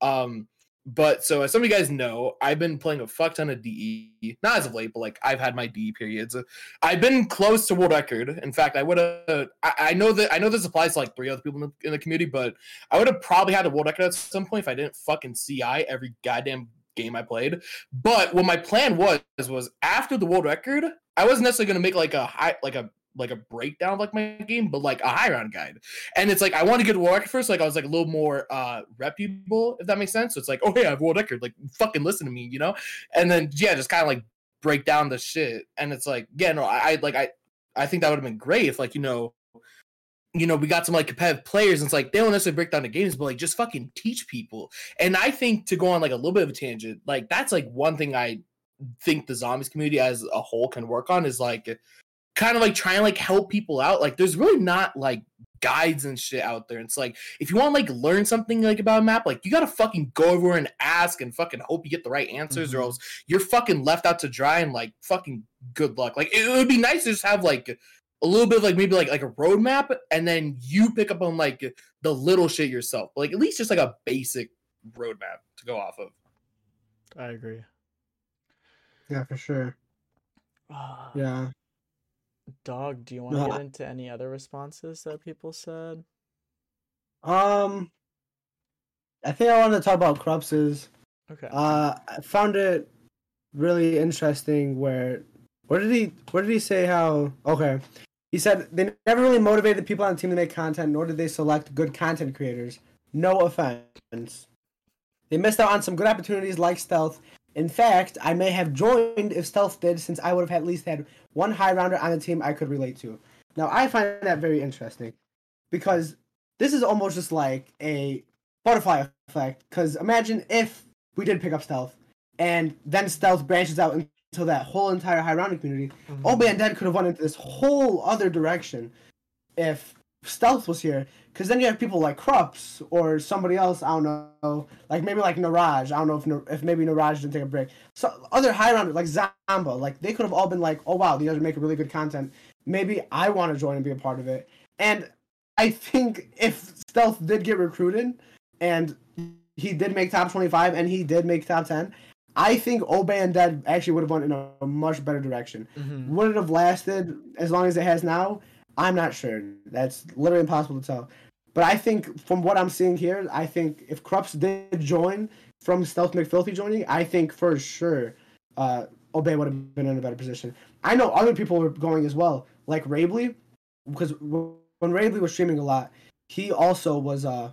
Um, but so as some of you guys know, I've been playing a fuck ton of DE, not as of late, but like I've had my DE periods. I've been close to world record. In fact, I would have. I, I know that I know this applies to like three other people in the, in the community, but I would have probably had a world record at some point if I didn't fucking CI every goddamn game I played. But what my plan was was after the world record, I wasn't necessarily gonna make like a high like a like a breakdown of like my game, but like a high round guide. And it's like I want to get record first. Like I was like a little more uh reputable, if that makes sense. So it's like, oh yeah, I have world record. Like fucking listen to me, you know. And then yeah, just kind of like break down the shit. And it's like, yeah, no, I, I like I I think that would have been great if like you know you know, we got some like competitive players, and it's like they don't necessarily break down the games, but like just fucking teach people. And I think to go on like a little bit of a tangent, like that's like one thing I think the zombies community as a whole can work on is like kind of like trying to like help people out. Like there's really not like guides and shit out there. It's like if you want like learn something like about a map, like you gotta fucking go over and ask and fucking hope you get the right answers, or Mhm. else you're fucking left out to dry and like fucking good luck. Like it would be nice to just have like a little bit of like maybe like like a roadmap, and then you pick up on like the little shit yourself. Like at least just like a basic roadmap to go off of. I agree. Yeah, for sure. Ah, Yeah. Dog, do you want to get into any other responses that people said? Um, I think I wanted to talk about Krups's. Okay. Uh, I found it really interesting. Where, where did he? Where did he say how? Okay, he said they never really motivated people on the team to make content, nor did they select good content creators. No offense. They missed out on some good opportunities like Stealth. In fact, I may have joined if Stealth did, since I would have at least had one high rounder on the team I could relate to. Now, I find that very interesting because this is almost just like a butterfly effect. Because imagine if we did pick up Stealth and then Stealth branches out into that whole entire high rounding community. Mhm. Obey Undead could have went into this whole other direction if Stealth was here. Because then you have people like Krups or somebody else, I don't know, like maybe like Naraj. I don't know if if maybe Naraj didn't take a break. So other high rounders like Zamba, like they could have all been like, oh wow, these guys are making really good content. Maybe I want to join and be a part of it. And I think if Stealth did get recruited and he did make top 25 and he did make top 10, I think Obey Undead actually would have went in a, much better direction. Mhm. Would it have lasted as long as it has now? I'm not sure. That's literally impossible to tell. But I think from what I'm seeing here, I think if Krups did join from Stealth McFilthy joining, I think for sure uh, Obey would have been in a better position. I know other people were going as well, like Rabley, because when Rabley was streaming a lot, he also was uh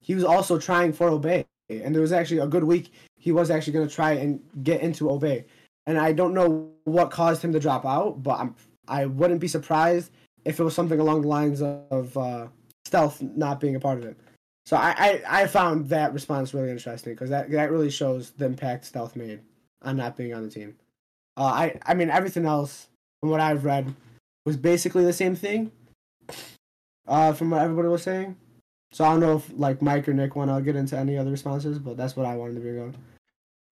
he was also trying for Obey, and there was actually a good week he was actually going to try and get into Obey, and I don't know what caused him to drop out, but I'm I wouldn't be surprised if it was something along the lines of uh, stealth not being a part of it. So I, I, I found that response really interesting because that that really shows the impact stealth made on not being on the team. Uh, I I mean everything else from what I've read was basically the same thing. Uh, from what everybody was saying. So I don't know if like Mike or Nick want to get into any other responses, but that's what I wanted to bring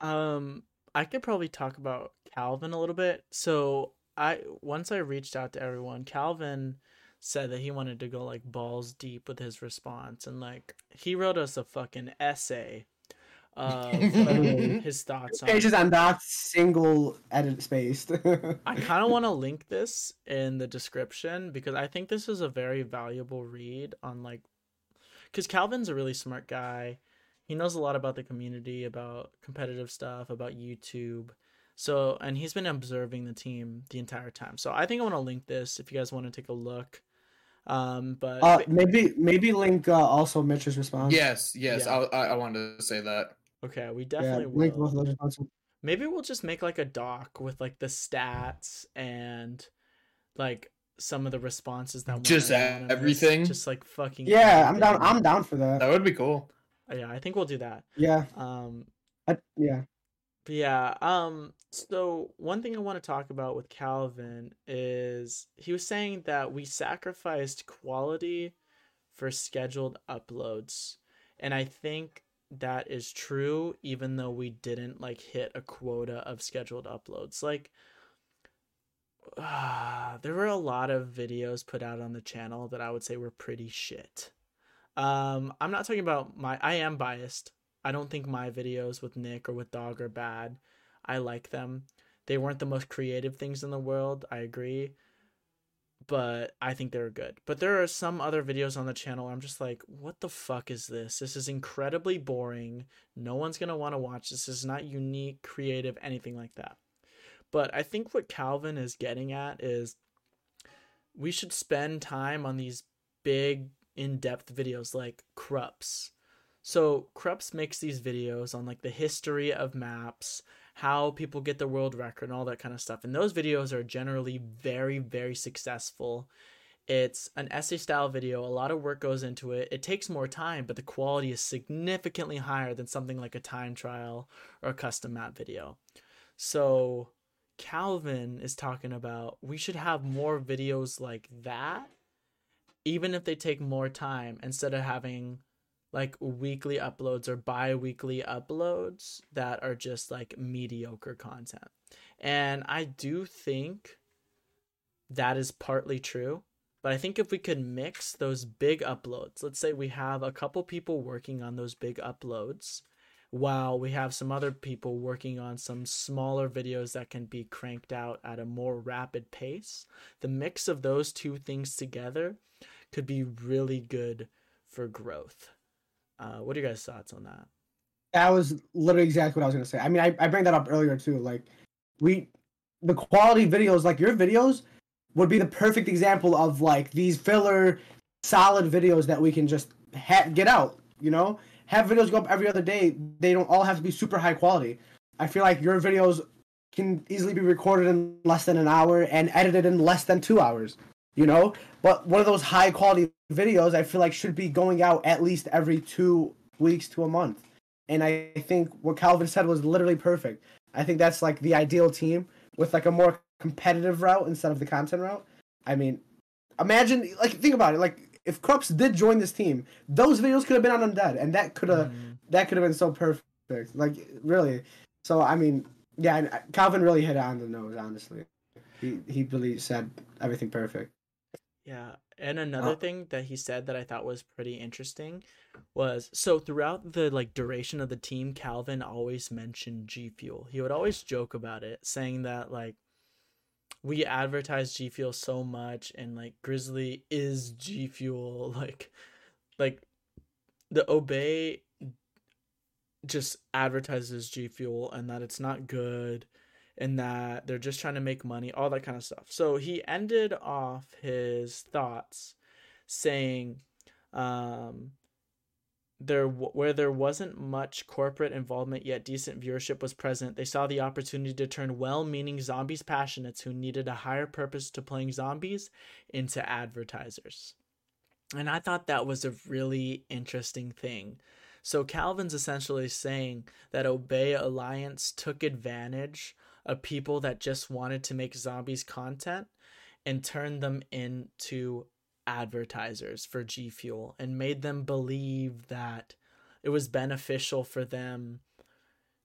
up. Um, I could probably talk about Calvin a little bit. So I once I reached out to everyone, Calvin said that he wanted to go like balls deep with his response, and like he wrote us a fucking essay of his thoughts on. Pages and not single edit spaced. I kind of want to link this in the description because I think this is a very valuable read on like, because Calvin's a really smart guy. He knows a lot about the community, about competitive stuff, about YouTube. So, and he's been observing the team the entire time. So, I think I want to link this if you guys want to take a look. Um, but uh, maybe maybe link uh, also Mitch's response. Yes, yes, yeah. I I wanted to say that. Okay, we definitely yeah, link both those responses. Maybe we'll just make like a doc with like the stats and like some of the responses that just everything, just like fucking. Yeah, I'm down. I'm down for that. That would be cool. Yeah, I think we'll do that. Yeah. Um. I, yeah. Yeah. Um. So one thing I want to talk about with Calvin is he was saying that we sacrificed quality for scheduled uploads, and I think that is true even though we didn't like hit a quota of scheduled uploads like uh, there were a lot of videos put out on the channel that i would say were pretty shit um i'm not talking about my i am biased i don't think my videos with nick or with dog are bad i like them they weren't the most creative things in the world i agree but I think they're good. But there are some other videos on the channel I'm just like, what the fuck is this? This is incredibly boring. No one's going to want to watch this. This is not unique, creative, anything like that. But I think what Calvin is getting at is we should spend time on these big, in depth videos like Krups. So Krups makes these videos on like the history of maps, how people get the world record and all that kind of stuff. And those videos are generally very, very successful. It's an essay style video, a lot of work goes into it. It takes more time, but the quality is significantly higher than something like a time trial or a custom map video. So, Calvin is talking about we should have more videos like that, even if they take more time, instead of having like weekly uploads or bi-weekly uploads that are just like mediocre content. And I do think that is partly true, but I think if we could mix those big uploads, let's say we have a couple people working on those big uploads while we have some other people working on some smaller videos that can be cranked out at a more rapid pace, the mix of those two things together could be really good for growth. Uh, what are your guys' thoughts on that? That was literally exactly what I was gonna say. I mean, I, I bring that up earlier too. Like, we, the quality videos, like your videos, would be the perfect example of like these filler, solid videos that we can just ha- get out. You know, have videos go up every other day. They don't all have to be super high quality. I feel like your videos can easily be recorded in less than an hour and edited in less than two hours you know. But one of those high quality videos, I feel like should be going out at least every two weeks to a month. And I think what Calvin said was literally perfect. I think that's like the ideal team with like a more competitive route instead of the content route. I mean, imagine like think about it. Like if Krups did join this team, those videos could have been on Undead, and that could have mm. that could have been so perfect. Like really. So I mean, yeah, Calvin really hit it on the nose. Honestly, he he really said everything perfect. Yeah. And another uh, thing that he said that I thought was pretty interesting was so throughout the like duration of the team, Calvin always mentioned G Fuel. He would always joke about it, saying that like we advertise G Fuel so much and like Grizzly is G Fuel. Like like the Obey just advertises G Fuel and that it's not good and that they're just trying to make money, all that kind of stuff. So he ended off his thoughts saying, um, there where there wasn't much corporate involvement yet decent viewership was present. They saw the opportunity to turn well-meaning zombies passionates who needed a higher purpose to playing zombies into advertisers. And i thought that was a really interesting thing. So calvin's essentially saying that obey alliance took advantage of people that just wanted to make zombies content and turned them into advertisers for G Fuel and made them believe that it was beneficial for them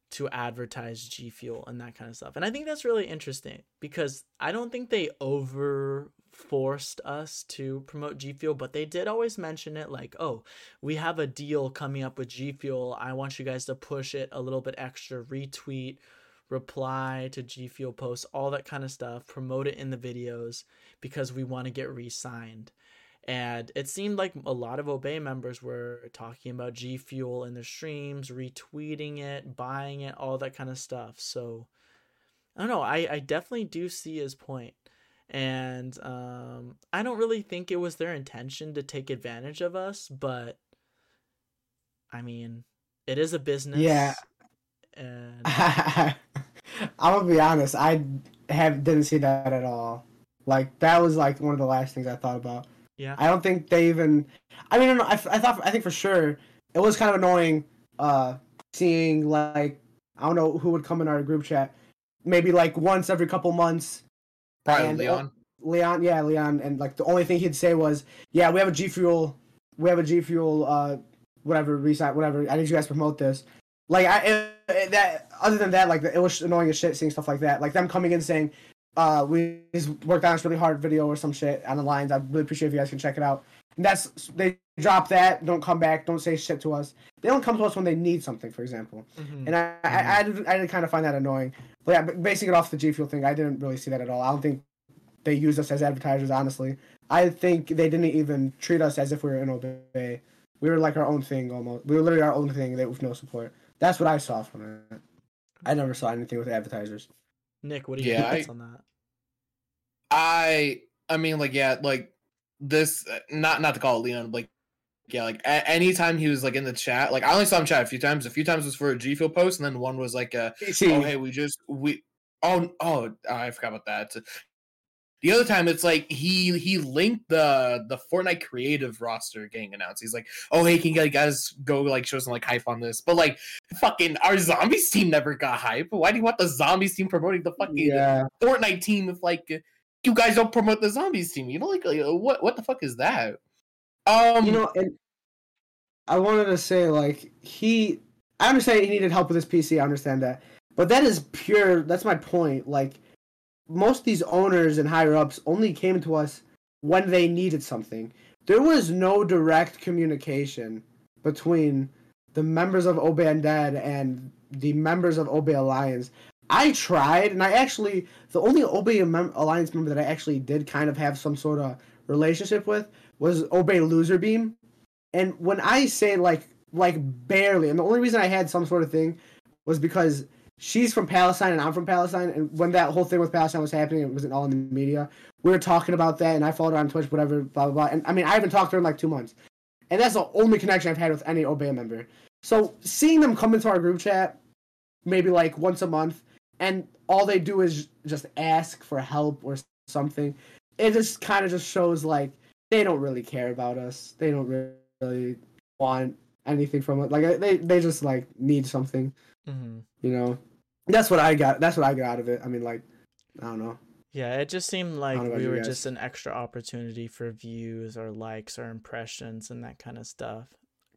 to advertise G Fuel and that kind of stuff. And I think that's really interesting because I don't think they over forced us to promote G Fuel, but they did always mention it like, oh, we have a deal coming up with G Fuel. I want you guys to push it a little bit extra, retweet, reply to G Fuel posts, all that kind of stuff, promote it in the videos because we want to get re signed. And it seemed like a lot of Obey members were talking about G Fuel in their streams, retweeting it, buying it, all that kind of stuff. So I don't know. I, I definitely do see his point. And um, I don't really think it was their intention to take advantage of us, but I mean, it is a business. Yeah. And I'm gonna be honest. I have didn't see that at all. Like that was like one of the last things I thought about. yeah. I don't think they even. I mean, I, I thought I think for sure it was kind of annoying uh, seeing like I don't know who would come in our group chat, maybe like once every couple months. Probably And- Leon. Leon, yeah, Leon, and like the only thing he'd say was, "Yeah, we have a G Fuel, we have a G Fuel, uh, whatever, reset, whatever. I need you guys to promote this." Like I it, it- that. Other than that, like it was annoying as shit seeing stuff like that. Like them coming in saying, "Uh, we worked on this really hard video or some shit on the lines. I really appreciate if you guys can check it out." And that's they drop that, don't come back, don't say shit to us. They don't come to us when they need something, for example. Mhm. And I, I, I, did, I did kind of find that annoying. But yeah, basing it off the G Fuel thing, I didn't really see that at all. I don't think they used us as advertisers, honestly. I think they didn't even treat us as if we were in Obey. We were like our own thing almost. We were literally our own thing with no support. That's what I saw from it. I never saw anything with advertisers. Nick, what do you Yeah, thoughts I- on that? I I mean like yeah like this uh, not not to call it Leon like yeah like a- anytime he was like in the chat like I only saw him chat a few times a few times was for a G Fuel post and then one was like uh oh hey we just we oh oh I forgot about that the other time it's like he he linked the the Fortnite creative roster getting announced he's like oh hey can you guys go like show some like hype on this but like fucking our zombies team never got hype why do you want the zombies team promoting the fucking yeah, Fortnite team if like you guys don't promote the zombies team. You know, like, like, what what the fuck is that? Um, you know, and I wanted to say like he. I understand he needed help with his PC. I understand that, but that is pure. That's my point. Like most of these owners and higher ups only came to us when they needed something. There was no direct communication between the members of Obey Undead and the members of Obey Alliance. I tried, and I actually the only Obey mem- Alliance member that I actually did kind of have some sort of relationship with was Obey Loser Beam. And when I say like like barely, and the only reason I had some sort of thing was because she's from Palestine and I'm from Palestine, and when that whole thing with Palestine was happening, it wasn't all in the media. We were talking about that, and I followed her on Twitch, whatever, blah blah blah. And I mean, I haven't talked to her in like two months, and that's the only connection I've had with any Obey member. So seeing them come into our group chat, maybe like once a month, and all they do is just ask for help or something, it just kind of just shows like they don't really care about us. They don't really want anything from it. Like they they just like need something, Mm-hmm. you know. That's what I got. That's what I got out of it. I mean, like, I don't know. Yeah, it just seemed like we were guys. just an extra opportunity for views or likes or impressions and that kind of stuff.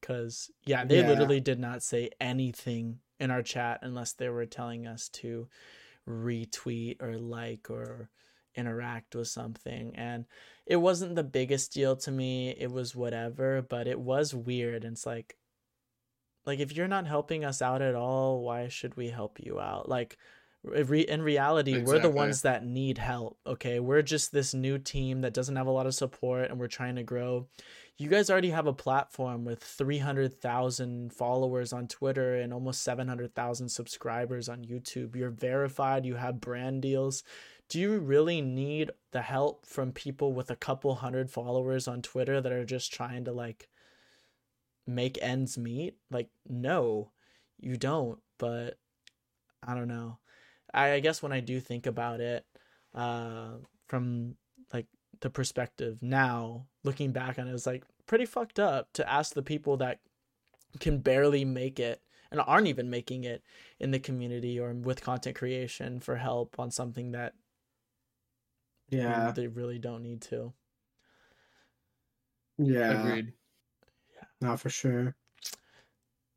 Because, yeah, they Yeah. literally did not say anything in our chat unless they were telling us to retweet or like or interact with something. And it wasn't the biggest deal to me. It was whatever, but it was weird. And it's like, like if you're not helping us out at all, why should we help you out? Like, in reality, we're the ones that need help. Okay, we're just this new team that doesn't have a lot of support, and we're trying to grow. You guys already have a platform with three hundred thousand followers on Twitter and almost seven hundred thousand subscribers on YouTube. You're verified. You have brand deals. Do you really need the help from people with a couple hundred followers on Twitter that are just trying to like make ends meet? Like, no, you don't. But I don't know. I, I guess when I do think about it, uh, from like the perspective now, looking back on it, it's like pretty fucked up to ask the people that can barely make it and aren't even making it in the community or with content creation for help on something that Yeah. they really don't need to. Yeah. Agreed. No, for sure.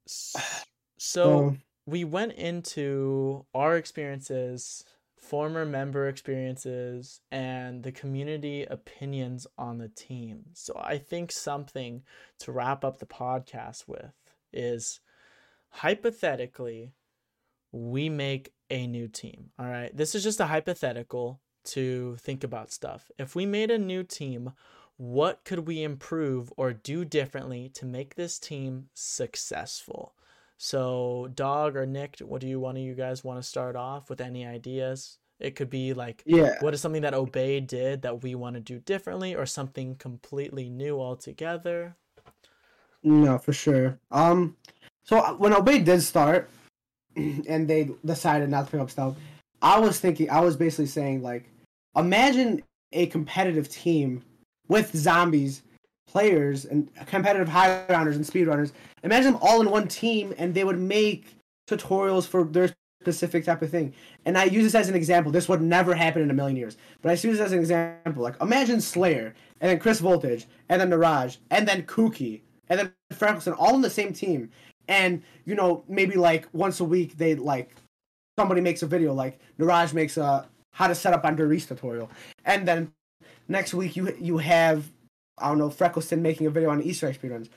So Well, we went into our experiences, former member experiences, and the community opinions on the team. So I think something to wrap up the podcast with is hypothetically, we make a new team. All right. This is just a hypothetical to think about stuff. If we made a new team, what could we improve or do differently to make this team successful? So, Dog or Nick, what do you one of you guys want to start off with any ideas? It could be like yeah. what is something that Obey did that we want to do differently or something completely new altogether? No, for sure. Um, so uh, when Obey did start, and they decided not to pick up stealth, I was thinking, I was basically saying like, imagine a competitive team with zombies, players, and competitive high rounders and speed runners. Imagine them all in one team, and they would make tutorials for their specific type of thing. And I use this as an example. This would never happen in a million years, but I use this as an example. Like, imagine Slayer, and then Chris Voltage, and then Niraj, and then Kooky, and then Freckleson, all on the same team. And you know, maybe like once a week, they like somebody makes a video, like Niraj makes a how to set up on Der Riese tutorial, and then next week you you have I don't know Freckleson making a video on Easter egg speedruns.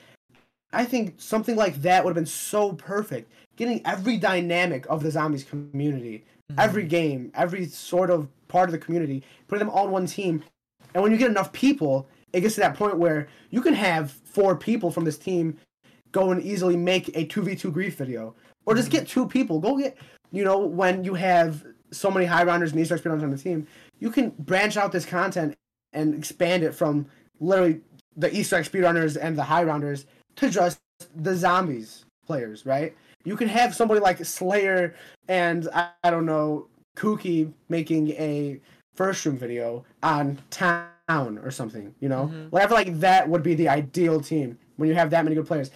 I think something like that would have been so perfect. Getting every dynamic of the zombies community, mm-hmm. every game, every sort of part of the community, putting them all in one team. And when you get enough people, it gets to that point where you can have four people from this team go and easily make a 2v2 grief video. Or just get two people. Go get, you know, when you have so many high rounders and Easter egg speedrunners on the team, you can branch out this content and expand it from literally the Easter egg speedrunners and the high rounders to just the zombies players, right? You can have somebody like Slayer and I, I don't know Kooky making a first room video on town or something, you know? Mhm. Whatever like that would be the ideal team when you have that many good players.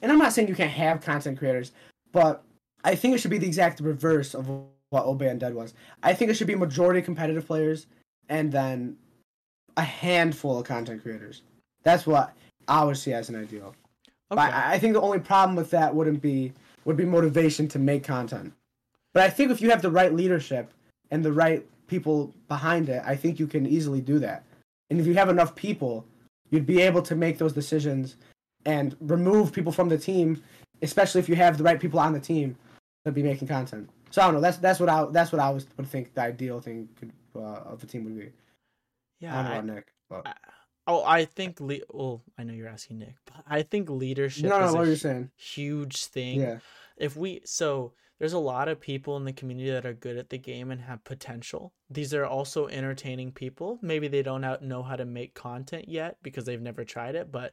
And I'm not saying you can't have content creators, but I think it should be the exact reverse of what Obey Undead was. I think it should be majority competitive players and then a handful of content creators. That's what I would see as an ideal. Okay. But I think the only problem with that wouldn't be would be motivation to make content. But I think if you have the right leadership and the right people behind it, I think you can easily do that. And if you have enough people, you'd be able to make those decisions and remove people from the team, especially if you have the right people on the team to be making content. So I don't know. That's that's what I that's what I was would think the ideal thing could, uh, of the team would be. Yeah, I don't know I- about Nick. But... I- oh, I think le- well, I know you're asking Nick, but I think leadership No, no, is what a are you hu- saying? huge thing. Yeah. if we so there's a lot of people in the community that are good at the game and have potential these are also entertaining people maybe they don't out- know how to make content yet because they've never tried it but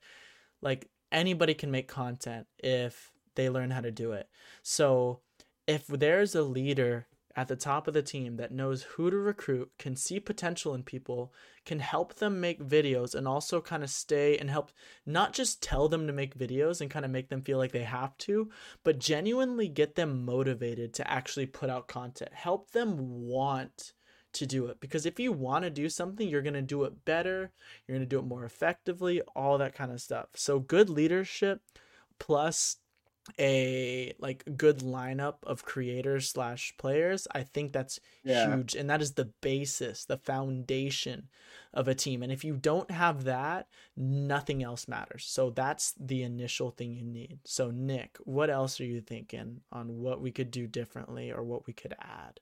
like anybody can make content if they learn how to do it so if there's a leader at the top of the team that knows who to recruit can see potential in people can help them make videos and also kind of stay and help not just tell them to make videos and kind of make them feel like they have to but genuinely get them motivated to actually put out content. Help them want to do it because if you want to do something, you're going to do it better, you're going to do it more effectively, all that kind of stuff. So good leadership plus a like good lineup of creators slash players i think that's Yeah. huge and that is the basis the foundation of a team and if you don't have that nothing else matters so that's the initial thing you need. So nick what else are you thinking on what we could do differently or what we could add?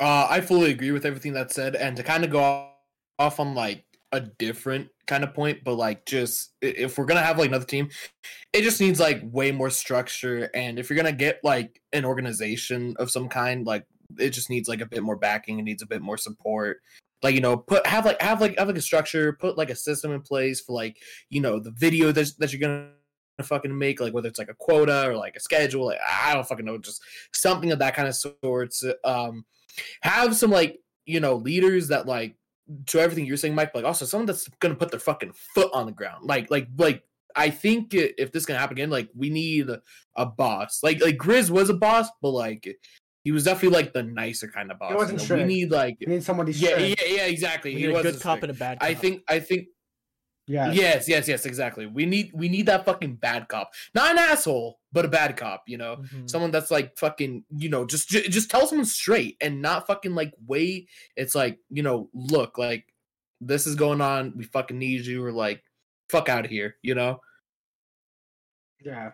Uh, I fully agree with everything that's said, and to kind of go off on like a different kind of point, but like just if we're gonna have like another team, it just needs like way more structure, and if you're gonna get like an organization of some kind, like it just needs like a bit more backing, it needs a bit more support. Like you know, put have like have like have like a structure, put like a system in place for like you know the video that that you're gonna fucking make like whether it's like a quota or like a schedule like, i don't fucking know just something of that kind of sorts um have some like you know leaders that like to everything you're saying mike like also someone that's gonna put their fucking foot on the ground like like like i think if this can happen again like we need a boss like like grizz was a boss but like he was definitely like the nicer kind of boss. He wasn't you know? We need like You need somebody yeah, strict. yeah, yeah, exactly. We He need a good wasn't cop strict. and a bad cop. I think I think Yeah. yes, yes, yes, exactly. We need we need that fucking bad cop, not an asshole, but a bad cop. You know, Mhm. someone that's like fucking, you know, just ju- just tell someone straight and not fucking like wait. It's like you know, look, like this is going on. We fucking need you, or like fuck out of here. You know. Yeah.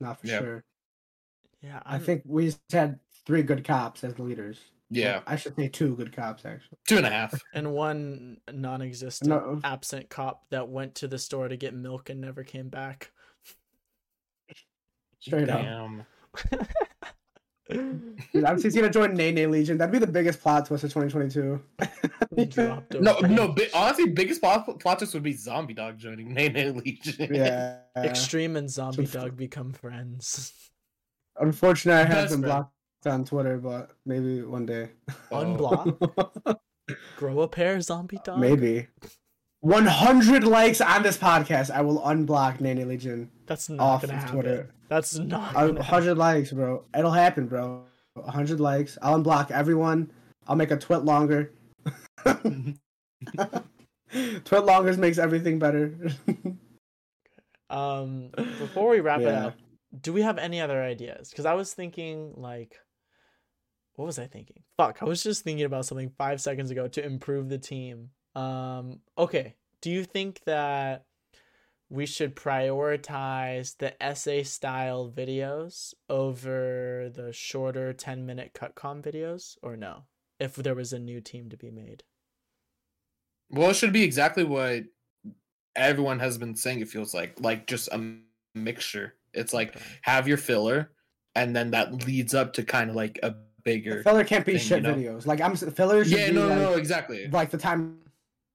Not for Yeah. sure. yeah, I I'm, think we just had three good cops as leaders. Yeah, I should say two good cops actually. two and a half. and one non-existent No. Uh, absent cop that went to the store to get milk and never came back. Straight up. Damn. Dude, I'm just gonna join Nene Legion. That'd be the biggest plot twist of 2022. No, over. no. Bi- honestly, biggest plot, plot twist would be Zombie Dog joining Nene Legion. Yeah. Extreme and Zombie So- Dog become friends. Unfortunately, I have Best been friend. On Twitter, but maybe one day. Unblock. Grow a pair, Zombie Dog. maybe. 100 likes on this podcast, I will unblock Nene Legion. That's not Off gonna of happen. Twitter. That's not. Gonna happen. 100 likes, bro. It'll happen, bro. 100 likes. I'll unblock everyone. I'll make a TwitLonger. twit longers makes everything better. Um, before we wrap it up, do we have any other ideas? Because I was thinking, like, what was I thinking? Fuck, I was just thinking about something five seconds ago to improve the team. Um, okay, do you think that we should prioritize the essay style videos over the shorter 10 minute cutcom videos, or no? If there was a new team to be made. Well, it should be exactly what everyone has been saying. It feels like like just a mixture. It's like Okay. have your filler, and then that leads up to kind of like a bigger. Filler can't be thing, shit you know? videos. Like I'm s- filler Yeah, no, like, no, no, exactly. like the time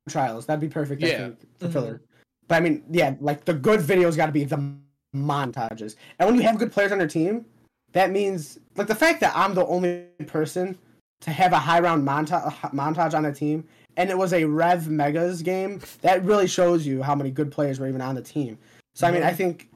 trials. That'd be perfect. I Yeah. think, for Mhm. filler. But I mean, yeah, like the good videos got to be the montages. And when you have good players on your team, that means like the fact that I'm the only person to have a high round monta- montage on a team, and it was a Rev Megas game. That really shows you how many good players were even on the team. So I mean, I think.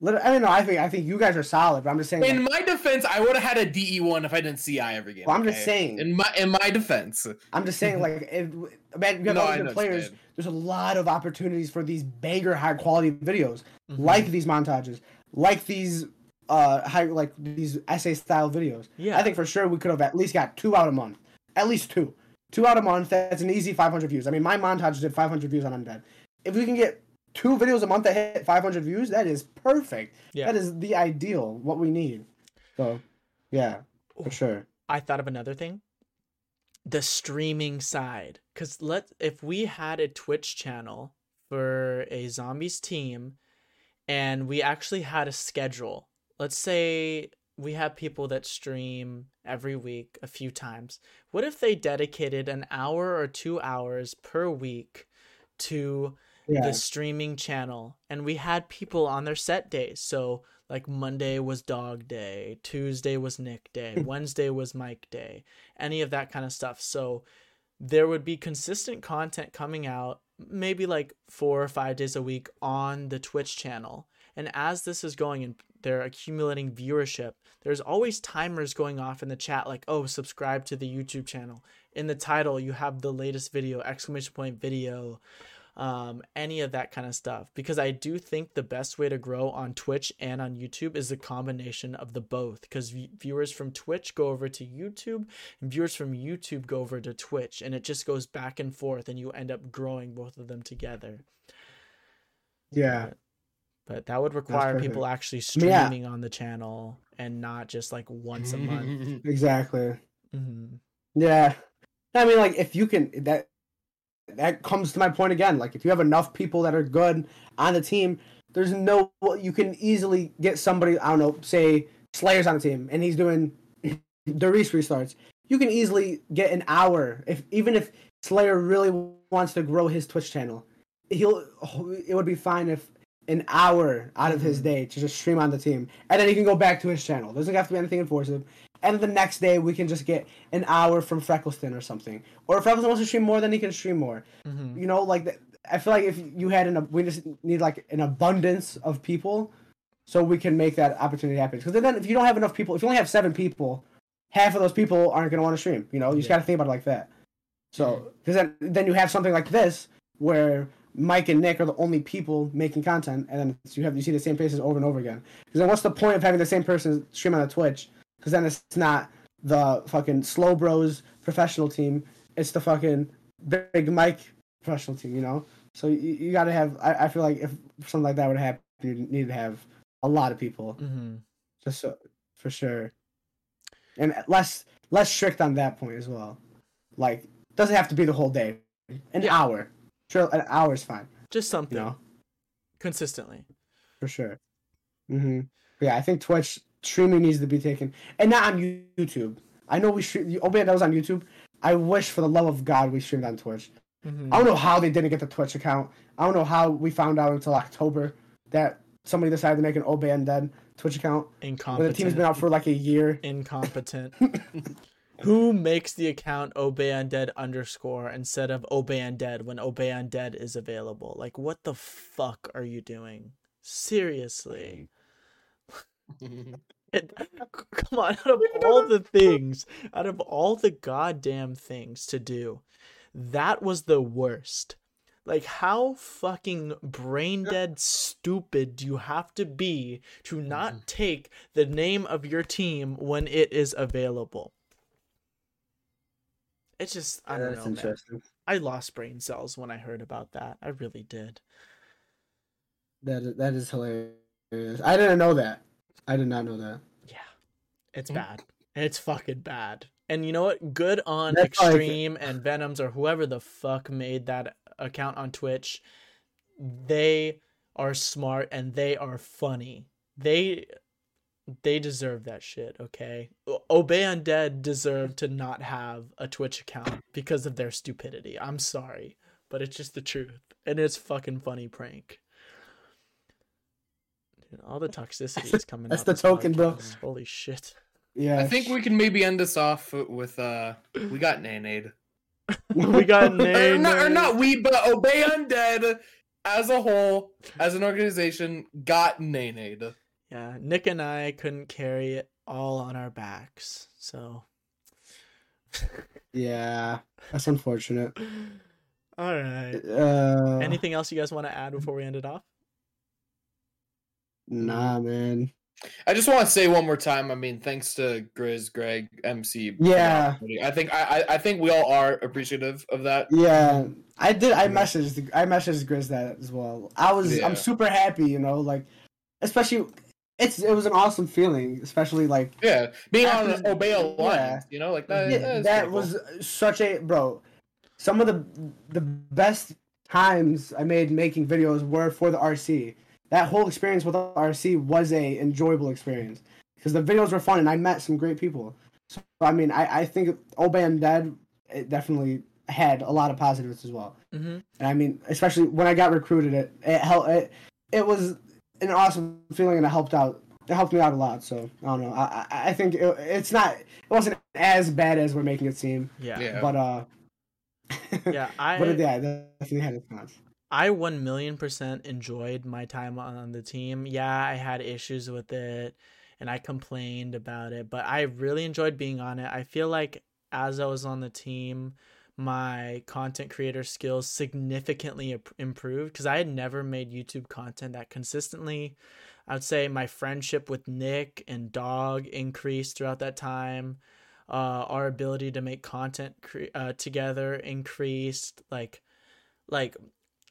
Lit- I don't know. I think I think you guys are solid, but I'm just saying. In like, my defense, I would have had a DE one if I didn't CI every game. Well, I'm just saying. In my in my defense, I'm just saying, like, if, man, you have No, all I these good players. There's a lot of opportunities for these banger, high quality videos, Mhm. like these montages, like these uh high like these essay style videos. Yeah. I think for sure we could have at least got two out a month, at least two, two out a month. That's an easy 500 views. I mean, my montage did 500 views on Undead. If we can get two videos a month that hit 500 views, that is perfect. Yeah. That is the ideal, what we need. So, yeah, for sure. I thought of another thing. The streaming side. Cause let if we had a Twitch channel for a zombies team and we actually had a schedule. Let's say we have people that stream every week a few times. What if they dedicated an hour or 2 hours per week to Yeah. the streaming channel and we had people on their set days. So like monday was dog day tuesday was nick day wednesday was mike day any of that kind of stuff. So there would be consistent content coming out maybe like four or five days a week on the twitch channel. And as this is going and they're accumulating viewership there's always timers going off in the chat like oh subscribe to the youtube channel. In the title you have the latest video exclamation point video um, any of that kind of stuff because I do think the best way to grow on Twitch and on YouTube is the combination of the both because v- viewers from Twitch go over to YouTube and viewers from YouTube go over to Twitch and it just goes back and forth and you end up growing both of them together. Yeah. but that would require people actually mean, yeah. streaming on the channel and not just like once a month. Exactly. hmm Yeah. I mean, like if you can that that comes to my point again. Like if you have enough people that are good on the team, there's no you can easily get somebody. I don't know, say Slayer's on the team and he's doing Der Riese restarts. You can easily get an hour if even if Slayer really wants to grow his Twitch channel, he'll it would be fine if an hour out of his mm-hmm. day to just stream on the team, and then he can go back to his channel. Doesn't have to be anything enforced. And the next day we can just get an hour from Freckleston or something. Or if Freckleston wants to stream more, then he can stream more. hmm You know, like th- I feel like if you had an we just need like an abundance of people, so we can make that opportunity happen. Because then if you don't have enough people, if you only have seven people, half of those people aren't going to want to stream. You know, you just got to think about it like that. So because then then you have something like this where Mike and Nick are the only people making content, and then you have you see the same faces over and over again. Because then what's the point of having the same person stream on a Twitch? Because then it's not the fucking slow bros professional team. It's the fucking big Mike professional team. You know. So you, you got to have. I, I feel like if something like that would happen, you need to have a lot of people, hmm just so, for sure, and less less strict on that point as well. Like doesn't have to be the whole day. An Yeah. hour. Sure, an hour is fine. Just something You know, consistently. for sure. hmm Yeah, I think Twitch streaming needs to be taken, and not on YouTube. I know we stream. Oh man, that was on YouTube. I wish for the love of God we streamed on Twitch. Mhm. I don't know how they didn't get the Twitch account. I don't know how we found out until October that somebody decided to make an Obey Undead Twitch account when the team's been out for like a year. Incompetent. Who makes the account Obey Undead underscore instead of Obey Undead when Obey Undead is available? Like, what the fuck are you doing? Seriously. Come on, out of all the things, out of all the goddamn things to do, that was the worst. Like, how fucking brain dead stupid do you have to be to not mm-hmm. take the name of your team when it is available? It's just, I don't That's know. Man. I lost brain cells when I heard about that. I really did. That is, that is hilarious. I didn't know that. I did not know that. Yeah, it's Mm. bad. It's fucking bad. And you know what? Good on That's like- Extreme and Venoms or whoever the fuck made that account on Twitch. They are smart and they are funny. They they deserve that shit, okay? O- Obey Undead deserve to not have a Twitch account because of their stupidity. I'm sorry, but it's just the truth. And it's fucking funny prank. Dude, all the toxicity is coming That's out the this token, bro. Holy shit. Yeah. I think we can maybe end this off with uh we got Nanade. we got or, not, or not we, but Obey Undead as a whole, as an organization, got Nanade. Yeah, Nick and I couldn't carry it all on our backs. So, Yeah. That's unfortunate. all right. Uh, Anything else you guys want to add before we end it off? Nah, mm. man. I just want to say one more time. I mean, thanks to Grizz, Greg, MC. Yeah. I think I, I think we all are appreciative of that. Yeah, I did. I messaged. I messaged Grizz that as well. I was. Yeah. I'm super happy. You know, like, especially, it's. It was an awesome feeling, especially like. Yeah, being on After- an Obey yeah. You know, like that. Yeah, that that pretty cool. was such a bro. Some of the the best times I made making videos were for the RC. That whole experience with RC was a enjoyable experience because the videos were fun and I met some great people. So I mean, I I think Obey Undead it definitely had a lot of positives as well. Mm-hmm. And I mean, especially when I got recruited, it it helped. It, it was an awesome feeling, and it helped out. It helped me out a lot. So I don't know. I I, I think it, it's not. It wasn't as bad as we're making it seem. Yeah. Yeah. But uh. Yeah, I but yeah, that definitely had its cons. I one million percent enjoyed my time on the team. Yeah, I had issues with it and I complained about it, but I really enjoyed being on it. I feel like as I was on the team, my content creator skills significantly improved because I had never made YouTube content that consistently. I would say my friendship with Nick and Dog increased throughout that time. Uh, our ability to make content cre- uh, together increased. Like, like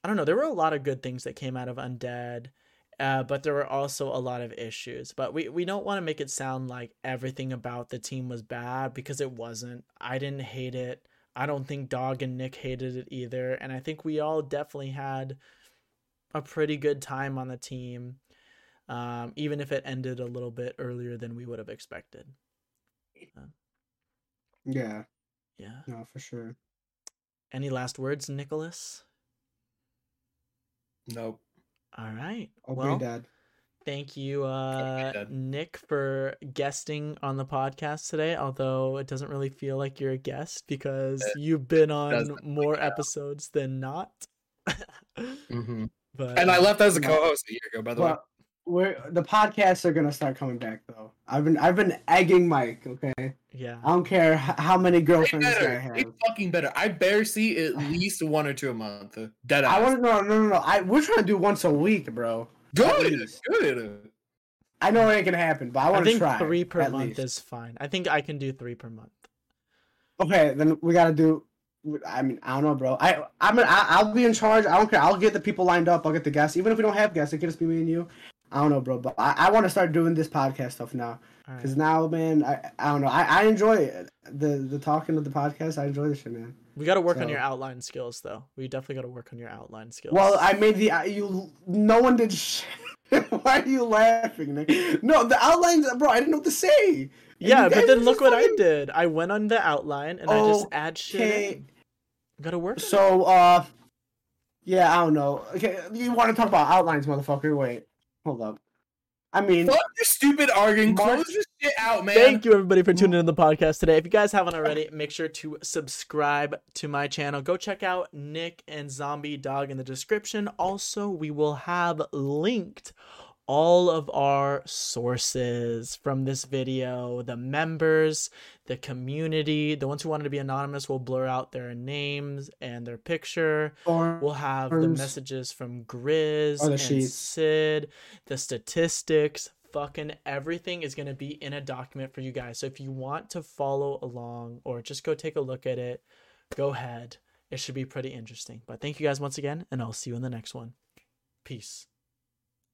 I don't know. There were a lot of good things that came out of Undead, Uh, but there were also a lot of issues. But we, we don't want to make it sound like everything about the team was bad because it wasn't. I didn't hate it. I don't think Dog and Nick hated it either. And I think we all definitely had a pretty good time on the team, um, even if it ended a little bit earlier than we would have expected. Yeah, Yeah. no, for sure. Any last words, Nicholas? Nope. All right. Obey well, dad. thank you, uh, Nick, for guesting on the podcast today. Although it doesn't really feel like you're a guest because It you've been on more like that. episodes than not. hmm but And I left as a co-host a year ago, by the way. But we're the podcasts are gonna start coming back though. I've been I've been egging Mike. Okay, yeah, I don't care how many girlfriends this guy better. has. Fucking better. I better see at least one or two a month. Dead I ass. want to no no no no. I we're trying to do once a week, bro. Good. Good. I know it ain't gonna happen, but I I want to think try. three per month least. is fine. I think I can do three per month. Okay, then we gotta do. I mean, I don't know, bro. I I'm I, I'll be in charge. I don't care. I'll get the people lined up. I'll get the guests. Even if we don't have guests, it can just be me and you. I don't know, bro. But I, I want to start doing this podcast stuff now. All right. Cause now, man, I, I don't know. I, I enjoy the the talking of the podcast. I enjoy this shit, man. We got to work on your outline skills, though. We definitely got to work on your outline skills. Well, I made the you. No one did. Sh- Why are you laughing? Nick? No, the outlines, bro. I didn't know what to say. Yeah, but then look what I did. I went on the outline and I just add shit. Okay. Got to work. on it. So, uh, yeah, I don't know. Okay, you want to talk about outlines, motherfucker? Wait, hold up. I mean, Fuck your stupid arguing. Mark- Close this shit out, man. Thank you everybody for tuning in to the podcast today. If you guys haven't already, make sure to subscribe to my channel. Go check out Nick and Zombie Dog in the description. Also, we will have linked all of our sources from this video, the members, the community, the ones who wanted to be anonymous will blur out their names and their picture. We'll have the messages from Grizz and sheets. Sid, the statistics, fucking everything is going to be in a document for you guys. So if you want to follow along or just go take a look at it, go ahead. It should be pretty interesting. But thank you guys once again, and I'll see you in the next one. Peace.